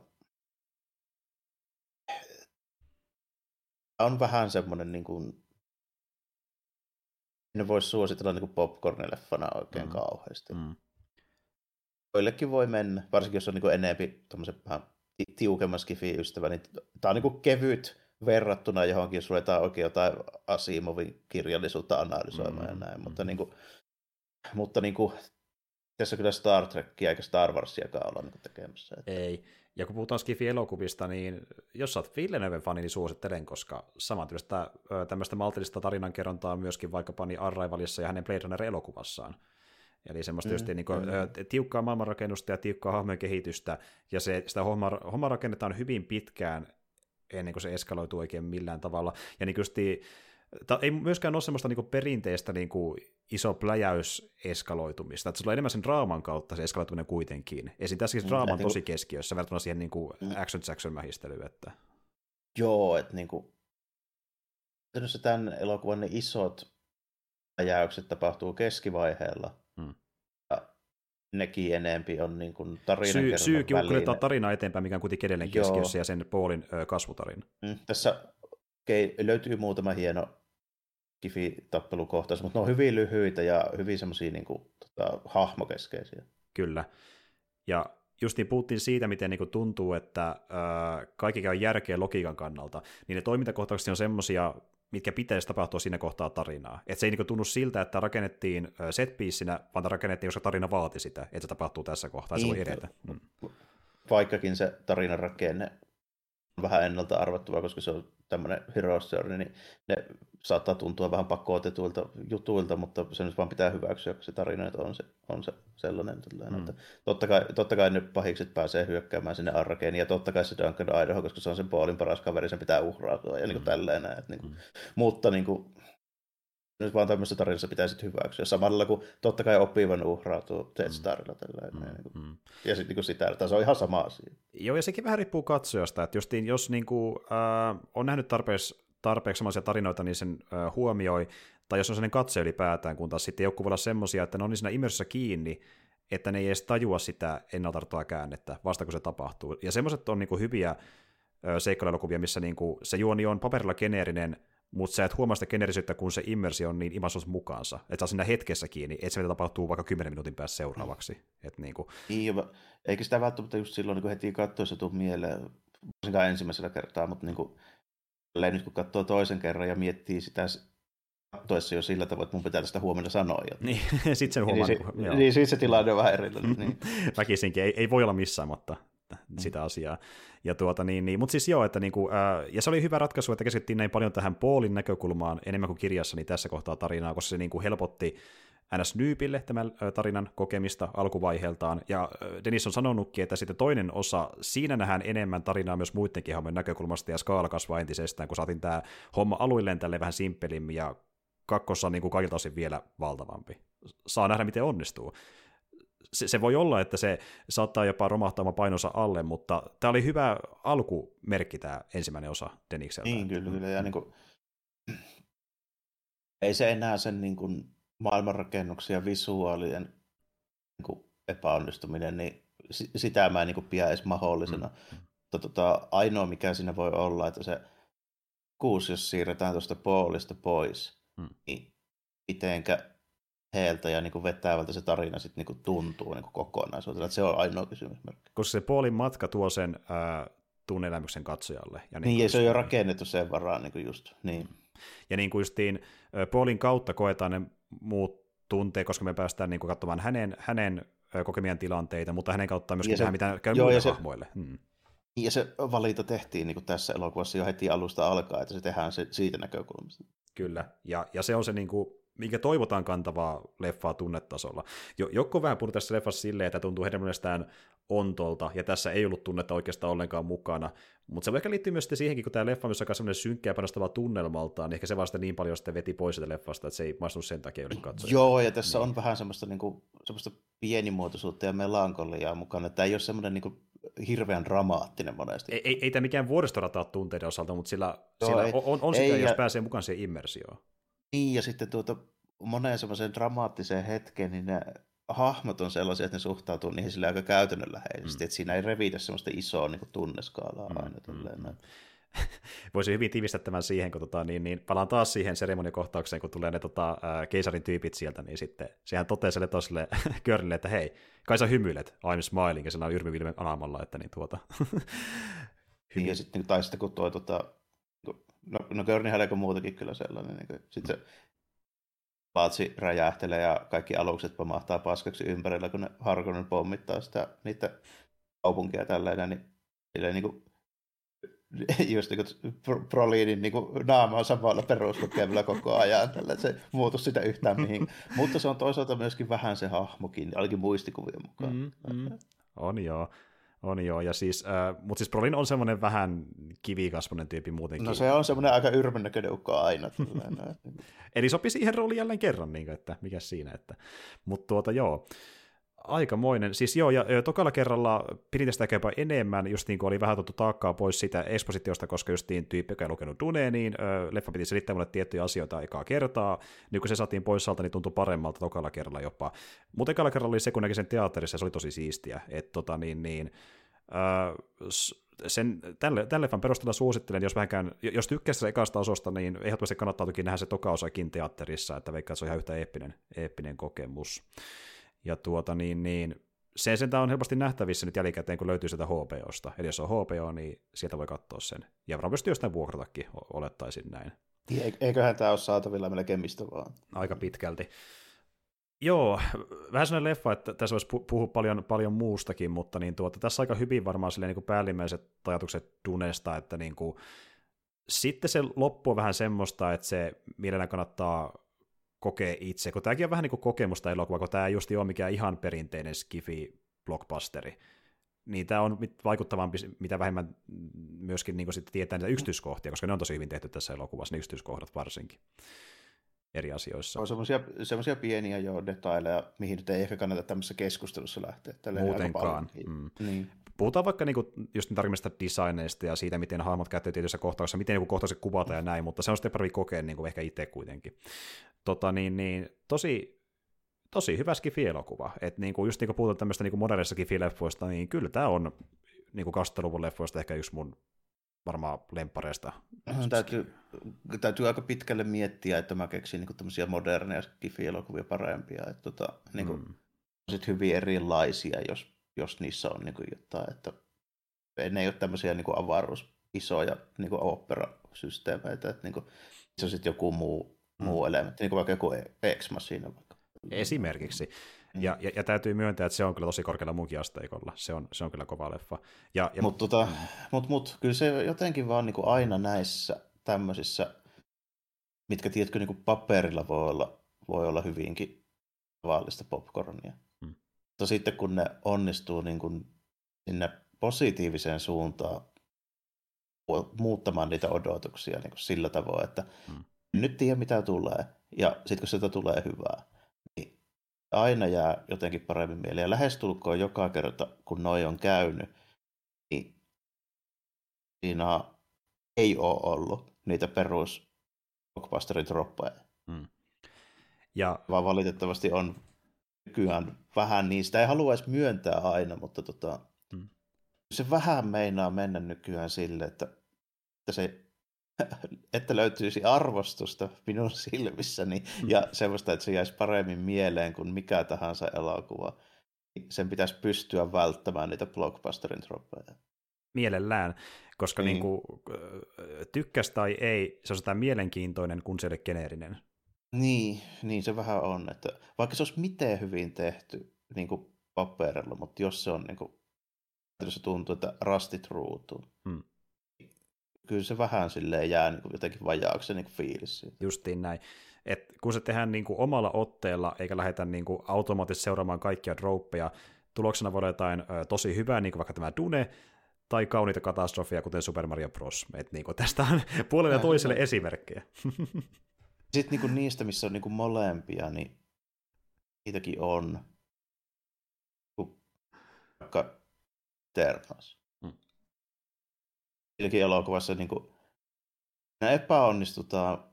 on vähän semmoinen niin kuin, ne voisi suositella niin popcorn-leffana oikein mm. kauheasti. Mm. Joillekin voi mennä, varsinkin jos on niin enempi vähän tiukemman skifi-ystävä, niin tämä on niin kevyt verrattuna johonkin, jos ruvetaan oikein jotain Asimovin kirjallisuutta analysoimaan mm. ja näin, mutta, mm. niin kuin, mutta niin kuin, tässä kyllä Star Trekkiä eikä Star Warsiakaan olla niin tekemässä. Että... Ei, ja kun puhutaan Skifi-elokuvista, niin jos sä oot Villeneuven fani, niin suosittelen, koska samantyylistä tämmöistä maltillista tarinankerrontaa on myöskin vaikkapa niin Arrivalissa ja hänen Blade Runner-elokuvassaan. Eli semmoista mm, niin kuin, mm. tiukkaa maailmanrakennusta ja tiukkaa hahmojen kehitystä, ja se, sitä homma, homma rakennetaan hyvin pitkään ennen kuin se eskaloituu oikein millään tavalla. Ja niin kysti, ta, ei myöskään ole semmoista niin kuin perinteistä niin kuin iso pläjäys eskaloitumista, että se on enemmän sen draaman kautta se eskaloituminen kuitenkin. Ja siinä tässä mm, draama on tosi keskiössä verrattuna siihen niin kuin mm. action jackson mähistelyyn. Että... Joo, että niin kuin, tämän elokuvan ne isot pläjäykset tapahtuu keskivaiheella, mm. ja nekin enempi on niin kuin tarinan Syy, Syykin kuljetaan tarinaa eteenpäin, mikä on kuitenkin edelleen keskiössä, ja sen Paulin ö, kasvutarina. Mm, tässä okay, löytyy muutama hieno kifi-tappelukohtaus, mutta ne on hyvin lyhyitä ja hyvin semmoisia niin kuin, tota, hahmokeskeisiä. Kyllä. Ja just niin puhuttiin siitä, miten niin tuntuu, että äh, kaikki käy järkeä logiikan kannalta, niin ne toimintakohtaukset on semmoisia, mitkä pitäisi tapahtua siinä kohtaa tarinaa. Että se ei niin tunnu siltä, että rakennettiin set vaan rakennettiin, koska tarina vaati sitä, että se tapahtuu tässä kohtaa, niin, se voi niin, edetä. Mm. Vaikkakin se tarinan rakenne vähän ennalta arvattavaa, koska se on tämmöinen hero story, niin ne saattaa tuntua vähän pakotetuilta jutuilta, mutta se nyt vaan pitää hyväksyä, kun se tarina on se, on se sellainen. Mm. Että totta, kai, totta kai ne pahikset pääsee hyökkäämään sinne arkeen, ja totta kai se Duncan Idaho, koska se on sen puolin paras kaveri, sen pitää uhrautua, ja niin kuin mm. tälleen näin. Niin kuin, mm. Mutta niin kuin, nyt vaan tämmöisessä tarinassa pitäisi hyväksyä. Samalla kun totta kai oppivan uhrautuu Death mm. Starilla. Tällä, mm. niin kuin, mm. Ja sitten niin sitä, että se on ihan sama asia. Joo, ja sekin vähän riippuu katsojasta, että justiin, jos niin kuin, äh, on nähnyt tarpeeksi, tarpeeksi sellaisia tarinoita, niin sen äh, huomioi, tai jos on sellainen katse ylipäätään, kun taas sitten joku voi olla semmoisia, että ne on niin siinä immersissä kiinni, että ne ei edes tajua sitä ennaltarttua käännettä, vasta kun se tapahtuu. Ja semmoiset on niin kuin hyviä äh, seikkailuelokuvia, missä niin kuin se juoni on paperilla geneerinen, mutta sä et huomaa sitä generisyyttä, kun se immersio on niin imasos mukaansa. Että saa siinä hetkessä kiinni, että se mitä tapahtuu vaikka 10 minuutin päässä seuraavaksi. Mm. Et niinku... Niin, eikä sitä välttämättä just silloin niin heti katsoessa tuu mieleen, varsinkaan ensimmäisellä kertaa, mutta niin kuin, nyt kun katsoo toisen kerran ja miettii sitä katsoessa jo sillä tavalla, että mun pitää tästä huomenna sanoa jotain. Niin, sitten sen huomaa. Niin, se, niin sitten se tilanne on vähän erilainen. niin. Väkisinkin, ei, ei voi olla missään, mutta mm. sitä asiaa. Ja tuota, niin, niin, mutta siis joo, että niinku, ää, ja se oli hyvä ratkaisu, että keskittyin näin paljon tähän Paulin näkökulmaan enemmän kuin kirjassa, niin tässä kohtaa tarinaa, koska se niinku helpotti NS Nyypille tämän tarinan kokemista alkuvaiheeltaan, ja Dennis on sanonutkin, että sitten toinen osa, siinä nähdään enemmän tarinaa myös muidenkin hahmojen näkökulmasta, ja skaala kasvaa entisestään, kun saatiin tämä homma aluilleen tälle vähän simppelimmin, ja kakkossa on niin kuin kaikilta osin vielä valtavampi. Saa nähdä, miten onnistuu se, se voi olla, että se saattaa jopa romahtaa painonsa alle, mutta tämä oli hyvä alkumerkki tämä ensimmäinen osa Denikseltä. Niin, kyllä, kyllä. Ja niin kuin, ei se enää sen niin kuin, maailmanrakennuksen ja visuaalien niin kuin, epäonnistuminen, niin sitä mä en niin kuin, pidä edes mahdollisena. Mm. Mutta tota, ainoa mikä siinä voi olla, että se kuusi, jos siirretään tuosta poolista pois, mm. niin mitenkä heiltä ja niin kuin vetävältä se tarina sitten niin kuin tuntuu niin kuin kokonaisuutena. Se on ainoa kysymys. Koska se puolin matka tuo sen äh, tunnelämyksen katsojalle. Ja niin, niin ja se on jo rakennettu sen varaan niin kuin just. Niin. Ja niin kuin justiin Paulin kautta koetaan ne muut tunteet, koska me päästään niin kuin katsomaan hänen, hänen kokemien tilanteita, mutta hänen kautta myöskin se, mitä käy joo, muille se, hahmoille. Hmm. Ja se valinta tehtiin niin kuin tässä elokuvassa jo heti alusta alkaa, että se tehdään se, siitä näkökulmasta. Kyllä, ja, ja se on se niin kuin, minkä toivotaan kantavaa leffaa tunnetasolla. Jokko vähän puhunut tässä leffassa silleen, että tuntuu heidän mielestään ontolta, ja tässä ei ollut tunnetta oikeastaan ollenkaan mukana. Mutta se ehkä liittyy myös siihenkin, kun tämä leffa on myös aika semmoinen synkkä ja panostava tunnelmaltaan, niin ehkä se vasta niin paljon sitten veti pois sitä leffasta, että se ei maistunut sen takia yli katsoa. Joo, ja tässä niin. on vähän semmoista, niin kuin, semmoista pienimuotoisuutta ja melankoliaa mukana. Tämä ei ole semmoinen niin kuin, hirveän dramaattinen monesti. Ei, ei, ei tämä mikään vuoristorataa tunteiden osalta, mutta sillä, Joo, sillä ei, on, on, on sitä, ei, jos ja... pääsee mukaan siihen immersioon. Niin, ja sitten tuota, moneen semmoiseen dramaattiseen hetkeen, niin ne hahmot on sellaisia, että ne suhtautuu niihin sille aika käytännönläheisesti, mm. että siinä ei revitä semmoista isoa niin kuin tunneskaalaa mm, aina. Mm, mm. Voisi hyvin tiivistää tämän siihen, kun tota, niin, niin, palaan taas siihen seremoniakohtaukseen, kun tulee ne tota, äh, keisarin tyypit sieltä, niin sitten sehän toteaa sille tosille Körnille, että hei, kai sä hymyilet, I'm smiling, ja sillä on yrmivilmen anamalla, että niin tuota. niin, ja sitten, tai sitten kun tuo, tota, no, no Körnihän aika muutakin kyllä sellainen, niin sitten se paatsi räjähtelee ja kaikki alukset pamahtaa paskaksi ympärillä, kun ne Harkonnen pommittaa sitä, niitä kaupunkia tällainen, niin, silleen, niin kuin, just niin kuin Proliinin niin kuin naama on samalla peruslukemilla koko ajan, tällä se muutu sitä yhtään mihin. Mutta se on toisaalta myöskin vähän se hahmokin, ainakin muistikuvien mukaan. Mm, mm. On joo. On joo, ja siis, äh, mutta siis Brolin on semmoinen vähän kivikasvonen tyyppi muutenkin. No se on semmoinen aika yrmännäköinen ukko aina. Eli sopi siihen rooliin jälleen kerran, niin kuin, että mikä siinä, että, mutta tuota joo, aikamoinen. Siis joo, ja, tokalla kerralla pidin tästä jopa enemmän, just niin kuin oli vähän tuttu taakkaa pois siitä ekspositiosta, koska justiin tyyppi, joka ei lukenut Dune, niin ö, leffa piti selittää mulle tiettyjä asioita ekaa kertaa. Niin kun se saatiin pois salta, niin tuntui paremmalta tokalla kerralla jopa. Mutta ekalla kerralla oli se, kun näki sen teatterissa, ja se oli tosi siistiä. Että tota niin, niin sen, tälle, tälle leffan perusteella suosittelen, jos vähänkään, jos tykkäsit ekasta osasta, niin ehdottomasti kannattaa toki nähdä se toka osakin teatterissa, että että se on ihan yhtä eeppinen, eeppinen kokemus. Ja tuota niin, niin se sentään on helposti nähtävissä nyt jälkikäteen, kun löytyy sieltä HBOsta. Eli jos on HBO, niin sieltä voi katsoa sen. Ja varmaan pystyy jostain vuokratakin, olettaisin näin. Eiköhän tämä ole saatavilla melkein mistä vaan. Aika pitkälti. Joo, vähän sellainen leffa, että tässä voisi puhua paljon, paljon muustakin, mutta niin tuota, tässä aika hyvin varmaan silleen, niin kuin päällimmäiset ajatukset Dunesta, että niin kuin, sitten se loppu on vähän semmoista, että se mielellään kannattaa kokee itse, kun tämäkin on vähän niin kuin kokemusta elokuva, kun tämä ei just ole mikään ihan perinteinen skifi blockbusteri, niin tämä on vaikuttavampi, mitä vähemmän myöskin niin sitten tietää niitä yksityiskohtia, koska ne on tosi hyvin tehty tässä elokuvassa, ne yksityiskohdat varsinkin eri asioissa. On semmoisia pieniä jo detaileja, mihin nyt ei ehkä kannata tämmöisessä keskustelussa lähteä. Muutenkaan. Mm. Niin. Puhutaan vaikka niinku just tarkemmista designeista ja siitä, miten hahmot käyttävät tietyissä kohtauksissa, miten joku kohtaukset kuvata ja näin, mutta se on sitten parempi kokea niin ehkä itse kuitenkin tota, niin, niin, tosi, tosi hyvä skifi-elokuva. Et niin kuin, just niin kuin puhutaan tämmöistä niin modernista skifi-leffoista, niin kyllä tämä on niin kuin 2000-luvun leffoista ehkä yksi mun varmaan lempareista. Täytyy, täytyy aika pitkälle miettiä, että mä keksin niin tämmöisiä moderneja skifi-elokuvia parempia. Että, tota, niin kuin, mm. sit hyvin erilaisia, jos, jos niissä on niin kuin jotain. Että ne ei ole tämmöisiä niin kuin avaruus, isoja niin kuin opera-systeemeitä. Että niin kuin, se on sitten joku muu Mm. muu elementti, niin kuin vaikka joku Exma siinä vaikka. Esimerkiksi. Mm. Ja, ja, ja, täytyy myöntää, että se on kyllä tosi korkealla munkin asteikolla. Se on, se on kyllä kova leffa. Ja, ja... Mutta tota, mut, mut, kyllä se jotenkin vaan niin kuin aina näissä tämmöisissä, mitkä tiedätkö niin kuin paperilla voi olla, voi olla hyvinkin tavallista popcornia. Mm. Mutta sitten kun ne onnistuu niin kuin sinne positiiviseen suuntaan muuttamaan niitä odotuksia niin kuin sillä tavoin, että mm nyt tiedä mitä tulee. Ja sitten kun sieltä tulee hyvää, aina jää jotenkin paremmin mieleen. Ja lähestulkoon joka kerta, kun noi on käynyt, niin siinä ei ole ollut niitä perus blockbusterin droppeja. Hmm. Ja... Vaan valitettavasti on nykyään vähän niistä. Ei haluaisi myöntää aina, mutta tota, hmm. se vähän meinaa mennä nykyään sille, että, että se että löytyisi arvostusta minun silmissäni mm. ja semmoista, että se jäisi paremmin mieleen kuin mikä tahansa elokuva. Sen pitäisi pystyä välttämään niitä blockbusterin troppeja. Mielellään, koska niin. Niin kuin, tykkäs tai ei, se on sitä mielenkiintoinen, kun se ei ole geneerinen. Niin, niin se vähän on. Että vaikka se olisi miten hyvin tehty niin kuin paperilla, mutta jos se on niin kuin, se tuntuu, että rastit ruutuu. Hmm kyllä se vähän silleen jää niin kuin jotenkin vajaaksi niin kuin fiilis siitä. Justiin näin. Et kun se tehdään niin kuin omalla otteella, eikä lähdetä niin kuin automaattisesti seuraamaan kaikkia droppeja, tuloksena voi olla jotain ö, tosi hyvää, niin kuin vaikka tämä Dune, tai kauniita katastrofia, kuten Super Mario Bros. Et niin kuin tästä on puolelle ja toiselle esimerkkejä. Sitten niin kuin niistä, missä on niin kuin molempia, niin niitäkin on. Vaikka Eternals. Silläkin elokuvassa niin kuin, ne epäonnistutaan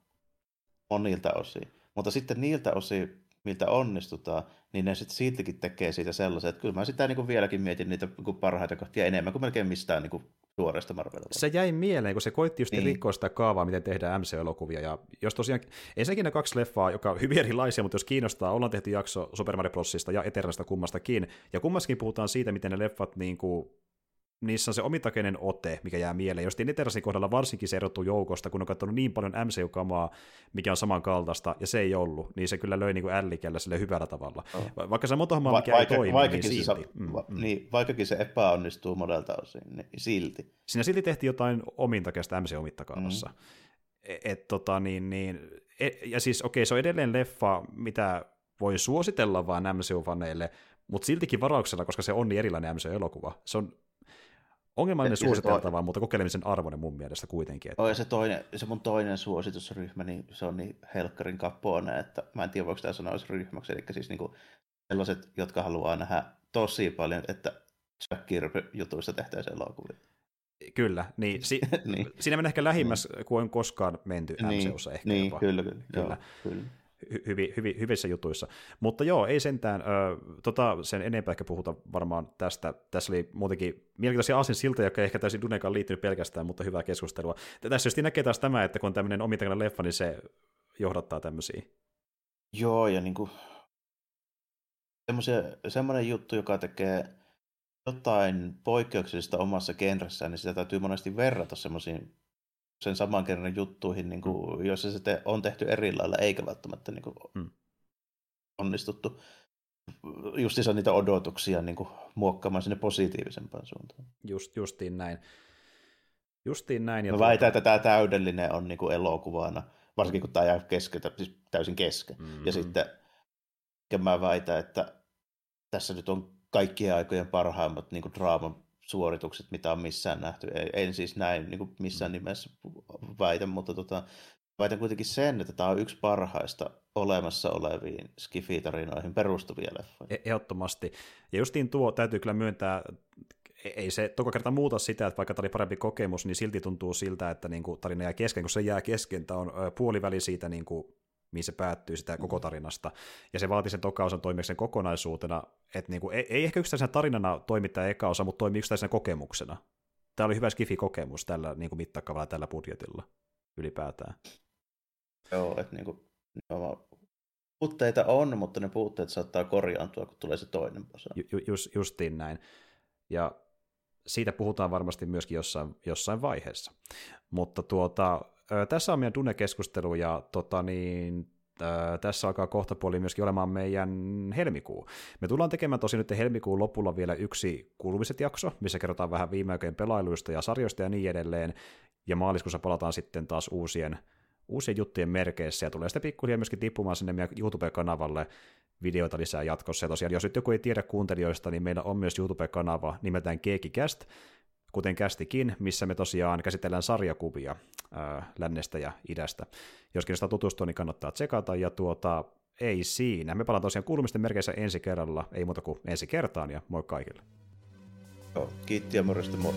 monilta osin. Mutta sitten niiltä osin, miltä onnistutaan, niin ne sitten siltikin tekee siitä sellaisen, että kyllä mä sitä niin kuin vieläkin mietin niitä niin parhaita kohtia enemmän kuin melkein mistään niin kuin tuoreesta marvel Se jäi mieleen, kun se koitti just niin. rikkoa sitä kaavaa, miten tehdään MC-elokuvia. Ja jos tosiaan, ensinnäkin ne kaksi leffaa, joka on hyvin erilaisia, mutta jos kiinnostaa, ollaan tehty jakso Super Mario Brosista ja Eternasta kummastakin. Ja kummassakin puhutaan siitä, miten ne leffat niin kuin niissä on se omitakeinen ote, mikä jää mieleen. Jos Neterasin kohdalla varsinkin se erottuu joukosta, kun on katsonut niin paljon MCU-kamaa, mikä on samankaltaista, ja se ei ollut, niin se kyllä löi niin kuin ällikellä sille hyvällä tavalla. Oh. Vaikka se motohomma, mikä Va- ei toimi, niin silti. Se, mm, va- mm. Niin, vaikkakin se epäonnistuu modelta osin, niin silti. Siinä silti tehtiin jotain omintakeista MC-omittakaavassa. Mm. Et, et, tota, niin, niin, et, ja siis okei, okay, se on edelleen leffa, mitä voi suositella vaan MCU-faneille, mutta siltikin varauksella, koska se on niin erilainen MCU-elokuva. Se on ongelmallinen suositeltava, mutta kokeilemisen arvoinen mun mielestä kuitenkin. Että... Oh, se, toinen, se mun toinen suositusryhmä, niin se on niin helkkarin kapoone, että mä en tiedä, voiko tämä sanoa ryhmäksi, eli siis niinku sellaiset, jotka haluaa nähdä tosi paljon, että Jack Kirby-jutuista tehtäisiin elokuvia. Kyllä, niin, si- niin. siinä menee ehkä lähimmäs niin. kuin on koskaan menty niin. MCUssa ehkä niin, jopa. Kyllä, kyllä. kyllä. Joo, kyllä hyvi, hyvi, hyvissä jutuissa. Mutta joo, ei sentään, ö, tota, sen enempää ehkä puhuta varmaan tästä. Tässä oli muutenkin mielenkiintoisia asin siltä, joka ei ehkä täysin Dunekaan liittynyt pelkästään, mutta hyvää keskustelua. Tässä just näkee taas tämä, että kun on tämmöinen omitakana leffa, niin se johdattaa tämmöisiä. Joo, ja niin kuin semmoinen juttu, joka tekee jotain poikkeuksellista omassa genressään, niin sitä täytyy monesti verrata semmoisiin sen saman kerran juttuihin, niin kuin, mm. joissa se te, on tehty eri lailla, eikä välttämättä niin kuin, mm. onnistuttu justiinsa niitä odotuksia niin kuin, muokkaamaan sinne positiivisempaan suuntaan. Just, justiin näin. Justiin näin. Ja Mä tuota... väitän, että tämä täydellinen on niin kuin elokuvana, varsinkin kun tämä jää keskeltä, siis täysin kesken. Mm-hmm. Ja sitten mä väitän, että tässä nyt on kaikkien aikojen parhaimmat niin kuin draaman suoritukset, mitä on missään nähty. En siis näin niin kuin missään mm. nimessä väitä, mutta tota, väitän kuitenkin sen, että tämä on yksi parhaista olemassa oleviin skifitarinoihin perustuvia leffoja. E- ehdottomasti. Ja justiin tuo täytyy kyllä myöntää, e- ei se toka kerta muuta sitä, että vaikka tämä oli parempi kokemus, niin silti tuntuu siltä, että niin kuin tarina jää kesken, kun se jää kesken, tämä on puoliväli siitä niin kuin mihin se päättyy sitä koko tarinasta. Ja se vaatii sen toka osan toimijaksi kokonaisuutena, että niinku, ei, ei ehkä yksittäisenä tarinana toimittaa eka osa, mutta toimii yksittäisenä kokemuksena. Tämä oli hyvä skifi-kokemus tällä niin kuin mittakaavalla tällä budjetilla ylipäätään. Joo, että niin kuin, puutteita on, mutta ne puutteet saattaa korjaantua, kun tulee se toinen osa. Ju, just, justiin näin. Ja siitä puhutaan varmasti myöskin jossain, jossain vaiheessa. Mutta tuota, tässä on meidän Dune-keskustelu ja tota niin, tässä alkaa kohta puoli myöskin olemaan meidän helmikuu. Me tullaan tekemään tosi nyt helmikuun lopulla vielä yksi kuulumiset jakso, missä kerrotaan vähän viime aikojen pelailuista ja sarjoista ja niin edelleen, ja maaliskuussa palataan sitten taas uusien, uusien juttujen merkeissä, ja tulee sitten pikkuhiljaa myöskin tippumaan sinne meidän YouTube-kanavalle videoita lisää jatkossa. Ja tosiaan, jos nyt joku ei tiedä kuuntelijoista, niin meillä on myös YouTube-kanava nimeltään Keekicast, kuten kästikin, missä me tosiaan käsitellään sarjakuvia ää, lännestä ja idästä. Jos kiinnostaa tutustua, niin kannattaa tsekata, ja tuota, ei siinä. Me palaan tosiaan kuulumisten merkeissä ensi kerralla, ei muuta kuin ensi kertaan, ja moi kaikille. Joo, kiitti ja morjesta moi.